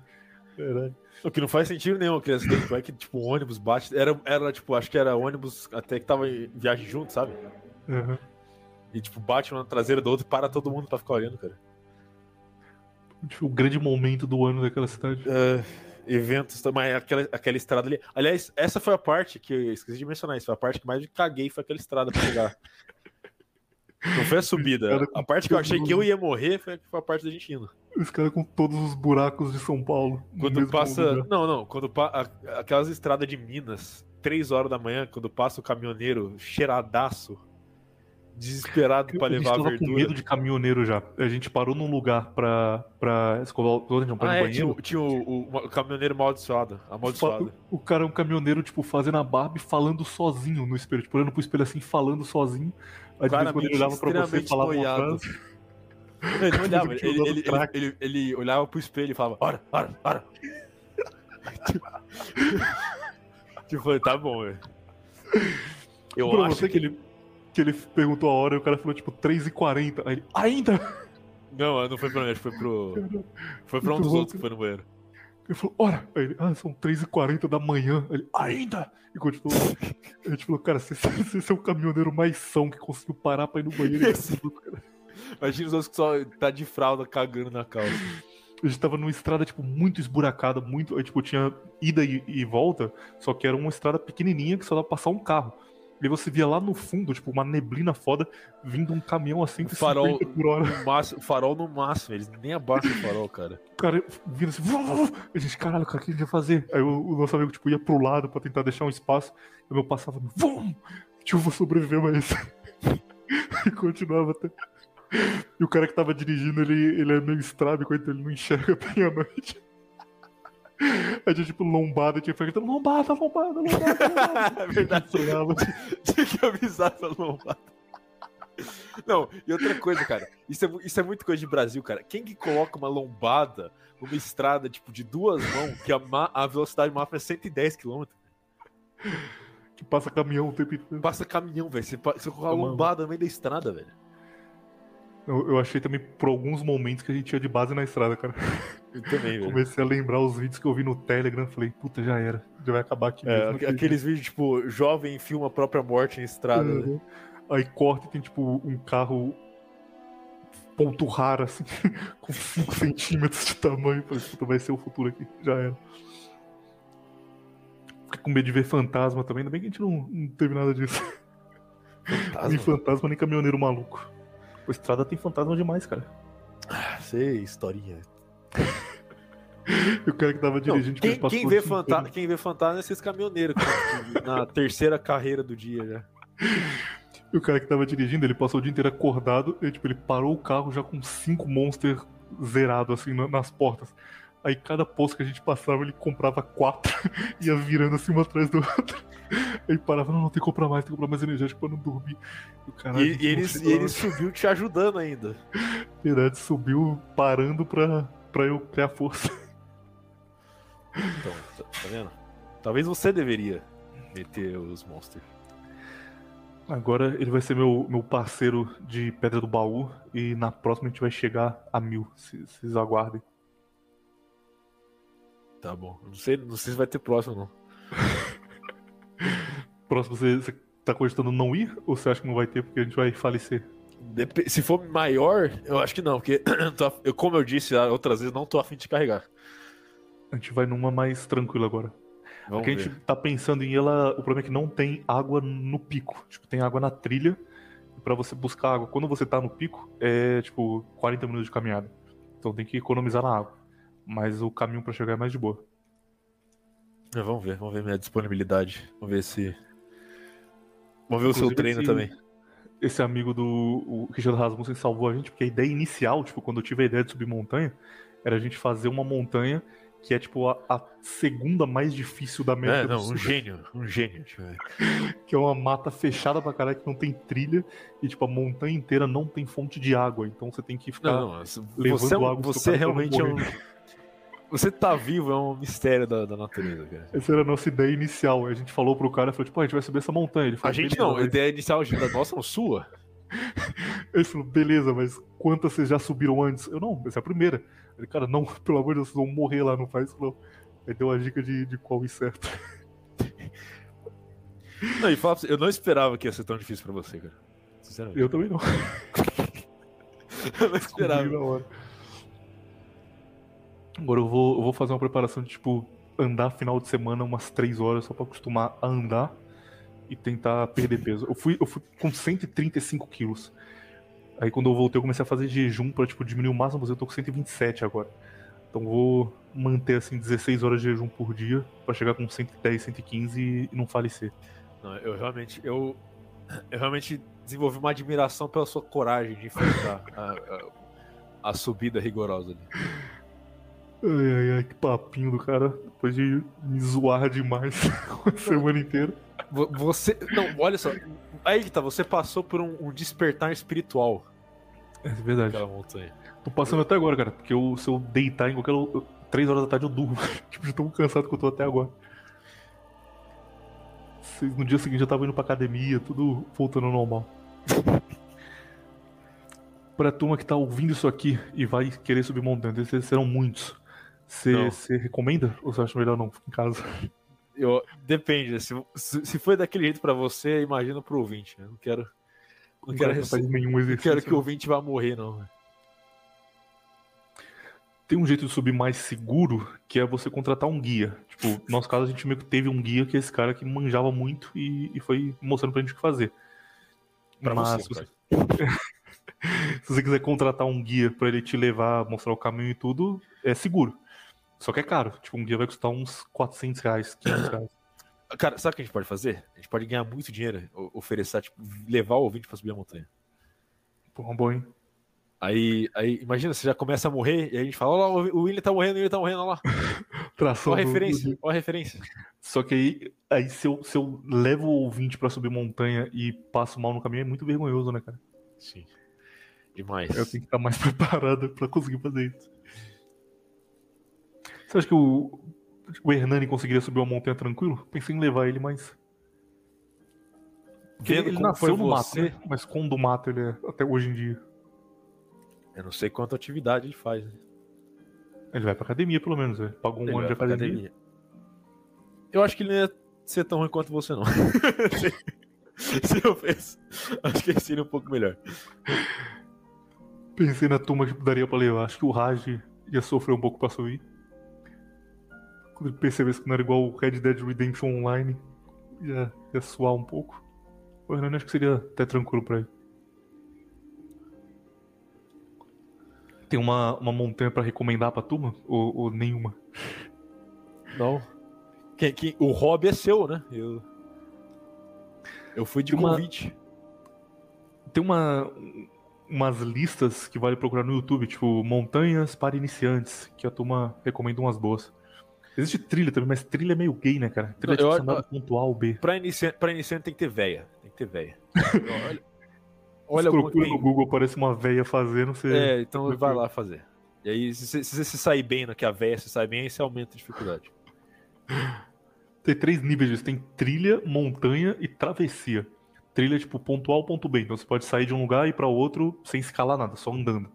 Caralho. O que não faz sentido nenhum aquele acidente. É que, tipo, o ônibus bate. Era, era, tipo, acho que era ônibus até que tava em viagem junto, sabe? Aham. E, tipo, bate um na traseira do outro e para todo mundo pra ficar olhando, cara. Tipo, o grande momento do ano daquela cidade. É, eventos, mas aquela, aquela estrada ali. Aliás, essa foi a parte que eu esqueci de mencionar. Isso foi a parte que mais me caguei, foi aquela estrada pra chegar. (laughs) Não foi a subida. A parte que eu achei que eu ia morrer foi, a parte da gente indo. Os caras com todos os buracos de São Paulo. Quando passa. lugar. Não, não. Quando pa... aquelas estradas de Minas, três horas da manhã, quando passa o caminhoneiro cheiradaço, desesperado pra a gente levar a tava com verdura. medo de caminhoneiro já. A gente parou num lugar pra, pra escovar o não, pra Ah, ir no é, tinha, banheiro. o- tinha o, o- o caminhoneiro amaldiçoado. Amaldiçoado. O cara é um caminhoneiro, tipo, fazendo a barba e falando sozinho no espelho. Tipo, olhando pro espelho assim, falando sozinho. Aí de vez em quando ele olhava pra você falava uma frase. Ele não olhava, ele, Tinha ele, ele, ele- olhava pro espelho e falava, ora, ora, ora. (laughs) (laughs) tipo, tá bom, velho. Eu pra acho você que... ele, que ele perguntou a hora e o cara falou, tipo, 3h40. Aí ele, ainda? Não, não foi pra mim, acho que foi pro. Foi pra um dos outros que foi no banheiro. Ele falou, ora! Aí ele, ah, são 3h40 da manhã. Aí ele, ainda? E continuou. a gente falou, cara, você, você é o caminhoneiro mais são que conseguiu parar pra ir no banheiro. (laughs) Esse-. Imagina os outros que só tá de fralda cagando na calça. A gente tava numa estrada, tipo, muito esburacada, muito. Aí, tipo, tinha ida e, e volta, só que era uma estrada pequenininha que só dava pra passar um carro. E aí você via lá no fundo, tipo, uma neblina foda, vindo um caminhão a 150 Farol por hora. no máximo, farol no máximo, eles nem abaixam o farol, cara. O cara vindo assim, vum, vum, vum. a gente, caralho, cara, o que a gente vai fazer? Aí o, o nosso amigo, tipo, ia pro lado pra tentar deixar um espaço, e o meu passava, vum! Tipo, vou sobreviver, mas. (laughs) e continuava até. E o cara que tava dirigindo, ele, ele é meio estrábico, então ele não enxerga (laughs) bem à noite. A gente, tipo, lombada, tinha falar, lombada, lombada, lombada, lombada. (laughs) É verdade. Sonhava. Tinha que avisar pra lombada. Não, e outra coisa, cara. Isso é, isso é muito coisa de Brasil, cara. Quem que coloca uma lombada numa estrada, tipo, de duas mãos, que a, ma- a velocidade máxima é 110 km? Que passa caminhão o tempo inteiro. Passa caminhão, velho. Você, você coloca uma Mano. lombada no meio da estrada, velho. Eu, eu achei também, por alguns momentos, que a gente ia de base na estrada, cara. (laughs) Eu também, velho. Comecei a lembrar os vídeos que eu vi no Telegram, falei, puta, já era. Já vai acabar aqui É, mesmo. aqueles vídeos, tipo, jovem filma a própria morte em estrada. né? Uhum. Aí corta e tem, tipo, um carro ponto raro, assim, (laughs) com 5 centímetros de tamanho. Falei, puta, vai ser o futuro aqui. Já era. Fica com medo de ver fantasma também. Ainda bem que a gente não, não teve nada disso. Fantasma? Nem fantasma, nem caminhoneiro maluco. A estrada tem fantasma demais, cara. Ah, sei, historinha. E (laughs) o cara que tava Não, dirigindo, tipo, quem, quem, vê o dia fanta inteiro- quem vê fantasma é esses caminhoneiros, cara, na (laughs) terceira carreira do dia já. E o cara que tava dirigindo, ele passou o dia inteiro acordado e, tipo, ele parou o carro já com cinco monsters zerados, assim, na- nas portas. Aí cada posto que a gente passava, ele comprava quatro, (laughs) ia virando assim um atrás do outro. Aí parava, não, não, tem que comprar mais, tem que comprar mais energético pra não dormir. E o cara, E, e ele, e ele subiu te ajudando ainda. (laughs) verdade, subiu parando pra, pra eu criar força. Então, tá, tá vendo? Talvez você deveria meter os monsters. Agora ele vai ser meu, meu parceiro de Pedra do Baú e na próxima a gente vai chegar a mil, vocês aguardem. Tá bom. Não sei, não sei se vai ter próximo, não. (laughs) Próximo você, você tá cogitando não ir ou você acha que não vai ter porque a gente vai falecer? Dep- se for maior, eu acho que não, porque (clears throat) eu, como eu disse outras vezes, não tô afim de carregar. A gente vai numa mais tranquila agora. Vamos Porque a gente tá pensando em ela. O problema é que não tem água no pico. Tipo, tem água na trilha. E pra você buscar água, quando você tá no pico, é tipo 40 minutos de caminhada. Então tem que economizar na água. Mas o caminho pra chegar é mais de boa. É, vamos ver, vamos ver minha disponibilidade. Vamos ver se. Vamos ver o seu treino esse- também. Esse amigo do o Richard Rasmussen salvou a gente, porque a ideia inicial, tipo, quando eu tive a ideia de subir montanha, era a gente fazer uma montanha que é, tipo, a, a segunda mais difícil da América É, do não, Sul. um gênio, um gênio. (laughs) que é uma mata fechada pra caralho, que não tem trilha, e tipo, a montanha inteira não tem fonte de água, então você tem que ficar. Não, não, levando você, é água você realmente é um. Você tá vivo é um mistério da, da natureza, cara. Essa era a nossa ideia inicial. A gente falou pro cara, falou, tipo, "Pô, a gente vai subir essa montanha. Ele falou, A gente "Beleza, não, a mas-" ideia inicial da nossa não sua. (laughs) Ele falou, beleza, mas quantas vocês já subiram antes? Eu, não, essa é a primeira. Ele, cara, não, (laughs) pelo amor de Deus, vocês vão morrer lá, não faz isso não. Aí deu a dica de, de qual ir certo. (laughs) Não, e fala pra você, eu não esperava que ia ser tão difícil pra você, cara. Sinceramente. Eu também não. Eu não esperava. Agora eu vou, eu vou fazer uma preparação de, tipo, andar final de semana umas 3 horas só pra acostumar a andar e tentar perder peso. Eu fui, eu fui com 135 quilos. Aí quando eu voltei eu comecei a fazer jejum pra, tipo, diminuir o máximo, mas eu tô com 127 agora. Então vou manter, assim, 16 horas de jejum por dia pra chegar com 110, 115 e não falecer. Não, eu realmente, eu, (clears throat) eu realmente desenvolvi uma admiração pela sua coragem de enfrentar (laughs) a, a, a subida rigorosa ali. Ai, ai, ai, que papinho do cara. Depois de me zoar demais (laughs) a semana inteira. Vo- Você, não, olha só, aí que tá, você passou por um, um despertar espiritual É verdade. montanha. Tô passando até agora, cara, porque eu, se eu deitar em qualquer. lu- Três horas da tarde eu durmo. (laughs) tipo, de tão cansado que eu tô até agora. Vocês no dia seguinte já estavam indo pra academia, tudo voltando ao normal. (laughs) pra turma que tá ouvindo isso aqui e vai querer subir montanha, esses serão muitos. Você recomenda ou você acha melhor não? Fica em casa. Eu, depende, se, se foi daquele jeito pra você, imagina pro ouvinte. né? Não quero, não quero, Não faz nenhum não exercício. quero que o ouvinte vá morrer, não. Tem um jeito de subir mais seguro, que é você contratar um guia. Tipo, no nosso caso a gente meio que teve um guia que é esse cara que manjava muito e, e foi mostrando pra gente o que fazer. Pra Mas você, se, (laughs) se você quiser contratar um guia pra ele te levar, mostrar o caminho e tudo, é seguro. Só que é caro. Tipo, um guia vai custar uns 400 reais, 500 reais. (coughs) Cara, sabe o que a gente pode fazer? A gente pode ganhar muito dinheiro, oferecer, tipo, levar o ouvinte pra subir a montanha. Pô, bom, hein? Aí, aí, imagina, você já começa a morrer e a gente fala, olha lá, o William tá morrendo, o William tá morrendo, olha lá. (laughs) Tração Olha a referência, do- olha a referência. Só que aí, aí se, eu, se eu levo o ouvinte pra subir montanha e passo mal no caminho, é muito vergonhoso, né, cara? Sim. Demais. Eu tenho que estar mais (laughs) preparado pra conseguir fazer isso. Você acha que o, o Hernani conseguiria subir uma montanha tranquilo? Pensei em levar ele, mas. Porque Vendo ele, nasceu no mato, né? Mas com do mato ele é até hoje em dia. Eu não sei quanta atividade ele faz. Né? Ele vai pra academia, pelo menos, velho. Pagou um Ele ano de academia. academia. Eu acho que ele não ia ser tão ruim quanto você, não. (laughs) se, eu fez, acho que ele seria um pouco melhor. Pensei na turma que daria pra levar. Acho que o Raj ia sofrer um pouco pra subir. Quando ele percebesse que não era igual o Red Dead Redemption Online, ia, ia suar um pouco. O Hernani acho que seria até tranquilo pra ele. Tem uma, uma montanha pra recomendar pra turma? Ou, ou nenhuma? Não. Quem, quem, o hobby é seu, né? Eu, eu fui de Uma- convite. Tem uma, umas listas que vale procurar no YouTube, tipo Montanhas para Iniciantes, que a turma recomenda umas boas. Existe trilha também, mas trilha é meio gay, né, cara? Trilha é Eu- tipo do ponto A ao B. Pra iniciante, pra iniciante tem que ter véia. Tem que ter véia. (laughs) olha Olha, procura tem- no Google, parece uma véia fazendo, você... É, então vai lá fazer. E aí, se você, se sair bem no que a véia se sai bem, aí você aumenta a dificuldade. (laughs) Tem três níveis disso. Tem trilha, montanha e travessia. Trilha é tipo ponto A ao ponto B. Então você pode sair de um lugar e ir pra outro sem escalar nada, só andando.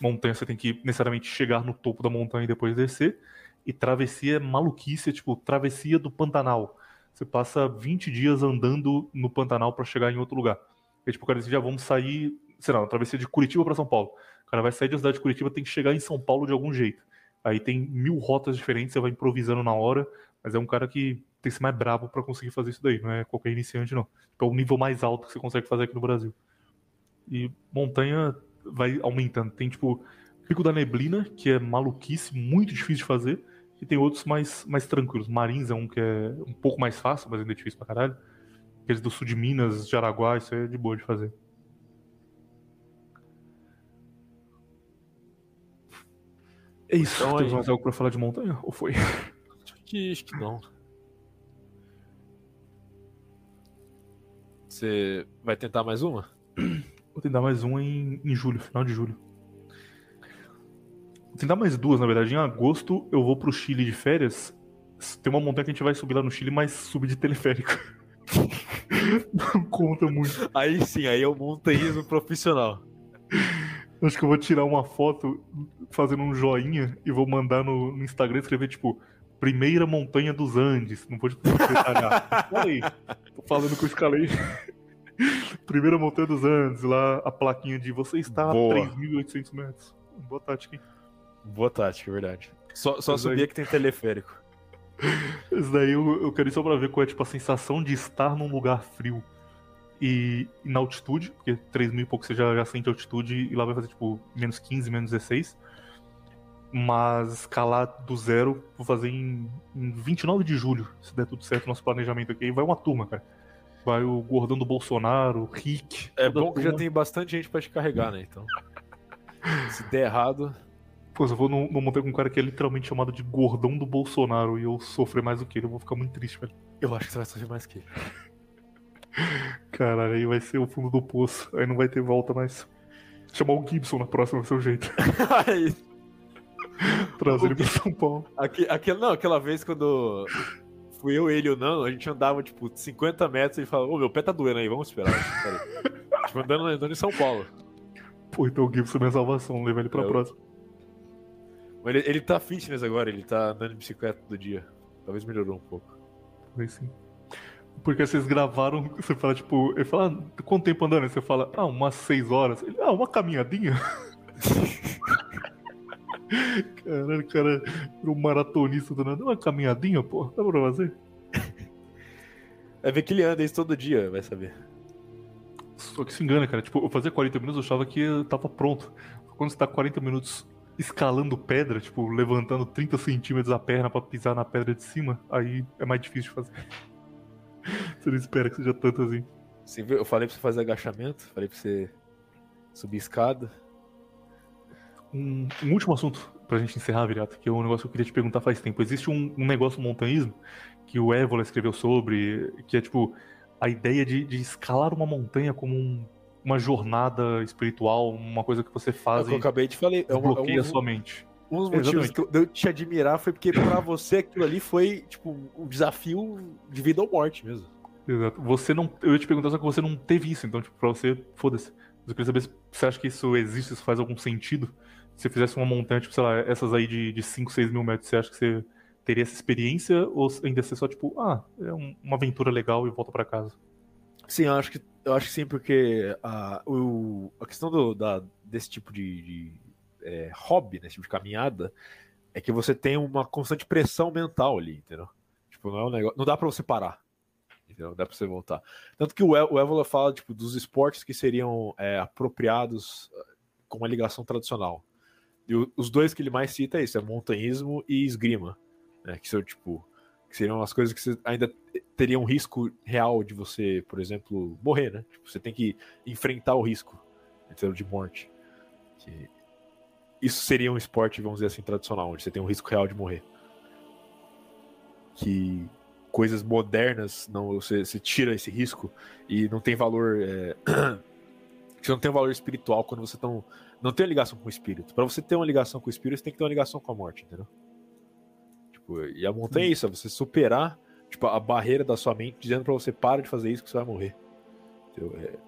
Montanha você tem que necessariamente chegar no topo da montanha e depois descer. E travessia é maluquice, tipo travessia do Pantanal. Você passa 20 dias andando no Pantanal pra chegar em outro lugar. E tipo, o cara diz, já vamos sair, sei lá, travessia de Curitiba pra São Paulo. O cara vai sair da cidade de Curitiba, tem que chegar em São Paulo de algum jeito. Aí tem mil rotas diferentes, você vai improvisando na hora. Mas é um cara que tem que ser mais brabo pra conseguir fazer isso daí, não é qualquer iniciante, não. Tipo, é o nível mais alto que você consegue fazer aqui no Brasil. E montanha vai aumentando. Tem, tipo, Pico da Neblina, que é maluquice, muito difícil de fazer. E tem outros mais, mais tranquilos. Marins é um que é um pouco mais fácil, mas ainda é difícil pra caralho. Aqueles do sul de Minas, de Araguá, isso é de boa de fazer. É isso. Então, Temos aí- mais algo pra falar de montanha? Ou foi? Acho que, acho que não. Você vai tentar mais uma? Vou tentar mais um em, em julho, final de julho. Vou tentar mais duas, na verdade. Em agosto eu vou pro Chile de férias. Tem uma montanha que a gente vai subir lá no Chile, mas subir de teleférico. (laughs) Não conta muito. Aí sim, aí é o montanhismo profissional. Acho que eu vou tirar uma foto fazendo um joinha e vou mandar no, no Instagram escrever, tipo, primeira montanha dos Andes. Não vou tipo, detalhar. Olha aí, tô falando que eu escalei. primeira montanha dos Andes, lá a plaquinha de você está Boa. a 3.800 metros. Boa tática, hein? Boa tática, é verdade. Só, só Mas aí- subir que tem teleférico. (laughs) Isso daí eu, eu quero ir só pra ver qual é tipo, a sensação de estar num lugar frio e, e na altitude, porque 3 mil e pouco você já, já sente altitude e lá vai fazer tipo menos 15, menos 16. Mas escalar do zero, vou fazer em, em 29 de julho, se der tudo certo nosso planejamento aqui. Aí vai uma turma, cara. Vai o Gordão do Bolsonaro, o Rick. É bom que já tem bastante gente pra te carregar, né? Então. (laughs) Se der errado. Pô, se eu vou num, num com um cara que é literalmente chamado de Gordão do Bolsonaro e eu sofrer mais do que ele, eu vou ficar muito triste, velho. Eu acho que você vai sofrer mais que ele. (laughs) Caralho, aí vai ser o fundo do poço. Aí não vai ter volta mais. Chamar o Gibson na próxima vai ser o jeito. (laughs) Aí, Trazer ele pra São Paulo. aque- aquela, não, aquela vez quando fui eu, ele e o Nano, a gente andava tipo 50 metros e falava, ô meu pé tá doendo aí, vamos esperar. Tipo, andando, andando em São Paulo. Pô, então o Gibson é minha salvação, levar ele pra Eu- próxima. Ele, ele tá fitness agora, ele tá andando de bicicleta todo dia. Talvez melhorou um pouco. Aí sim. Porque vocês gravaram, você fala, tipo, ele fala, ah, quanto tempo andando? Você fala, ah, umas seis horas. Ele, ah, uma caminhadinha? (laughs) Caralho, o cara um maratonista do nada. Uma caminhadinha, pô, dá pra fazer? É ver que ele anda isso todo dia, vai saber. Só que se engana, cara. Tipo, eu fazia 40 minutos, eu achava que eu tava pronto. Quando você tá 40 minutos escalando pedra, tipo, levantando 30 centímetros a perna pra pisar na pedra de cima, aí é mais difícil de fazer. (laughs) Você não espera que seja tanto assim. Você viu? Eu falei pra você fazer agachamento, falei pra você subir escada. Um, um último assunto pra gente encerrar, Viriato, que é um negócio que eu queria te perguntar faz tempo. Existe um, um negócio no montanhismo que o Évola escreveu sobre, que é tipo a ideia de, de escalar uma montanha como um- uma jornada espiritual, uma coisa que você É o faz que eu e acabei de falei. É uma, é desbloqueia um, a sua mente. um dos motivos que eu, te admirar foi porque pra você aquilo ali foi, tipo, um desafio de vida ou morte mesmo. Exato. Você não. Eu ia te perguntar só que você não teve isso, então, tipo, pra você, foda-se. Mas Eu queria saber se você acha que isso existe, isso faz algum sentido. Se você fizesse uma montanha, tipo, sei lá, essas aí de, de 5, 6 mil metros, você acha que você teria essa experiência? Ou ainda ser só, tipo, ah, é um- uma aventura legal e volta pra casa? Sim, eu acho que, eu acho que sim, porque a, o, a questão do, da, desse tipo de, de, é, hobby, né, tipo de caminhada, é que você tem uma constante pressão mental ali, entendeu? Tipo, não é um negócio. Não dá pra você parar. Entendeu? Dá pra você voltar. Tanto que o, o Evola fala, tipo, dos esportes que seriam é, apropriados com uma ligação tradicional. E o, os dois que ele mais cita é isso, é montanhismo e esgrima. Né? Que são, tipo, que seriam as coisas que você ainda teria um risco real de você, por exemplo, morrer, né? Tipo, você tem que enfrentar o risco de morte. Que isso seria um esporte, vamos dizer assim, tradicional, onde você tem um risco real de morrer. Que coisas modernas, não você, você tira esse risco e não tem valor. É... (clears throat) você não tem um valor espiritual quando você tão, não tem ligação com o espírito. Para você ter uma ligação com o espírito, você tem que ter uma ligação com a morte, entendeu? Tipo, e a montanha é isso, é você superar tipo, a barreira da sua mente dizendo para você para de fazer isso que você vai morrer. Entendeu? É,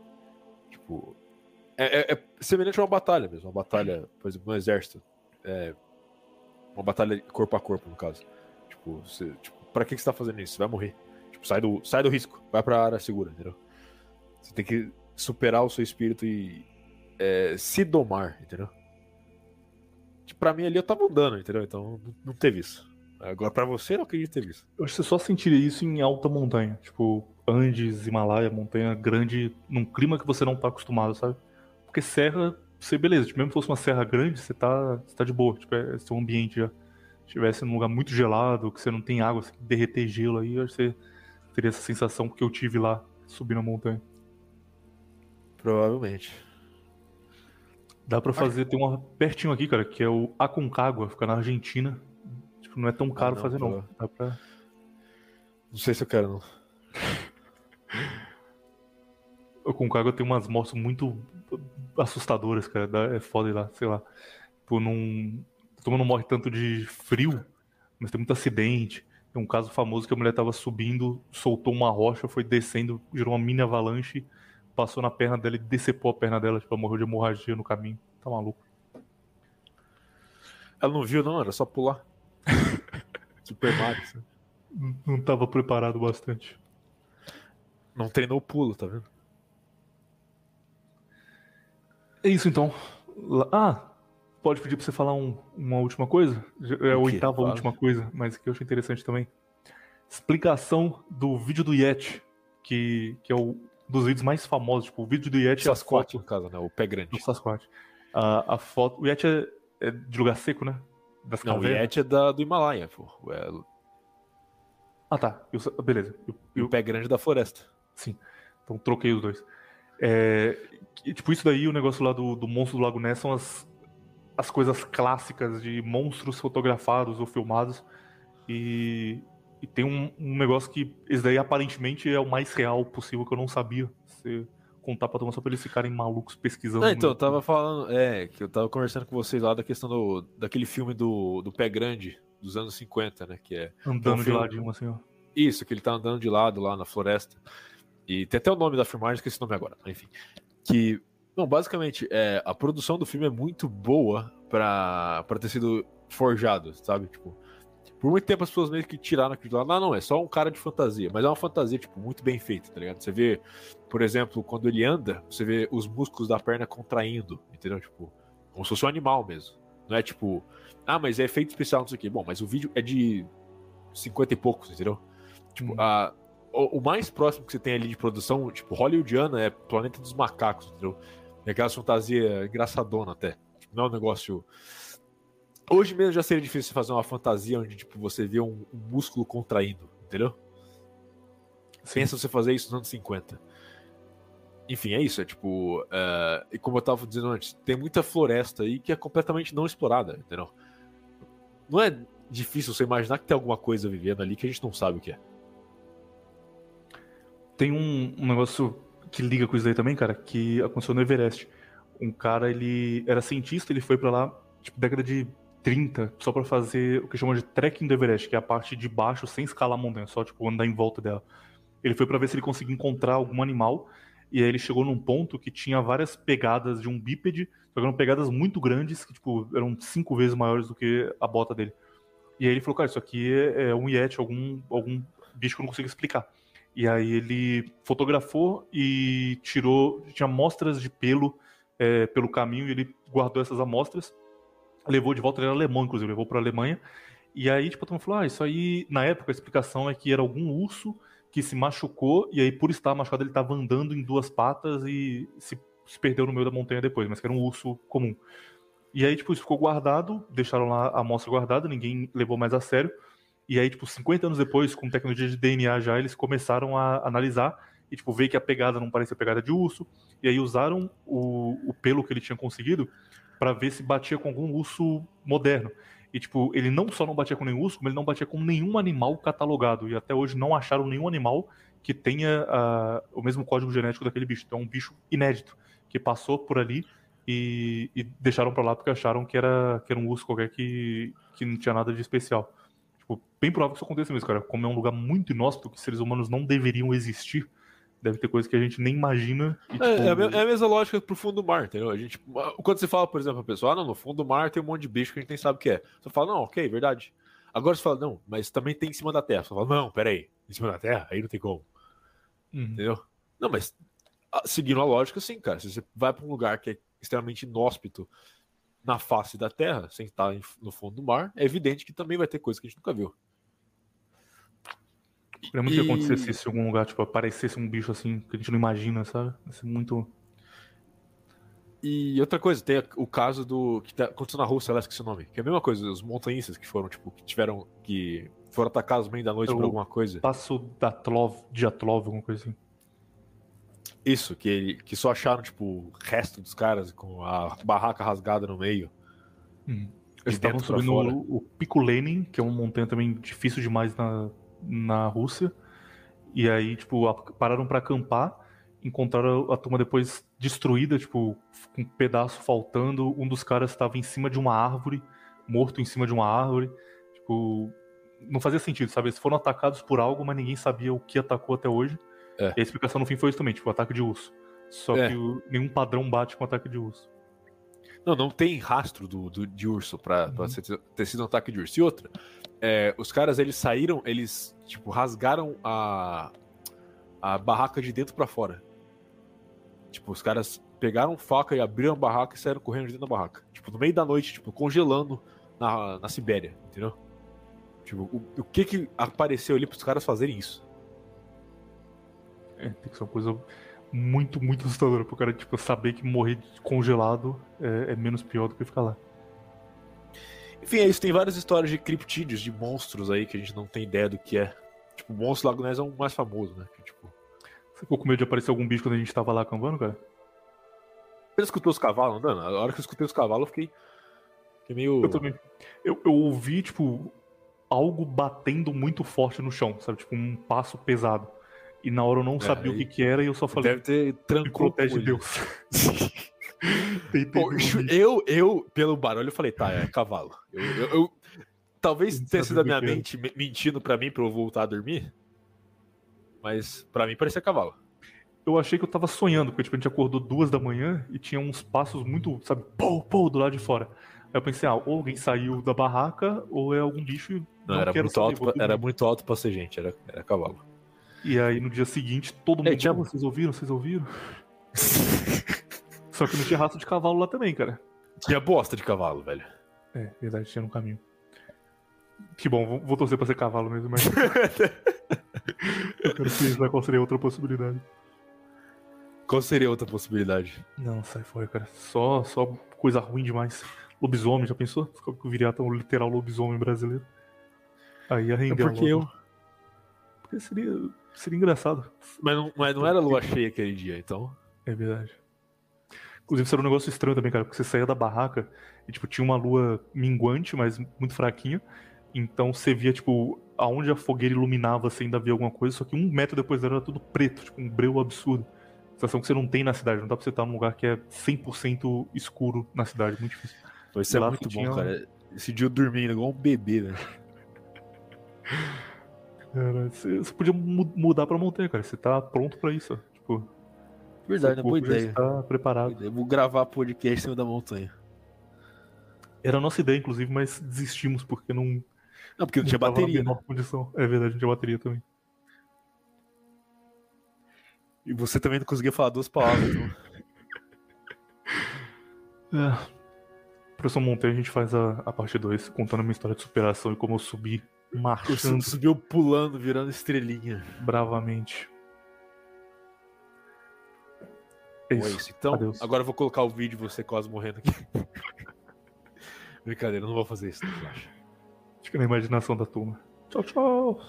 tipo, é, é, é, semelhante a uma batalha mesmo, uma batalha, por exemplo, no exército. É, uma batalha corpo a corpo, no caso. Tipo, você, tipo pra que, que você tá fazendo isso? Você vai morrer. Tipo, sai do, sai do risco, vai pra área segura, entendeu? Você tem que superar o seu espírito e é, se domar, entendeu? Tipo, pra mim ali eu tava andando, entendeu? Então não teve isso. Agora pra você eu não acredito ter isso. Eu acho que você só sentiria isso em alta montanha. Tipo, Andes, Himalaia, montanha grande, num clima que você não tá acostumado, sabe? Porque serra, você, beleza, tipo, mesmo que fosse uma serra grande, você tá, você tá de boa, tipo, é seu ambiente já. Estivesse num lugar muito gelado, que você não tem água, você derreter gelo aí, acho que você teria essa sensação que eu tive lá, subindo a montanha. Provavelmente. Dá pra fazer, tem uma pertinho aqui, cara, que é o Aconcagua, fica na Argentina. Tipo, não é tão caro ah, não, fazer, não. Dá pra... Não sei se eu quero, não. O Concagua tem umas motos muito assustadoras, cara. É foda ir lá, sei lá. Tipo, não. Todo não morre tanto de frio, mas tem muito acidente. Tem um caso famoso que a mulher tava subindo, soltou uma rocha, foi descendo, gerou uma mini avalanche, passou na perna dela e decepou a perna dela, tipo, ela morreu de hemorragia no caminho. Tá maluco. Ela não viu, não, era só pular. Super Mario. Não, não tava preparado bastante. Não treinou o pulo, tá vendo? É isso então. Ah, pode pedir pra você falar um, uma última coisa? É a oitava Fala. última coisa, mas que eu acho interessante também. Explicação do vídeo do Yeti, que, que é o dos vídeos mais famosos. Tipo, o vídeo do Yeti é a foto. no caso, né? O pé grande. O Sasquatch. A, a foto... O Yeti é, é, de lugar seco, né? Das Não, o Yeti é da, do Himalaia, pô. É... Ah, tá. Eu, beleza. E o pé grande da floresta. Sim. Então troquei os dois. É, tipo, isso daí, o negócio lá do, do monstro do Lago Ness são as, as coisas clássicas de monstros fotografados ou filmados. E, e tem um, um, negócio que esse daí aparentemente é o mais real possível que eu não sabia. Você contar pra tomar só pra eles ficarem malucos pesquisando. então, eu tava falando, é, que eu tava conversando com vocês lá da questão do, daquele filme do, do Pé Grande, dos anos 50, né? Que é. Andando um de ladinho, assim, ó. Isso, que ele tá andando de lado lá na floresta. E tem até o nome da filmagem, que esse nome agora, enfim. Que, não, basicamente, é, a produção do filme é muito boa pra, pra ter sido forjado, sabe? Tipo, por muito tempo as pessoas meio que tiraram aquilo lá. Não, não, é só um cara de fantasia. Mas é uma fantasia, tipo, muito bem feita, tá ligado? Você vê, por exemplo, quando ele anda, você vê os músculos da perna contraindo, entendeu? Tipo, como se fosse um animal mesmo. Não é tipo, ah, mas é efeito especial, não sei o quê. Bom, mas o vídeo é de 50 e poucos, entendeu? Tipo, hum. a, o, o, mais próximo que você tem ali de produção, tipo, hollywoodiana é Planeta dos Macacos, entendeu? É aquela fantasia engraçadona até. Tipo, não é um negócio. Hoje mesmo já seria difícil fazer uma fantasia onde, tipo, você vê um, um músculo contraindo, entendeu? Sim. Pensa você fazer isso nos anos 50. Enfim, é isso. É tipo. Uh, e como eu tava dizendo antes, tem muita floresta aí que é completamente não explorada, entendeu? Não é difícil você imaginar que tem alguma coisa vivendo ali que a gente não sabe o que é. Tem um, um negócio que liga com isso aí também, cara, que aconteceu no Everest. Um cara, ele era cientista, ele foi para lá, tipo, década de 30, só para fazer o que chamam de trekking do Everest, que é a parte de baixo sem escalar a montanha, só, tipo, andar em volta dela. Ele foi para ver se ele conseguia encontrar algum animal, e aí ele chegou num ponto que tinha várias pegadas de um bípede, só que eram pegadas muito grandes, que, tipo, eram cinco vezes maiores do que a bota dele. E aí ele falou, cara, isso aqui é, é um Yeti, algum, algum bicho que eu não consigo explicar. E aí ele fotografou e tirou, tinha amostras de pelo é, pelo caminho e ele guardou essas amostras. Levou de volta, ele era alemão, inclusive, levou pra Alemanha. E aí, tipo, todo mundo falou, ah, isso aí, na época, a explicação é que era algum urso que se machucou, e aí, por estar machucado, ele estava andando em duas patas e se, se perdeu no meio da montanha depois, mas que era um urso comum. E aí, tipo, isso ficou guardado, deixaram lá a amostra guardada, ninguém levou mais a sério. E aí, tipo, 50 anos depois, com tecnologia de DNA já, eles começaram a analisar e, tipo, ver que a pegada não parecia pegada de urso. E aí usaram o, o pelo que ele tinha conseguido para ver se batia com algum urso moderno. E, tipo, ele não só não batia com nenhum urso, como ele não batia com nenhum animal catalogado. E até hoje não acharam nenhum animal que tenha uh, o mesmo código genético daquele bicho. Então é um bicho inédito, que passou por ali e, e deixaram para lá porque acharam que era, que era um urso qualquer que, que não tinha nada de especial. Tipo, bem provável que isso aconteça mesmo, cara. Como é um lugar muito inóspito, que seres humanos não deveriam existir, deve ter coisas que a gente nem imagina. E, tipo... é, é, a mesma lógica pro fundo do mar, entendeu? A gente, quando você fala, por exemplo, a pessoa, ah, não, no fundo do mar tem um monte de bicho que a gente nem sabe o que é. Você fala, não, ok, verdade. Agora você fala, não, mas também tem em cima da terra. Você fala, não, peraí, em cima da terra? Aí não tem como. Uhum. Entendeu? Não, mas seguindo a lógica, sim, cara. Se você vai para um lugar que é extremamente inóspito na face da terra, sem estar no fundo do mar, é evidente que também vai ter coisa que a gente nunca viu. Queria muito e... que acontecesse isso em algum lugar, tipo, aparecesse um bicho assim que a gente não imagina, sabe? Isso é muito. E outra coisa, tem o caso do. que tá aconteceu na Rússia, ela esqueci o nome. Que é a mesma coisa, os montanhistas que foram, tipo, que tiveram. que foram atacados no meio da noite é por alguma coisa. Passo da Tlov, Diatlov, alguma coisa assim. Isso, que, que só acharam, tipo, o resto dos caras com a barraca rasgada no meio. Hum. Eles estavam subindo o, o Pico Lenin, que é uma montanha também difícil demais na, na Rússia. E aí, tipo, pararam para acampar, encontraram a turma depois destruída, tipo, com um pedaço faltando. Um dos caras estava em cima de uma árvore, morto em cima de uma árvore. Tipo, não fazia sentido, sabe? Eles foram atacados por algo, mas ninguém sabia o que atacou até hoje. É. E a explicação no fim foi isso também, tipo, ataque de urso. Só é. que o, nenhum padrão bate com ataque de urso. Não, não tem rastro do, do de urso pra, uhum. ter sido um ataque de urso. E outra, é, os caras eles saíram, eles tipo rasgaram a a barraca de dentro para fora. Tipo, os caras pegaram faca e abriram a barraca e saíram correndo de dentro da barraca. Tipo, no meio da noite, tipo, congelando na, na Sibéria, entendeu? Tipo, o, o que que apareceu ali pros caras fazerem isso? É, tem que ser uma coisa muito, muito assustadora pro cara, tipo, saber que morrer congelado é, é menos pior do que ficar lá. Enfim, é isso. Tem várias histórias de criptídeos, de monstros aí que a gente não tem ideia do que é. Tipo, o monstro Lago Ness é o mais famoso, né? Que, tipo... Você ficou com medo de aparecer algum bicho quando a gente tava lá acampando, cara? Você escutou os cavalos andando? A hora que eu escutei os cavalos, eu fiquei, fiquei meio. Eu também. Eu, eu ouvi, tipo, algo batendo muito forte no chão, sabe? Tipo, um passo pesado. E na hora eu não é, sabia aí... o que que era e eu só falei. Deve ter trancou. Me protege Deus. (laughs) Pô, eu, eu, pelo barulho, eu falei, tá, é cavalo. Eu, eu, eu talvez tenha sido a minha mente mentindo para mim pra eu voltar a dormir. Mas para mim parecia cavalo. Eu achei que eu tava sonhando, porque tipo, a gente acordou duas da manhã e tinha uns passos muito, sabe, pô, pô, do lado de fora. Aí eu pensei, ah, ou alguém saiu da barraca, ou é algum bicho. Não, não era, muito saber, alto pra, era muito alto pra ser gente, era, era cavalo. E aí no dia seguinte, todo mundo. É, tinha... Vocês ouviram? Vocês ouviram? (laughs) Só que não tinha raça de cavalo lá também, cara. Tinha bosta de cavalo, velho. É, verdade, tinha no caminho. Que bom, vou torcer pra ser cavalo mesmo, mas. (laughs) eu quero pensar qual seria outra possibilidade. Qual seria outra possibilidade? Não, sai fora, cara. Só, só coisa ruim demais. Lobisomem, já pensou? Ficou que viria tão literal lobisomem brasileiro. Aí ia render é porque eu. Porque seria, seria engraçado. Mas não, mas não era lua cheia aquele dia, então. É verdade. Inclusive, isso era um negócio estranho também, cara, porque você saía da barraca e, tipo, tinha uma lua minguante, mas muito fraquinha. Então você via, tipo, aonde a fogueira iluminava, você ainda via alguma coisa, só que um metro depois dela era tudo preto, tipo, um breu absurdo. Sensação que você não tem na cidade, não dá pra você estar num lugar que é 100% escuro na cidade, muito difícil. Isso é muito bom, tinha... cara. Esse dia eu dormindo igual um bebê, né? Cara, você, você podia mudar pra montanha, cara. Você tá pronto pra isso. Tipo, Verdade, é boa ideia. Está preparado. Vou gravar podcast em cima da montanha. Era a nossa ideia, inclusive, mas desistimos porque não. Não, porque não, não tinha bateria. Né? Condição. É verdade, não tinha bateria também. E você também não conseguia falar duas palavras, então. (laughs) é. Professor Monteiro, a gente faz a, a parte 2, contando a minha história de superação e como eu subi marchando Subiu pulando, virando estrelinha. bravamente. Isso. isso. Então, Adeus. agora eu vou colocar o vídeo de você quase morrendo aqui. (laughs) Brincadeira, eu não vou fazer isso, não, relaxa. Fica na imaginação da turma. Tchau, tchau.